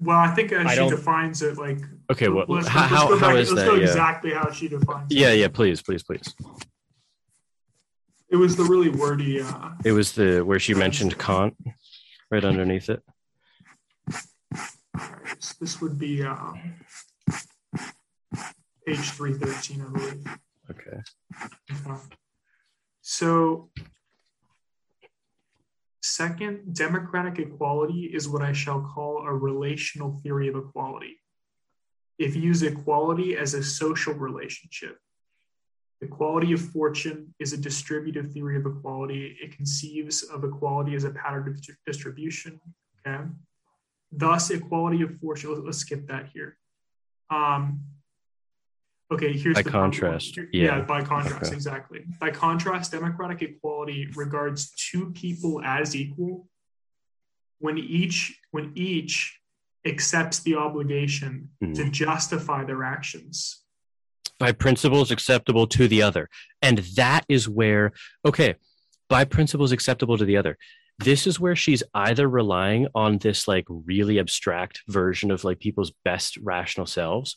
Well i think uh, she defines it like okay well let's, how, let's how is let's that? go yeah. exactly how she defines yeah it. yeah yeah please please please. It was the really wordy uh it was the where she mentioned kant right underneath it. Right, so this would be uh, page 313 i believe okay, okay. So, second, democratic equality is what I shall call a relational theory of equality. It views equality as a social relationship. Equality of fortune is a distributive theory of equality. It conceives of equality as a pattern of distribution. Okay. Thus, equality of fortune, let's, let's skip that here. Um, Okay, here's by the contrast. yeah. yeah. by contrast, okay. exactly. By contrast, democratic equality regards two people as equal when each when each accepts the obligation mm. to justify their actions by principles acceptable to the other. And that is where okay, by principles acceptable to the other. This is where she's either relying on this like really abstract version of like people's best rational selves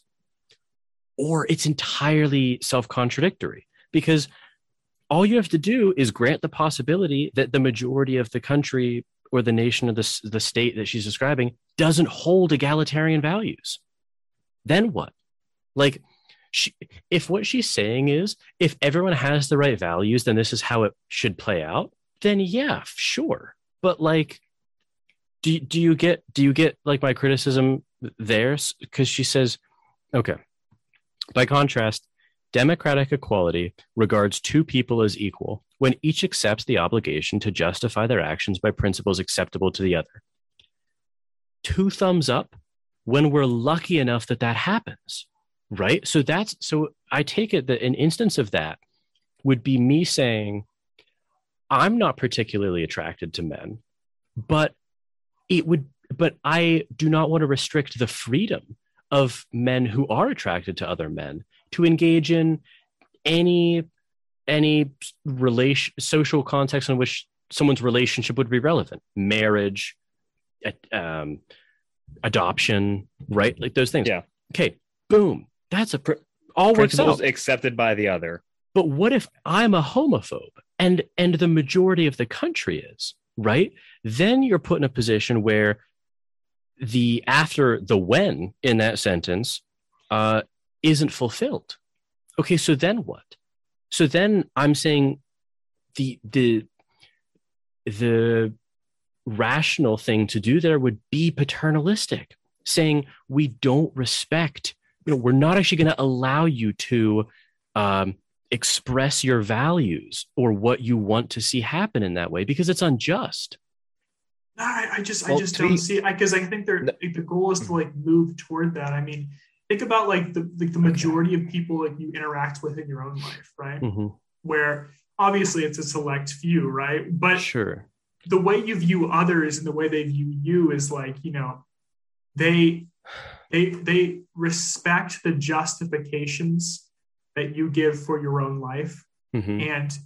or it's entirely self contradictory because all you have to do is grant the possibility that the majority of the country or the nation or the, the state that she's describing doesn't hold egalitarian values. Then what? Like, she, if what she's saying is if everyone has the right values, then this is how it should play out, then yeah, sure. But like, do, do you get do you get like my criticism there? Because she says, okay, by contrast, democratic equality regards two people as equal when each accepts the obligation to justify their actions by principles acceptable to the other. Two thumbs up when we're lucky enough that that happens, right? So that's so I take it that an instance of that would be me saying, I'm not particularly attracted to men, but it would, but I do not want to restrict the freedom of men who are attracted to other men to engage in any any relation social context in which someone's relationship would be relevant. Marriage um, adoption right? Like those things. Yeah. Okay boom. That's a pr- all works out. accepted by the other. But what if i'm a homophobe and and the majority of the country is right? Then you're put in a position where the after the when in that sentence uh, isn't fulfilled. Okay, so then what? So then I'm saying the the the rational thing to do there would be paternalistic, saying we don't respect. You know, we're not actually going to allow you to um, express your values or what you want to see happen in that way because it's unjust. I, I just well, I just don't be, see because I think they're like, the goal is to like move toward that. I mean, think about like the like the majority okay. of people like you interact with in your own life, right? Mm-hmm. Where obviously it's a select few, right? But Sure. the way you view others and the way they view you is like you know they they they respect the justifications that you give for your own life hmm and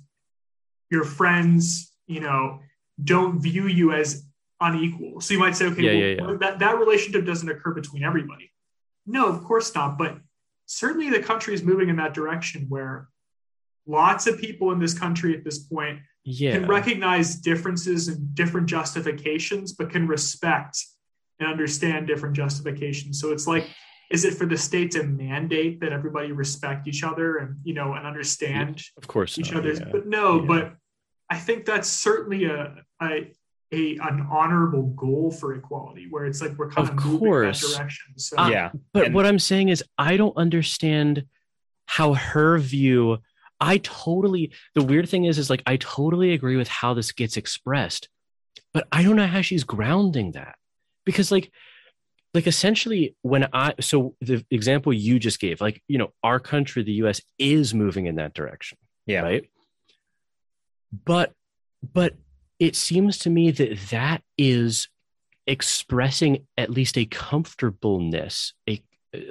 your friends you know don't view you as unequal so you might say okay Yeah, well, yeah, yeah. that that relationship doesn't occur between everybody no of course not but certainly the country is moving in that direction where lots of people in this country at this point can recognize differences and different justifications, but can respect and understand different justifications. So it's like, is it for the state to mandate that everybody respect each other and you know and understand Of course. each not, other's? yeah. But no, Yeah. but I think that's certainly a, a a an honorable goal for equality, where it's like we're kind Of of, moving course. that direction. So Uh, yeah. But And- what I'm saying is, I don't understand how her view. I totally. The weird thing is, is like I totally agree with how this gets expressed, but I don't know how she's grounding that because, like, like essentially, when I so the example you just gave, like you know, our country, the U.S., is moving in that direction. Yeah. Right. But, but it seems to me that that is expressing at least a comfortableness, a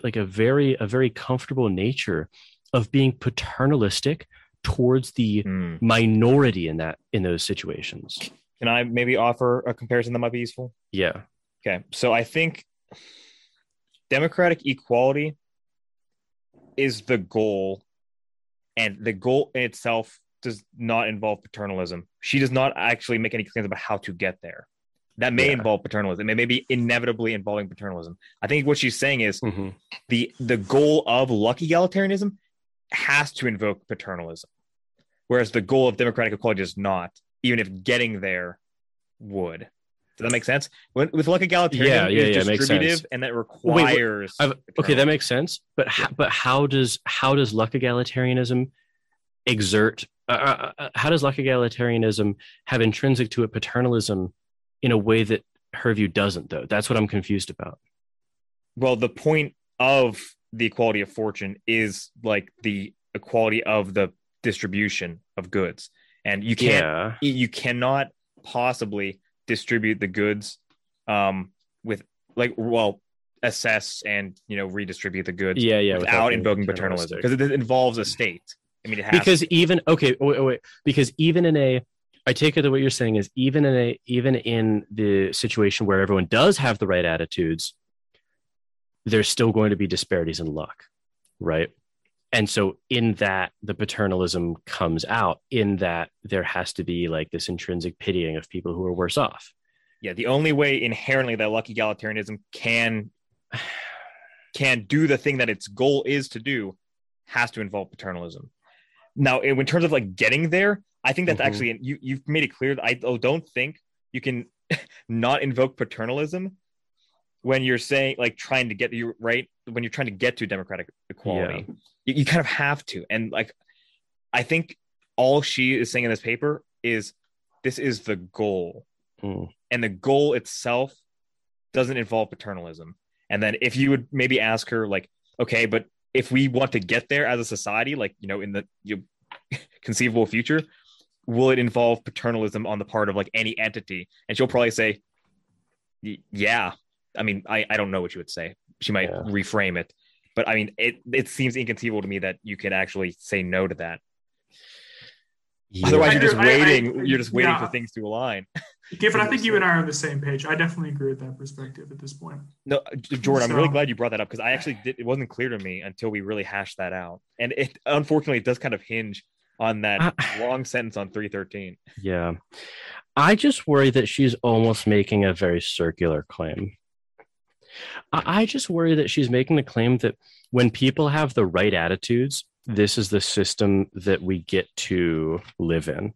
like a very a very comfortable nature of being paternalistic towards the Hmm. minority in that in those situations. Can I maybe offer a comparison that might be useful? Yeah. Okay. So I think democratic equality is the goal, and the goal in itself does not involve paternalism. She does not actually make any claims about how to get there. That may Yeah. involve paternalism. It may be inevitably involving paternalism. I think what she's saying is Mhm. the the goal of luck egalitarianism has to invoke paternalism, whereas the goal of democratic equality does not, even if getting there would. Does that make sense? When, with luck egalitarianism, Yeah, yeah, it's yeah, distributive sense. and that requires. I've- okay, that makes sense. But but how does how does luck egalitarianism exert? Uh, uh, uh, how does luck egalitarianism have intrinsic to it paternalism in a way that her view doesn't? Though that's what I'm confused about. well, the point of the equality of fortune is like the equality of the distribution of goods, and you can't Yeah. you cannot possibly distribute the goods um with like well assess and you know redistribute the goods Yeah, yeah. without being invoking paternalism because it involves a state i mean it has because even okay wait, wait because even in a i take it that what you're saying is even in a even in the situation where everyone does have the right attitudes there's still going to be disparities in luck right? And so in that the paternalism comes out in that there has to be like this intrinsic pitying of people who are worse off. Yeah the only way inherently that luck egalitarianism can can do the thing that its goal is to do has to involve paternalism now in terms of like getting there i think that's Mhm. actually you you've made it clear that i oh, don't think you can not invoke paternalism when you're saying like trying to get you right when you're trying to get to democratic equality. You, you kind of have to. And like i think all she is saying in this paper is this is the goal. Mm. and the goal itself doesn't involve paternalism. And then if you would maybe ask her like okay but if we want to get there as a society like you know in the you, conceivable future will it involve paternalism on the part of like any entity? And she'll probably say yeah. I mean i, I don't know what she would say. She might Yeah. reframe it. But i mean it, it seems inconceivable to me that you could actually say no to that otherwise you're just agree- I- I- waiting you're just waiting yeah. for things to align Giffen, I think you and I are on the same page. I definitely agree with that perspective at this point. No, J- Jordan, I'm really glad you brought that up because I actually did, it wasn't clear to me until we really hashed that out. And it unfortunately it does kind of hinge on that Uh, long sentence on 313. Yeah. I just worry that she's almost making a very circular claim. I I just worry that she's making the claim that when people have the right attitudes, this is the system that we get to live in.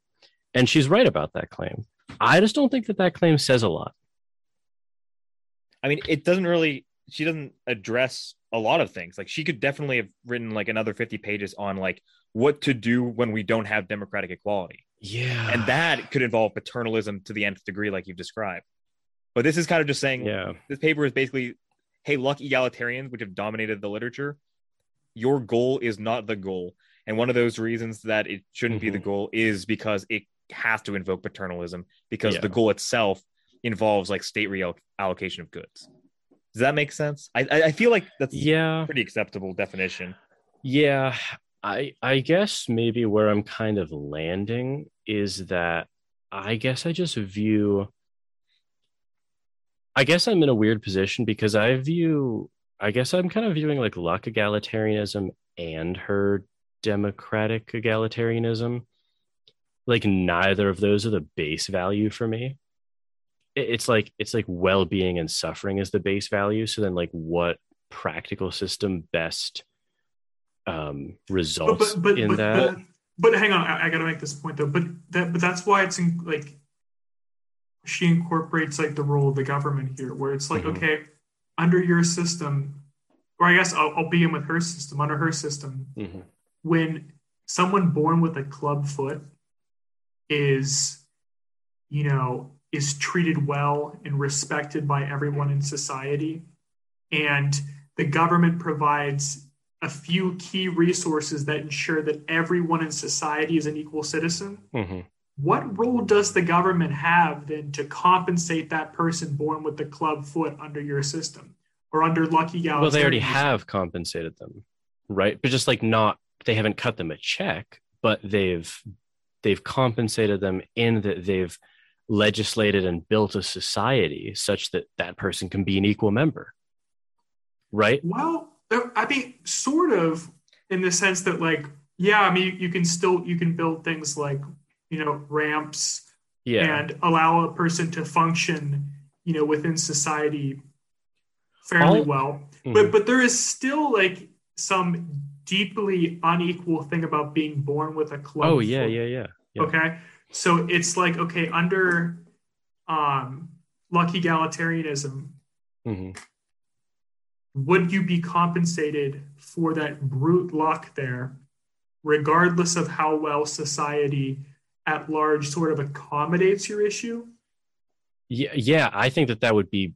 And she's right about that claim. I just don't think that that claim says a lot. I mean, it doesn't really she doesn't address a lot of things. Like she could definitely have written like another 50 pages on like what to do when we don't have democratic equality. Yeah. And that could involve paternalism to the nth degree like you've described. But this is kind of just saying yeah. this paper is basically hey luck egalitarians which have dominated the literature your goal is not the goal And one of those reasons that it shouldn't be the Mhm. goal is because it has to invoke paternalism because Yeah. the goal itself involves like state reallocation of goods. Does that make sense? I I feel like that's a Yeah. pretty acceptable definition. Yeah, I I guess maybe where I'm kind of landing is that I guess I just view I guess I'm in a weird position because I view I guess I'm kind of viewing like luck egalitarianism and her democratic egalitarianism. Like neither of those are the base value for me. It's like it's like well-being and suffering is the base value. So then like what practical system best um results in but, that? But, but hang on, I, I got to make this point though. But that but that's why it's in, like she incorporates like the role of the government here, where it's like Mhm. okay, under your system, or I guess I'll, I'll begin with her system. Under her system, Mhm. when someone born with a club foot is, you know, is treated well and respected by everyone in society, and the government provides a few key resources that ensure that everyone in society is an equal citizen. Mhm. What role does the government have then to compensate that person born with the club foot under your system or under Lucky Gal? Well, they already have compensated them, right? But just like not, they haven't cut them a check, but they've they've compensated them in that they've legislated and built a society such that that person can be an equal member, right? Well, uh, I mean, sort of in the sense that, like, yeah, I mean, you can still you can build things like you know ramps Yeah, and allow a person to function, you know, within society fairly All- well. Mhm. But but there is still like some deeply unequal thing about being born with a club. oh yeah, yeah, yeah. Yeah. Okay. So it's like, okay, under um, luck egalitarianism, mm-hmm. would you be compensated for that brute luck there, regardless of how well society at large sort of accommodates your issue? Yeah, yeah. I think that that would be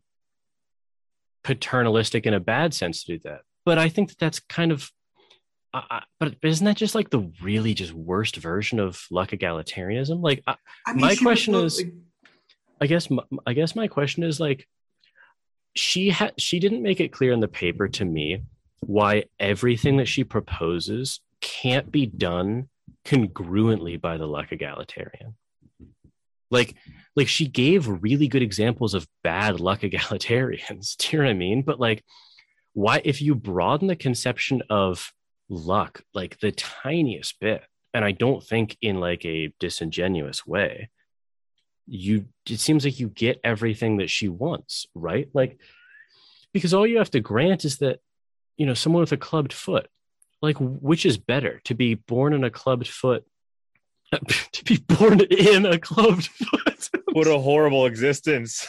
paternalistic in a bad sense to do that. But I think that that's kind of. Uh, uh, but isn't that just like the really just worst version of luck egalitarianism? Like, I, I My question look is- like- I guess my, I guess my question is like she had she didn't make it clear in the paper to me why everything that she proposes can't be done congruently by the luck egalitarian. Mm-hmm. Like like she gave really good examples of bad luck egalitarians. Do you know what I mean? But like why if you broaden the conception of luck like the tiniest bit and I don't think in like a disingenuous way you it seems like you get everything that she wants right like because all you have to grant is that you know someone with a clubbed foot like which is better to be born in a clubbed foot to be born in a clubbed foot What a horrible existence.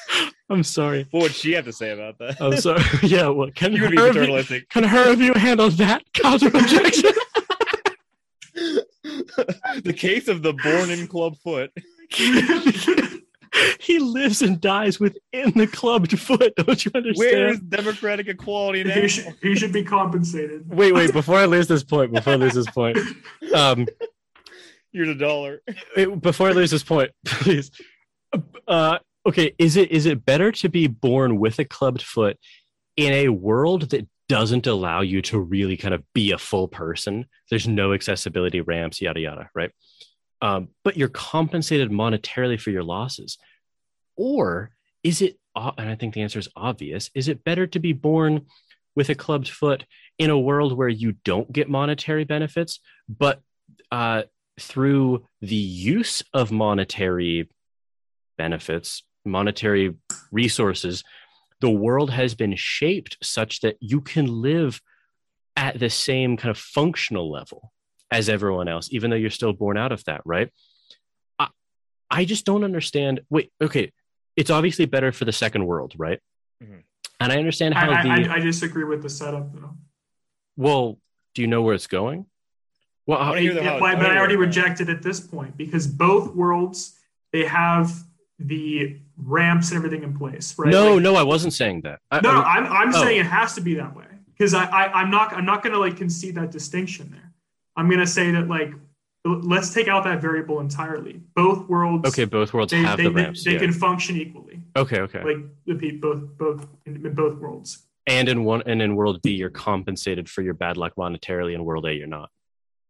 i'm sorry What would she have to say about that? i'm sorry yeah well can you be her, view, paternalistic. can her view handle that counter objection the case of the born in club foot. he lives and dies within the clubbed foot don't you understand Where is democratic equality now? he, should, he should be compensated. wait wait before i lose this point before i lose this point um Here's a dollar. wait, before i lose this point please uh okay is it is it better to be born with a clubbed foot in a world that doesn't allow you to really kind of be a full person there's no accessibility ramps yada yada right um, but you're compensated monetarily for your losses or is it and i think the answer is obvious is it better to be born with a clubbed foot in a world where you don't get monetary benefits but uh, through the use of monetary benefits monetary resources the world has been shaped such that you can live at the same kind of functional level as everyone else, even though you're still born out of that, right? I, I just don't understand. Wait, okay. It's obviously better for the second world, right? Mhm. And I understand how I, the. I, I disagree with the setup, though. well, do you know where it's going? Well, how, wanna hear the- but, I already rejected at this point because both worlds they have the ramps and everything in place, right? no, Like- no, I wasn't saying that. I, no, no, I- I'm I'm oh. saying it has to be that way because I, I I'm not I'm not going to like concede that distinction there. I'm gonna say that like let's take out that variable entirely. Both worlds. Okay, both worlds they, have they, the they- ramps. They, yeah. can function equally. Okay, okay. Like the both both in, in both worlds. and in one and in world B, you're compensated for your bad luck monetarily. In world A, you're not.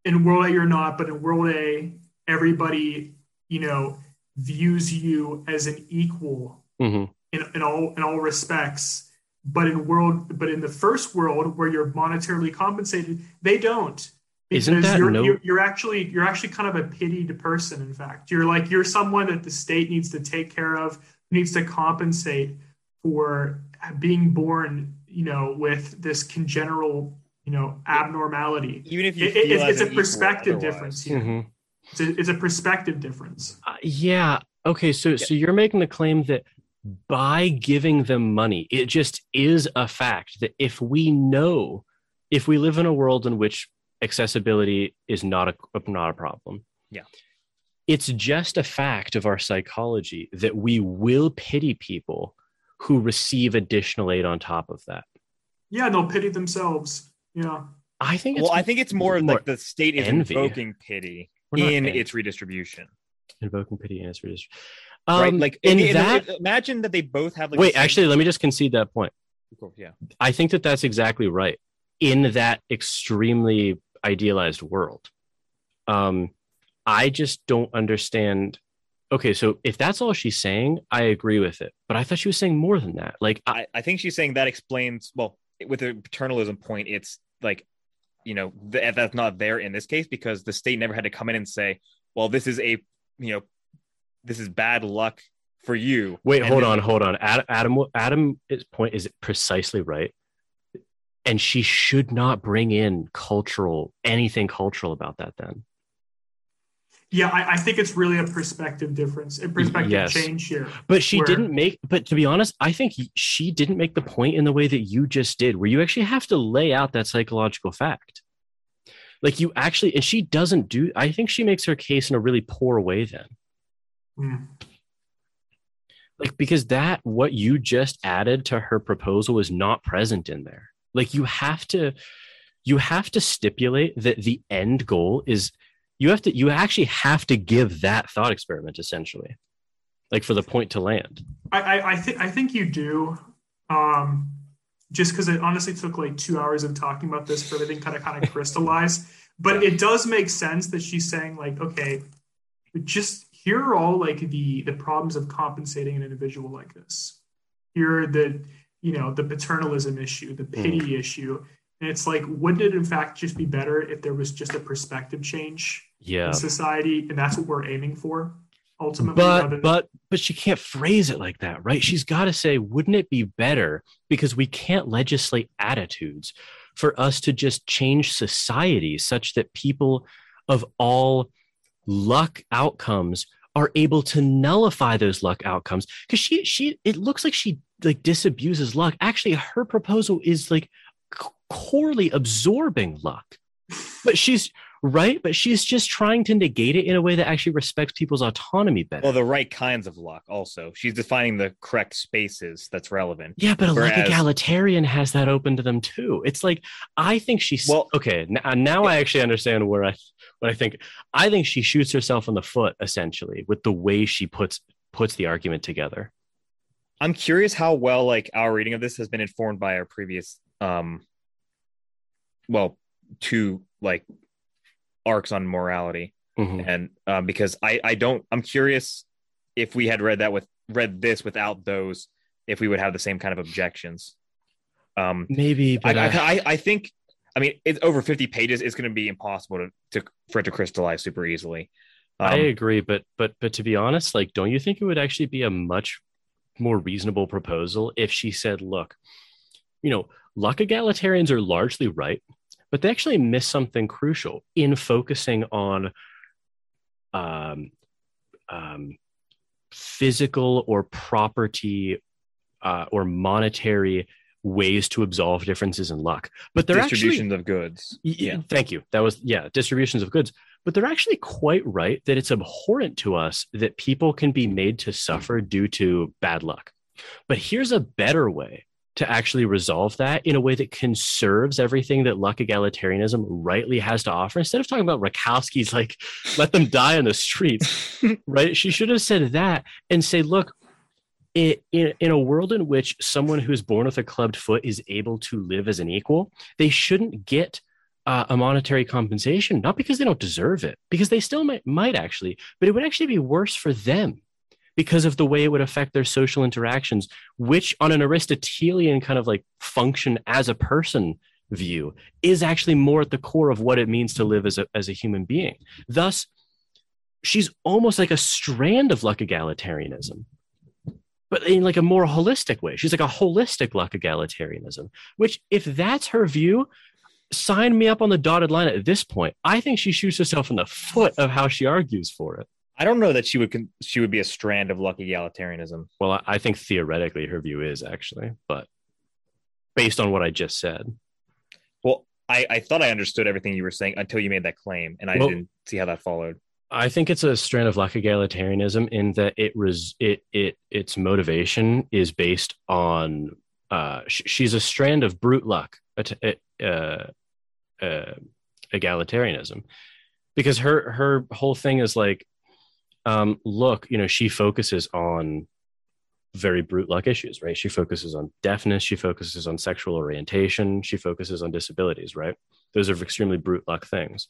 In world A, you're not, but in world A, everybody you know views you as an equal hmm in, in all in all respects. But in world, but in the first world where you're monetarily compensated, they don't. Isn't that you're, no- you're, you're actually you're actually kind of a pitied person. In fact, you're like you're someone that the state needs to take care of, needs to compensate for being born, you know, with this congenital, you know, abnormality. Even if you It- it- it's, it's a perspective otherwise. difference here. hmm It's, a, it's a perspective difference. Uh, yeah. Okay. So so you're making the claim that by giving them money, it just is a fact that if we know, if we live in a world in which accessibility is not a not a problem, Yeah. it's just a fact of our psychology that we will pity people who receive additional aid on top of that. Yeah, they'll pity themselves. Yeah. I think. It's Well, I think it's more, more like the state is envy. invoking pity in envy. its redistribution. invoking pity and its redistribution. right? Um, Like in in, in- that. imagine that they both have like wait, the same- actually, let me just concede that point. Cool, yeah. I think that that's exactly right in that extremely idealized world. Um, I just don't understand. Okay, so if that's all she's saying, I agree with it. But I thought she was saying more than that. Like, I, I, think she's saying that explains well with the paternalism point. It's like you know th- that's not there in this case because the state never had to come in and say, well, this is a you know this is bad luck for you. wait, And hold then- on, hold on. Adam, Adam, Adam's point is precisely right, and she should not bring in cultural anything cultural about that. Then, Yeah, I, I think it's really a perspective difference, a perspective Yes. change here. But she Where- didn't make, but to be honest, I think she didn't make the point in the way that you just did, where you actually have to lay out that psychological fact. Like you actually, and she doesn't do, I think she makes her case in a really poor way then. Mm. Like, because that, what you just added to her proposal is not present in there. Like you have to, you have to stipulate that the end goal is, you have to, you actually have to give that thought experiment essentially, like for the point to land. I, I, I think I think you do. Um, just because it honestly took like two hours of talking about this for everything kind of kind of crystallize. But it does make sense that she's saying like, okay, just here are all like the the problems of compensating an individual like this. Here are the you know the paternalism issue, the hmm. pity issue, and it's like, wouldn't it in fact just be better if there was just a perspective change Yeah. in society, and that's what we're aiming for ultimately? but but but she can't phrase it like that right she's got to say wouldn't it be better because we can't legislate attitudes for us to just change society such that people of all luck outcomes are able to nullify those luck outcomes because she she it looks like she like disabuses luck. Actually her proposal is like corely absorbing luck. But she's right? But she's just trying to negate it in a way that actually respects people's autonomy better. Well, the right kinds of luck. Also, she's defining the correct spaces that's relevant. yeah but a luck egalitarian has that open to them too. It's like i think she's Well- okay n- uh, now i actually understand where i what i think. I think she shoots herself in the foot essentially with the way she puts puts the argument together I'm curious how well like our reading of this has been informed by our previous um well two like arcs on morality Mhm. and um, because I I don't I'm curious if we had read that with read this without those if we would have the same kind of objections. Um, maybe I, but uh, I, I I think I mean it's over 50 pages. It's going to be impossible to, to for it to crystallize super easily. I Um, agree but but but to be honest like don't you think it would actually be a much more reasonable proposal if she said look you know luck egalitarians are largely right but they actually miss something crucial in focusing on um, um, physical or property uh, or monetary ways to absolve differences in luck but they're actually distributions of goods. Y- y- Thank you. That was yeah, distributions of goods. But they're actually quite right that it's abhorrent to us that people can be made to suffer due to bad luck. But here's a better way to actually resolve that in a way that conserves everything that luck egalitarianism rightly has to offer instead of talking about Rakowski's like let them die on the streets right she should have said that and say look in, in, in a world in which someone who's born with a clubbed foot is able to live as an equal they shouldn't get uh, a monetary compensation not because they don't deserve it because they still might, might actually but it would actually be worse for them because of the way it would affect their social interactions, which on an Aristotelian kind of like function as a person view is actually more at the core of what it means to live as a, as a human being. Thus, she's almost like a strand of luck egalitarianism, but in like a more holistic way. She's like a holistic luck egalitarianism, which if that's her view, sign me up on the dotted line at this point. I think she shoots herself in the foot of how she argues for it. I don't know that she would con- she would be a strand of luck egalitarianism. Well, I, I think theoretically her view is actually, but based on what I just said. Well, I, I thought I understood everything you were saying until you made that claim, and I Well- didn't see how that followed. I think it's a strand of luck egalitarianism in that it was it it its motivation is based on uh sh- she's a strand of brute luck uh, uh, egalitarianism. Because her her whole thing is like um look you know she focuses on very brute luck issues right? She focuses on deafness. She focuses on sexual orientation. She focuses on disabilities right? Those are extremely brute luck things.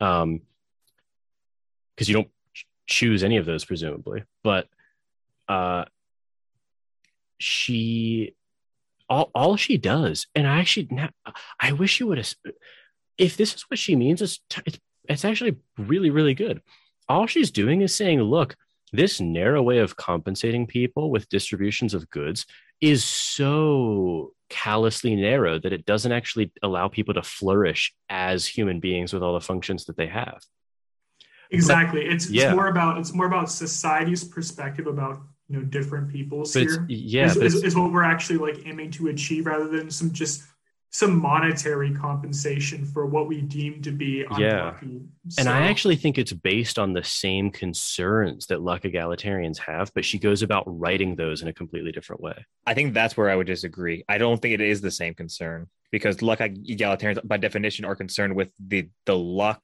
Um because you don't choose any of those presumably. But uh she all, all she does and i actually i wish she would have if this is what she means it's, it's it's actually really really good all she's doing is saying look this narrow way of compensating people with distributions of goods is so callously narrow that it doesn't actually allow people to flourish as human beings with all the functions that they have Exactly. It's, Yeah. it's more about it's more about society's perspective about you know different peoples but here. yeah is, is, is what we're actually like aiming to achieve rather than some just some monetary compensation for what we deem to be Yeah. unlucky. And I actually think it's based on the same concerns that luck egalitarians have, but she goes about writing those in a completely different way. I think that's where I would disagree. I don't think it is the same concern because luck egalitarians, by definition, are concerned with the the luck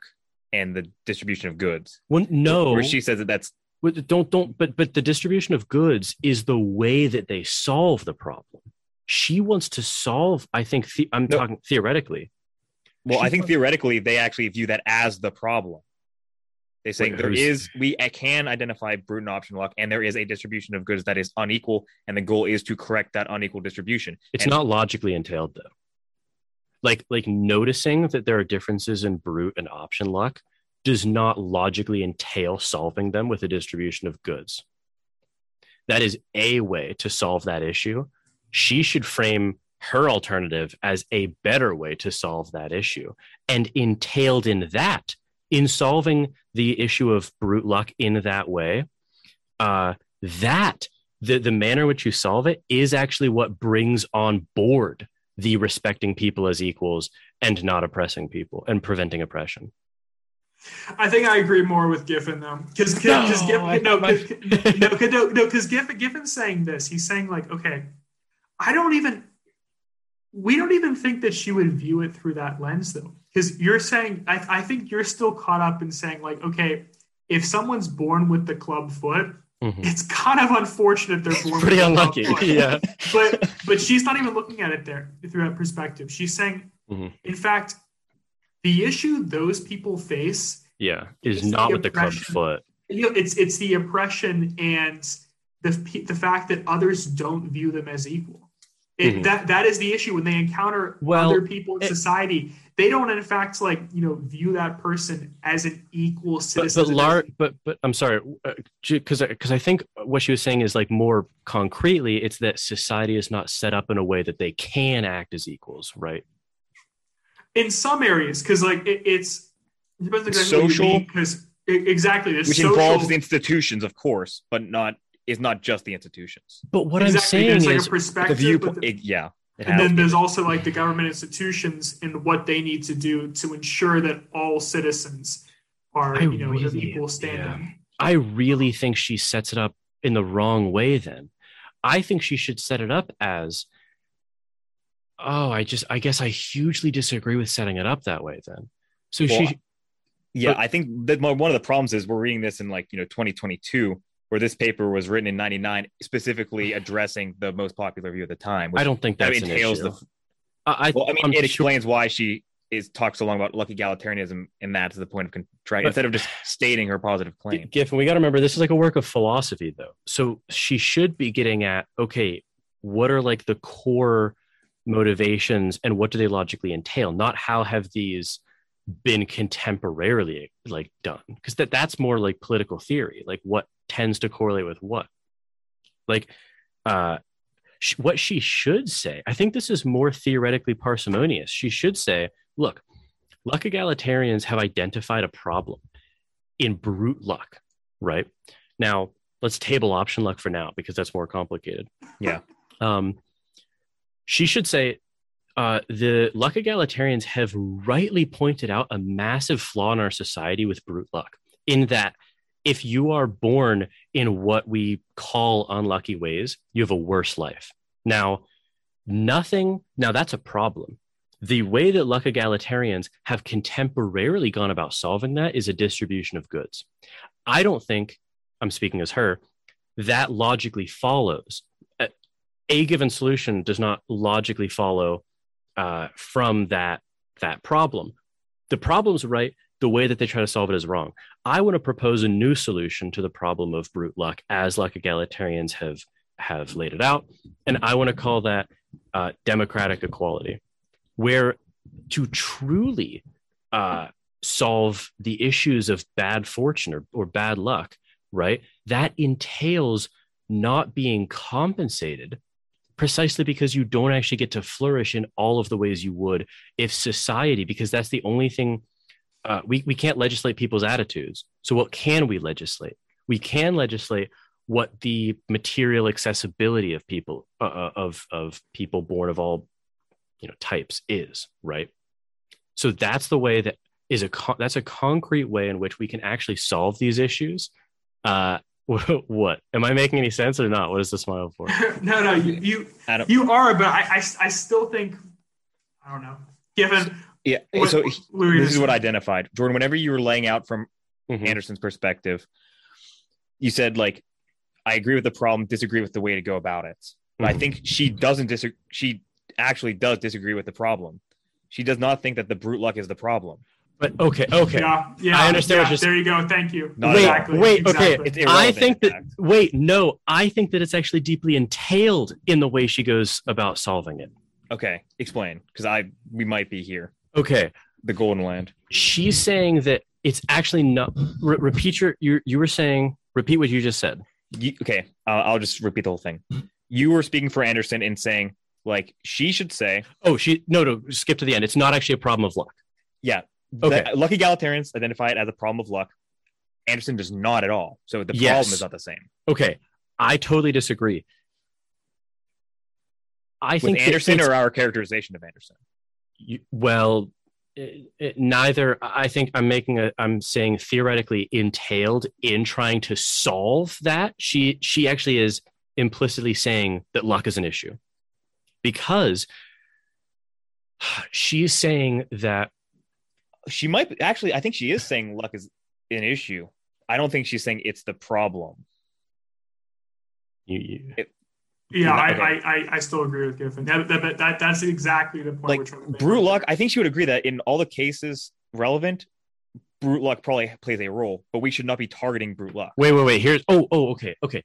and the distribution of goods. Well, no, where she says that that's Well, don't don't. But but the distribution of goods is the way that they solve the problem. She wants to solve. I think the, I'm No. talking theoretically. well. She I think thought- theoretically they actually view that as the problem. They say there we can identify brute and option luck, and there is a distribution of goods that is unequal, and the goal is to correct that unequal distribution. It's And- not logically entailed though. Like like noticing that there are differences in brute and option luck does not logically entail solving them with a distribution of goods. That is a way to solve that issue. She should frame her alternative as a better way to solve that issue. And entailed in that, in solving the issue of brute luck in that way, uh, that the, the manner in which you solve it is actually what brings on board the respecting people as equals and not oppressing people and preventing oppression. I think I agree more with Giffen though, because because No, Giffen no my- 'cause- no 'cause- no no because Giffen Giffen's saying this. He's saying like, okay, I don't even we don't even think that she would view it through that lens though, because you're saying I I think you're still caught up in saying like, okay, if someone's born with the club foot, Mhm. it's kind of unfortunate they're born Pretty with the unlucky. club foot. yeah. but but she's not even looking at it there through that perspective. She's saying, Mhm. in fact, the issue those people face Yeah. Is not with the club foot. you know, it's it's the oppression and the the fact that others don't view them as equal. It, Mhm. That that is the issue when they encounter Well, other people in it- society. They don't, in fact, like you know, view that person as an equal But citizen. but lar- but but I'm sorry, because because I think what she was saying is like more concretely, it's that society is not set up in a way that they can act as equals, right? in some areas, because like it, it's it depends on Social- because exactly there's which social, involves the institutions, of course, but not is not just the institutions. But what exactly, I'm there's saying like is, a The perspective, viewpoint, the- it- yeah, it and then there's also like the government institutions and what they need to do to ensure that all citizens are I you know of really- equal standing. I really think she sets it up in the wrong way then. I think she should set it up as Oh, I just I guess I hugely disagree with setting it up that way. Then, so Well, she Yeah, But- I think that one one of the problems is we're reading this in like you know 2022, where this paper was written in '99, specifically addressing the most popular view at the time. Which I don't think that entails the. I, I, Well, I mean, I'm it sure- explains why she is talks so long about luck egalitarianism, and that's the point of contract instead of just stating her positive claim. Giffen, we got to remember this is like a work of philosophy, though. So she should be getting at okay, what are like the core motivations and what do they logically entail? Not how have these been contemporarily like done? Because that that's more like political theory. Like what tends to correlate with what? Like, uh, sh- what she should say. I think this is more theoretically parsimonious. She should say, look, luck egalitarians have identified a problem in brute luck, right? Now, let's table option luck for now because that's more complicated. Yeah. Um, she should say uh, the luck egalitarians have rightly pointed out a massive flaw in our society with brute luck, in that if you are born in what we call unlucky ways, you have a worse life. Now, nothing, now that's a problem. The way that luck egalitarians have contemporarily gone about solving that is a distribution of goods. I don't think, I'm speaking as her, that logically follows. A, a given solution does not logically follow uh, from that that problem. The problem's right. The way that they try to solve it is wrong. I want to propose a new solution to the problem of brute luck, as luck egalitarians have have laid it out, and I want to call that uh, democratic equality, where to truly uh, solve the issues of bad fortune or, or bad luck, right? That entails not being compensated precisely because you don't actually get to flourish in all of the ways you would if society, because that's the only thing uh, we, we can't legislate people's attitudes. So, what can we legislate? We can legislate what the material accessibility of people uh, uh, of of people born of all you know types is right so that's the way that is a that's a concrete way in which we can actually solve these issues uh what am i making any sense or not what is the smile for no, no, you you, Adam, you are, but I, I I still think I don't know. Given yeah. what, So what we were this is what I identified, Jordan. Whenever you were laying out from Mhm. Anderson's perspective, you said like, I agree with the problem, disagree with the way to go about it. But I think she doesn't disagree. She actually does disagree with the problem. She does not think that the brute luck is the problem. But okay okay Yeah, yeah. I understand yeah, what you're saying. There you go. Thank you. Not wait exactly. wait okay It's i think that wait no i think that it's actually deeply entailed in the way she goes about solving it Okay, explain, because I we might be here, okay the golden land. she's saying that it's actually not re- repeat your you you were saying repeat what you just said You, okay, uh, I'll just repeat the whole thing. You were speaking for Anderson in saying like she should say, oh she no no skip to the end it's not actually a problem of luck yeah, Okay. the- luck egalitarians identify it as a problem of luck. Anderson does not at all. So the Yes. problem is not the same. okay i totally disagree i With think Anderson or our characterization of Anderson. you- well it, it- neither i think i'm making a i'm saying theoretically entailed in trying to solve that she she actually is implicitly saying that luck is an issue because she's saying that She might be- actually. I think she is saying luck is an issue. I don't think she's saying it's the problem. you, you Yeah, I, Okay. I, I, I still agree with Giffen. That, that, that, that's exactly the point we're like trying to make. brute luck. I think she would agree that in all the cases relevant, brute luck probably plays a role, but we should not be targeting brute luck. wait wait wait here's oh oh okay okay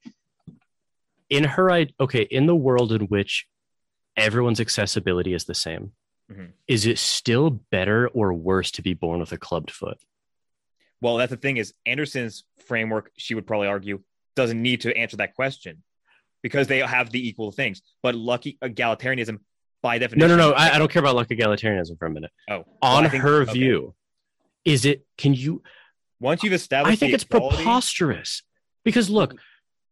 in her i okay in the world in which everyone's accessibility is the same Mhm. is it still better or worse to be born with a clubbed foot Well, that's the thing is Anderson's framework. She would probably argue doesn't need to answer that question because they have the equal things. But luck egalitarianism, by definition, no no I, I don't care about luck egalitarianism for a minute Oh, well, on think- her okay. view is it can you Once you've established, i think it's equality- preposterous because look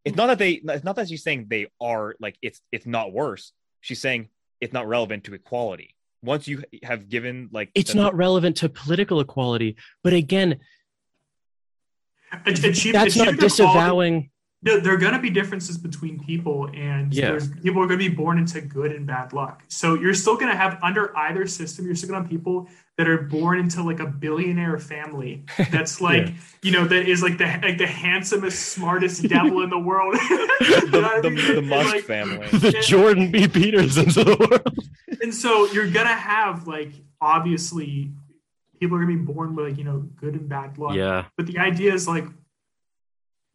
It's not that they. It's not that she's saying they are like it's. It's not worse. She's saying it's not relevant to equality. Once you have given like it's the- not relevant to political equality but again Ach- achieve- that's not achieving equality- disavowing no, there are going to be differences between people, and Yeah. people are going to be born into good and bad luck. So you're still going to have under either system, you're still going to have people that are born into like a billionaire family that's like Yeah. you know that is like the like the handsomest, smartest devil in the world. the, You know what I the, the Musk like, family. the Jordan B. Petersons of the world. and so you're gonna have like obviously people are gonna be born with like you know good and bad luck. Yeah. But the idea is like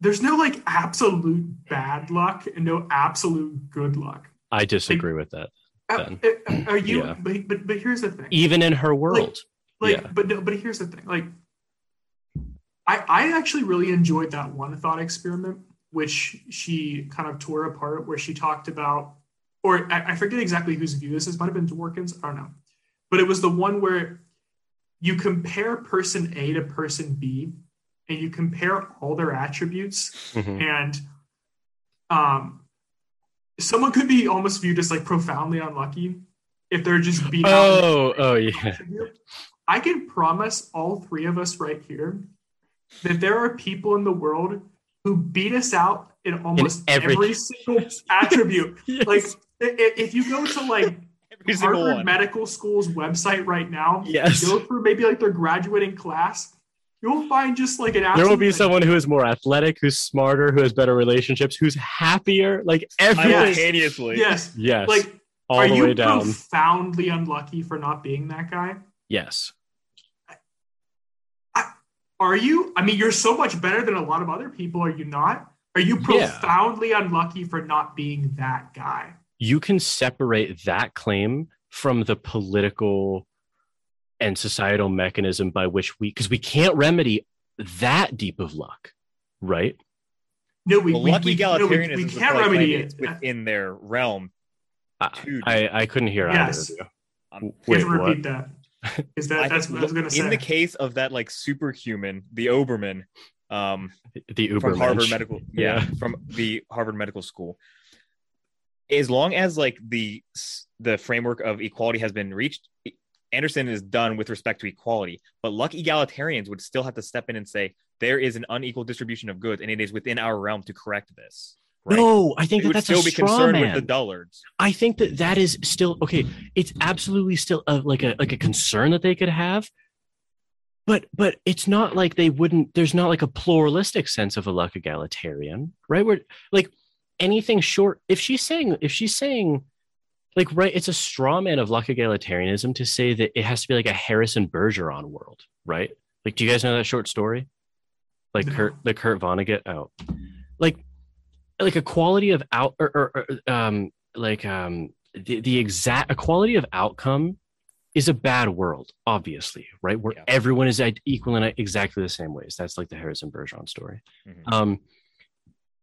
there's no like absolute bad luck and no absolute good luck. I disagree with that. Uh, uh, Are you? Yeah. But, but but here's the thing. Even in her world. like yeah. but no, but here's the thing like i i actually really enjoyed that one thought experiment which she kind of tore apart where she talked about or i, I forget exactly whose view this is might have been dworkin's i don't know but it was the one where you compare person a to person b and you compare all their attributes Mhm. and um someone could be almost viewed as like profoundly unlucky if they're just beat out Oh, oh yeah. attribute. I can promise all three of us right here that there are people in the world who beat us out in almost every- every single attribute. Yes. Like if you go to like Every Harvard. Medical School's website right now, Yes. go through maybe like their graduating class, you'll find just like an athlete. there will be like, someone who is more athletic, who's smarter, who has better relationships, who's happier. Like everyone. Yes. Simultaneously. Yes. Yes. Like all are the you way down. profoundly unlucky for not being that guy? yes. Are you? I mean, you're so much better than a lot of other people, are you not? Are you Yeah. profoundly unlucky for not being that guy? You can separate that claim from the political and societal mechanism by which we, because we can't remedy that deep of luck, right? No, we, Well, we, lucky we, no, we, we can't remedy it. within their realm. I, I, I couldn't hear Yes. either of Um, you. You Wait, have to what? repeat that. Is that I that's what I was gonna say? in the case of that like superhuman, the Oberman, um, The Uber from Harvard mensch. Medical, yeah, Yeah. from the Harvard Medical School. As long as like the the framework of equality has been reached, Anderson is done with respect to equality. But luck egalitarians would still have to step in and say there is an unequal distribution of goods, and it is within our realm to correct this. right? No, I think that that's still a be straw concerned man. with the dullards. I think that that is still okay. It's absolutely still a, like a like a concern that they could have, but but it's not like they wouldn't. There's not like a pluralistic sense of a luck egalitarian, right? Where like anything short. If she's saying if she's saying like right, it's a straw man of luck egalitarianism to say that it has to be like a Harrison Bergeron world, right? Like, do you guys know that short story? Like No. Kurt, the Kurt Vonnegut. Oh, like like a quality of out or, or, or um like um the, the exact equality of outcome is a bad world obviously right where Yeah. everyone is equal in exactly the same ways that's like the harrison bergeron story Mhm. um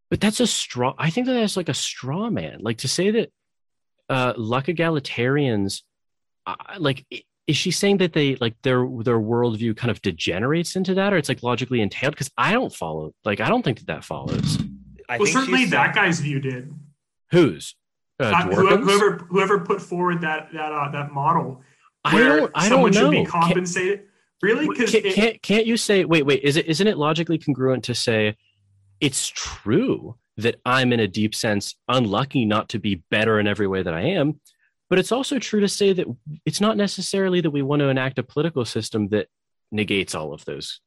but that's a straw i think that that's like a straw man like to say that uh luck egalitarians uh, like is she saying that they like their their worldview kind of degenerates into that or it's like logically entailed because i don't follow like i don't think that that follows I well, think certainly that saying- guy's view did. whose uh, Uh, whoever, whoever whoever put forward that that uh, that model I where don't. I someone don't know. should be Can't- compensated. really? Because can't, can't can't you say wait wait is it isn't it logically congruent to say it's true that i'm in a deep sense unlucky not to be better in every way that i am. But it's also true to say that it's not necessarily that we want to enact a political system that negates all of those.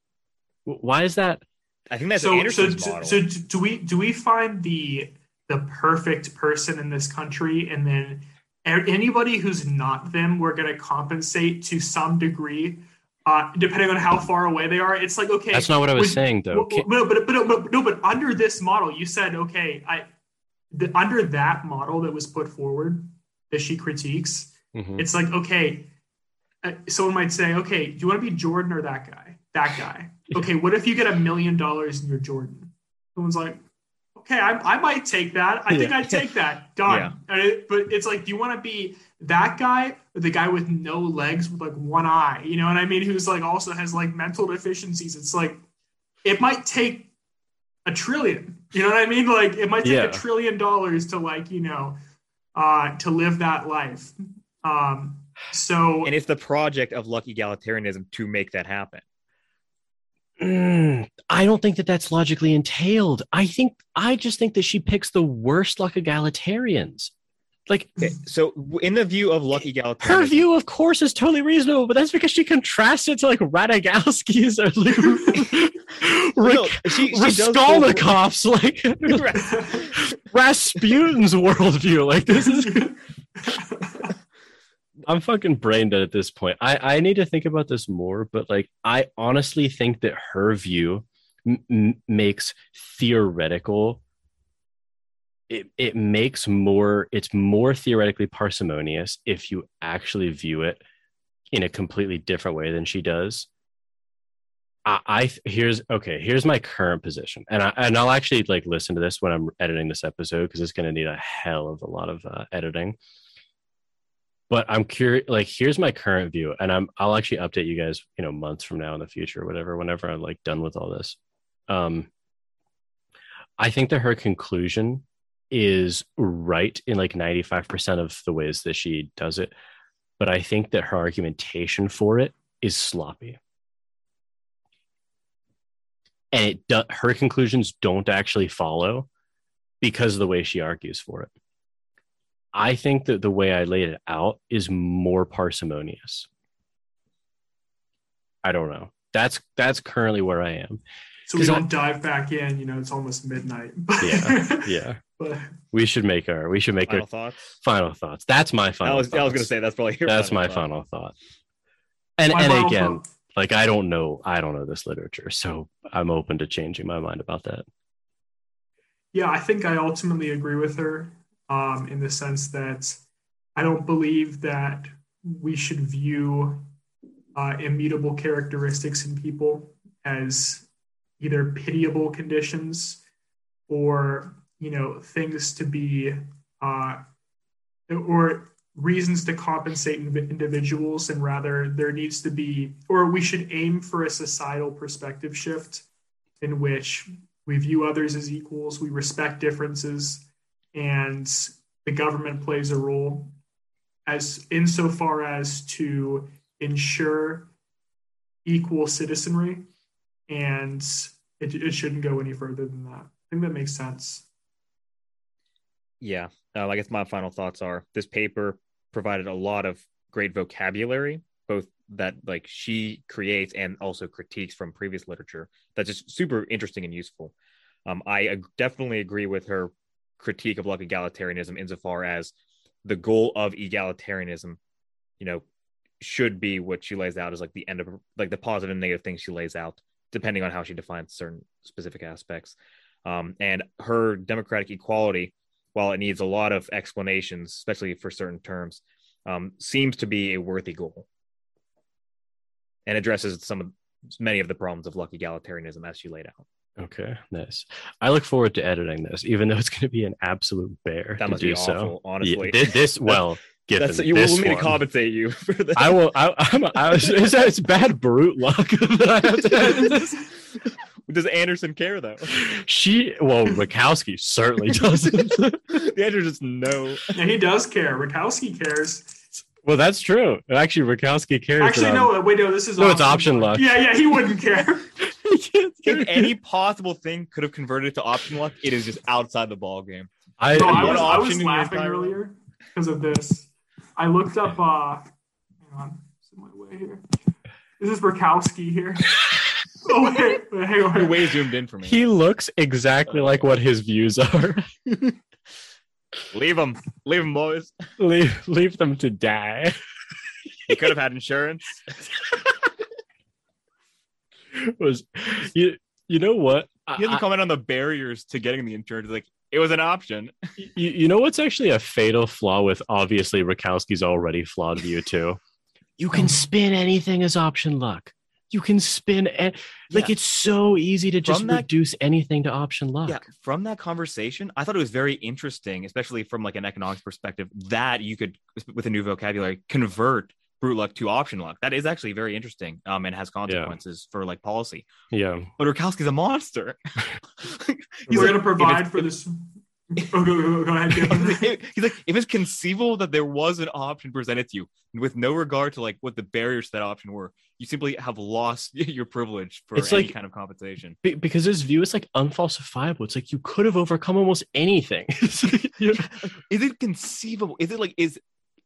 Why is that? I think that's so, so, Anderson's so, model. so do we do we find the the perfect person in this country? And then anybody who's not them we're going to compensate to some degree uh, depending on how far away they are it's like okay that's not what i was would- saying though well, well, but, but, but, no, but under this model, you said, okay, I the, under that model that was put forward that she critiques, Mhm. it's like, okay, uh, someone might say, okay, do you want to be Jordan or that guy? That guy. Okay, what if you get a million dollars in your Jordan? Someone's like, okay, I, I might take that. I think I'd take that. Done. Yeah. And it- but it's like, do you want to be that guy the guy with no legs with like one eye? You know what I mean? Who's like also has like mental deficiencies. It's like, it might take a trillion. You know what I mean? Like it might take Yeah. a trillion dollars to like, you know, uh, to live that life. Um, so and it's the project of luck egalitarianism to make that happen. Mm, I don't think that that's logically entailed. I think I just think that she picks the worst luck egalitarians. Like Okay, So in the view of Lucky her view, of course, is totally reasonable, but that's because she contrasts it to like Radagowski's or like No, she, she does Raskolnikov's, like Rasputin's worldview. Like this is I'm fucking brain dead at this point. I I need to think about this more, but like I honestly think that her view m- m- makes theoretical. It it makes more. It's more theoretically parsimonious if you actually view it in a completely different way than she does. I, I here's okay. Here's my current position, and I and I'll actually like listen to this when I'm editing this episode because it's going to need a hell of a lot of uh, editing but I'm curious. Like, here's my current view, and I'm I'll actually update you guys, you know, months from now in the future, whatever, whenever I'm like done with all this. Um, I think that her conclusion is right in like 95% of the ways that she does it, but I think that her argumentation for it is sloppy. And it do, her conclusions don't actually follow because of the way she argues for it. I think that the way I laid it out is more parsimonious. I don't know. That's that's currently where I am. so we don't dive back in. You know, it's almost midnight. Yeah, Yeah. But We should make our we should make final our thoughts. final thoughts. That's my final I was I was gonna say that's probably your that's my thought. final thought. And my and again, thought- like I don't know I don't know this literature, so I'm open to changing my mind about that. Yeah, I think I ultimately agree with her um, in the sense that I don't believe that we should view uh, immutable characteristics in people as either pitiable conditions or you know things to be uh, or reasons to compensate individuals and rather there needs to be or we should aim for a societal perspective shift in which we view others as equals, we respect differences, and the government plays a role as insofar as to ensure equal citizenry, and it, it shouldn't go any further than that. I think that makes sense. Yeah, um, I guess my final thoughts are this paper provided a lot of great vocabulary, both that like she creates and also critiques from previous literature. That's just super interesting and useful. Um, I ag- definitely agree with her critique of like egalitarianism insofar as the goal of egalitarianism, you know, should be what she lays out as like the end of like the positive and negative things she lays out, depending on how she defines certain specific aspects. Um, and her democratic equality while it needs a lot of explanations, especially for certain terms, um, seems to be a worthy goal and addresses some of many of the problems of luck egalitarianism as you laid out. Okay, nice. I look forward to editing this, even though it's going to be an absolute bear That to do be so. honestly. Yeah, thi- this well, given That's you this need to one, compensate you for that. I will. I, I'm. I was, it's, it's bad brute luck that I have to edit this. Does Anderson care though? She well, Mikowski certainly doesn't. the answer is just no. Yeah, he does care. Rakowski cares. well, that's true. Actually, Mikowski cares. Actually, that no. Wait, no. This is No, it's option luck. Yeah, yeah. He wouldn't care. If any possible thing could have converted to option luck, it is just outside the ball game. I, No, I was, I was laughing earlier because of this. I looked up. uh Hang on, it's in my way here. This is Rakowski here. Oh wait, wait, hang on. You're way zoomed in for me. he looks exactly like what his views are. leave them. leave them, boys. leave, leave them to die. He could have had insurance. Was you? You know what? He doesn't I- comment on the barriers to getting the insurance. Like it was an option. you, you know what's actually a fatal flaw with obviously Rakowski's already flawed view too? You can spin anything as option luck. You can spin and like Yeah. it's so easy to just that- reduce anything to option luck. Yeah, from that conversation, I thought it was very interesting, especially from like an economics perspective, that you could, with a new vocabulary, convert brute luck to option luck. That is actually very interesting, um, and has consequences for like policy. Yeah. But Rakowski's a monster. He's We're like, gonna provide it's- for this. Oh, go, go, go ahead. He's like, if it's conceivable that there was an option presented to you with no regard to like what the barriers to that option were, you simply have lost your privilege for It's any like- kind of compensation. Be- because his view is like unfalsifiable. It's like you could have overcome almost anything. Like, you know, Is it conceivable? Is it like is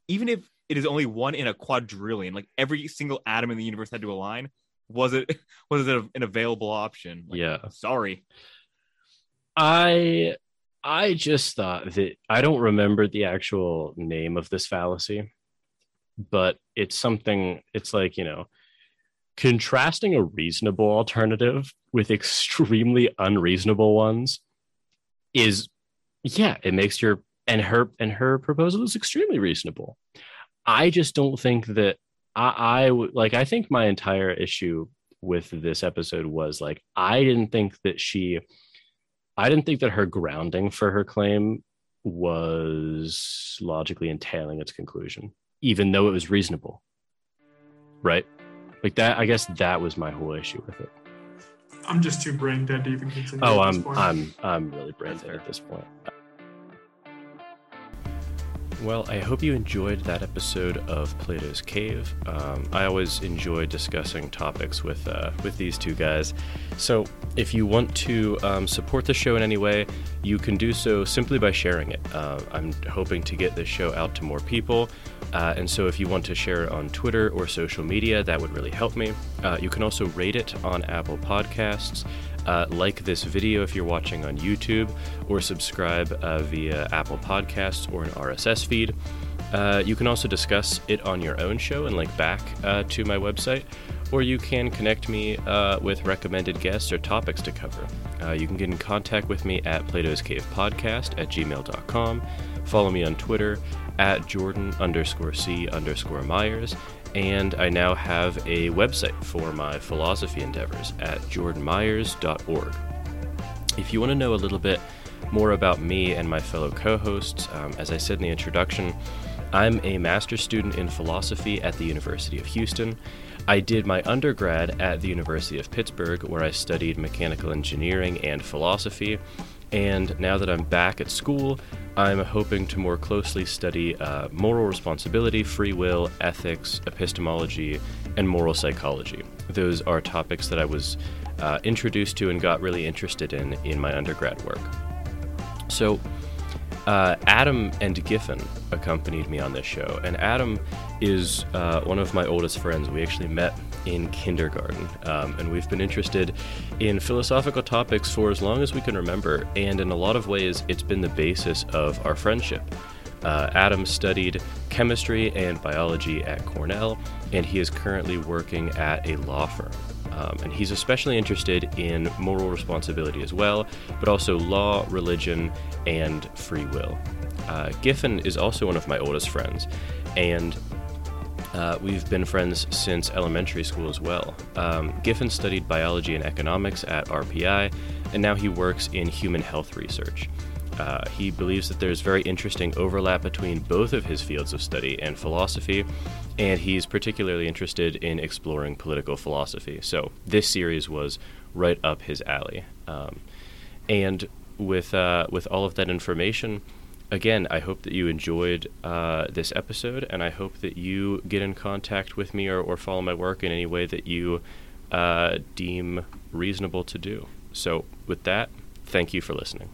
even if it is only one in a quadrillion, like every single atom in the universe had to align? Was it was it an available option? Like, Yeah. Sorry. I I just thought that I don't remember the actual name of this fallacy, but it's something. It's like you know, contrasting a reasonable alternative with extremely unreasonable ones is yeah, it makes your and her and her proposal is extremely reasonable. I just don't think that I, I like. I think my entire issue with this episode was like I didn't think that she I didn't think that her grounding for her claim was logically entailing its conclusion, even though it was reasonable. Right? Like that, I guess that was my whole issue with it. I'm just too brain dead to even continue. Oh, I'm. I'm I'm really brain dead at this point. Well, I hope you enjoyed that episode of Plato's Cave. Um, I always enjoy discussing topics with uh, with these two guys. So, if you want to um, support the show in any way, you can do so simply by sharing it. Uh, I'm hoping to get this show out to more people, uh, and so if you want to share it on Twitter or social media, that would really help me. Uh, you can also rate it on Apple Podcasts. Uh, like this video if you're watching on YouTube, or subscribe uh, via Apple Podcasts or an RSS feed. Uh, you can also discuss it on your own show and link back uh, to my website, or you can connect me uh, with recommended guests or topics to cover. Uh, you can get in contact with me at Plato's Cave Podcast at gmail.com. Follow me on Twitter at Jordan underscore C underscore Myers. And I now have a website for my philosophy endeavors at jordanmyers.org. If you want to know a little bit more about me and my fellow co hosts, um, as I said in the introduction, I'm a master's student in philosophy at the University of Houston. I did my undergrad at the University of Pittsburgh, where I studied mechanical engineering and philosophy. And now that I'm back at school, I'm hoping to more closely study uh, moral responsibility, free will, ethics, epistemology, and moral psychology. Those are topics that I was uh, introduced to and got really interested in in my undergrad work. So, uh, Adam and Giffen accompanied me on this show, and Adam is uh, one of my oldest friends. We actually met in kindergarten, um, and we've been interested in philosophical topics for as long as we can remember, and in a lot of ways, it's been the basis of our friendship. Uh, Adam studied chemistry and biology at Cornell, and he is currently working at a law firm. Um, and he's especially interested in moral responsibility as well, but also law, religion, and free will. Uh, Giffen is also one of my oldest friends, and uh, we've been friends since elementary school as well. Um, Giffen studied biology and economics at RPI, and now he works in human health research. Uh, he believes that there's very interesting overlap between both of his fields of study and philosophy, and he's particularly interested in exploring political philosophy. So this series was right up his alley. Um, and with uh, with all of that information, again, I hope that you enjoyed uh, this episode, and I hope that you get in contact with me or, or follow my work in any way that you uh, deem reasonable to do. So, with that, thank you for listening.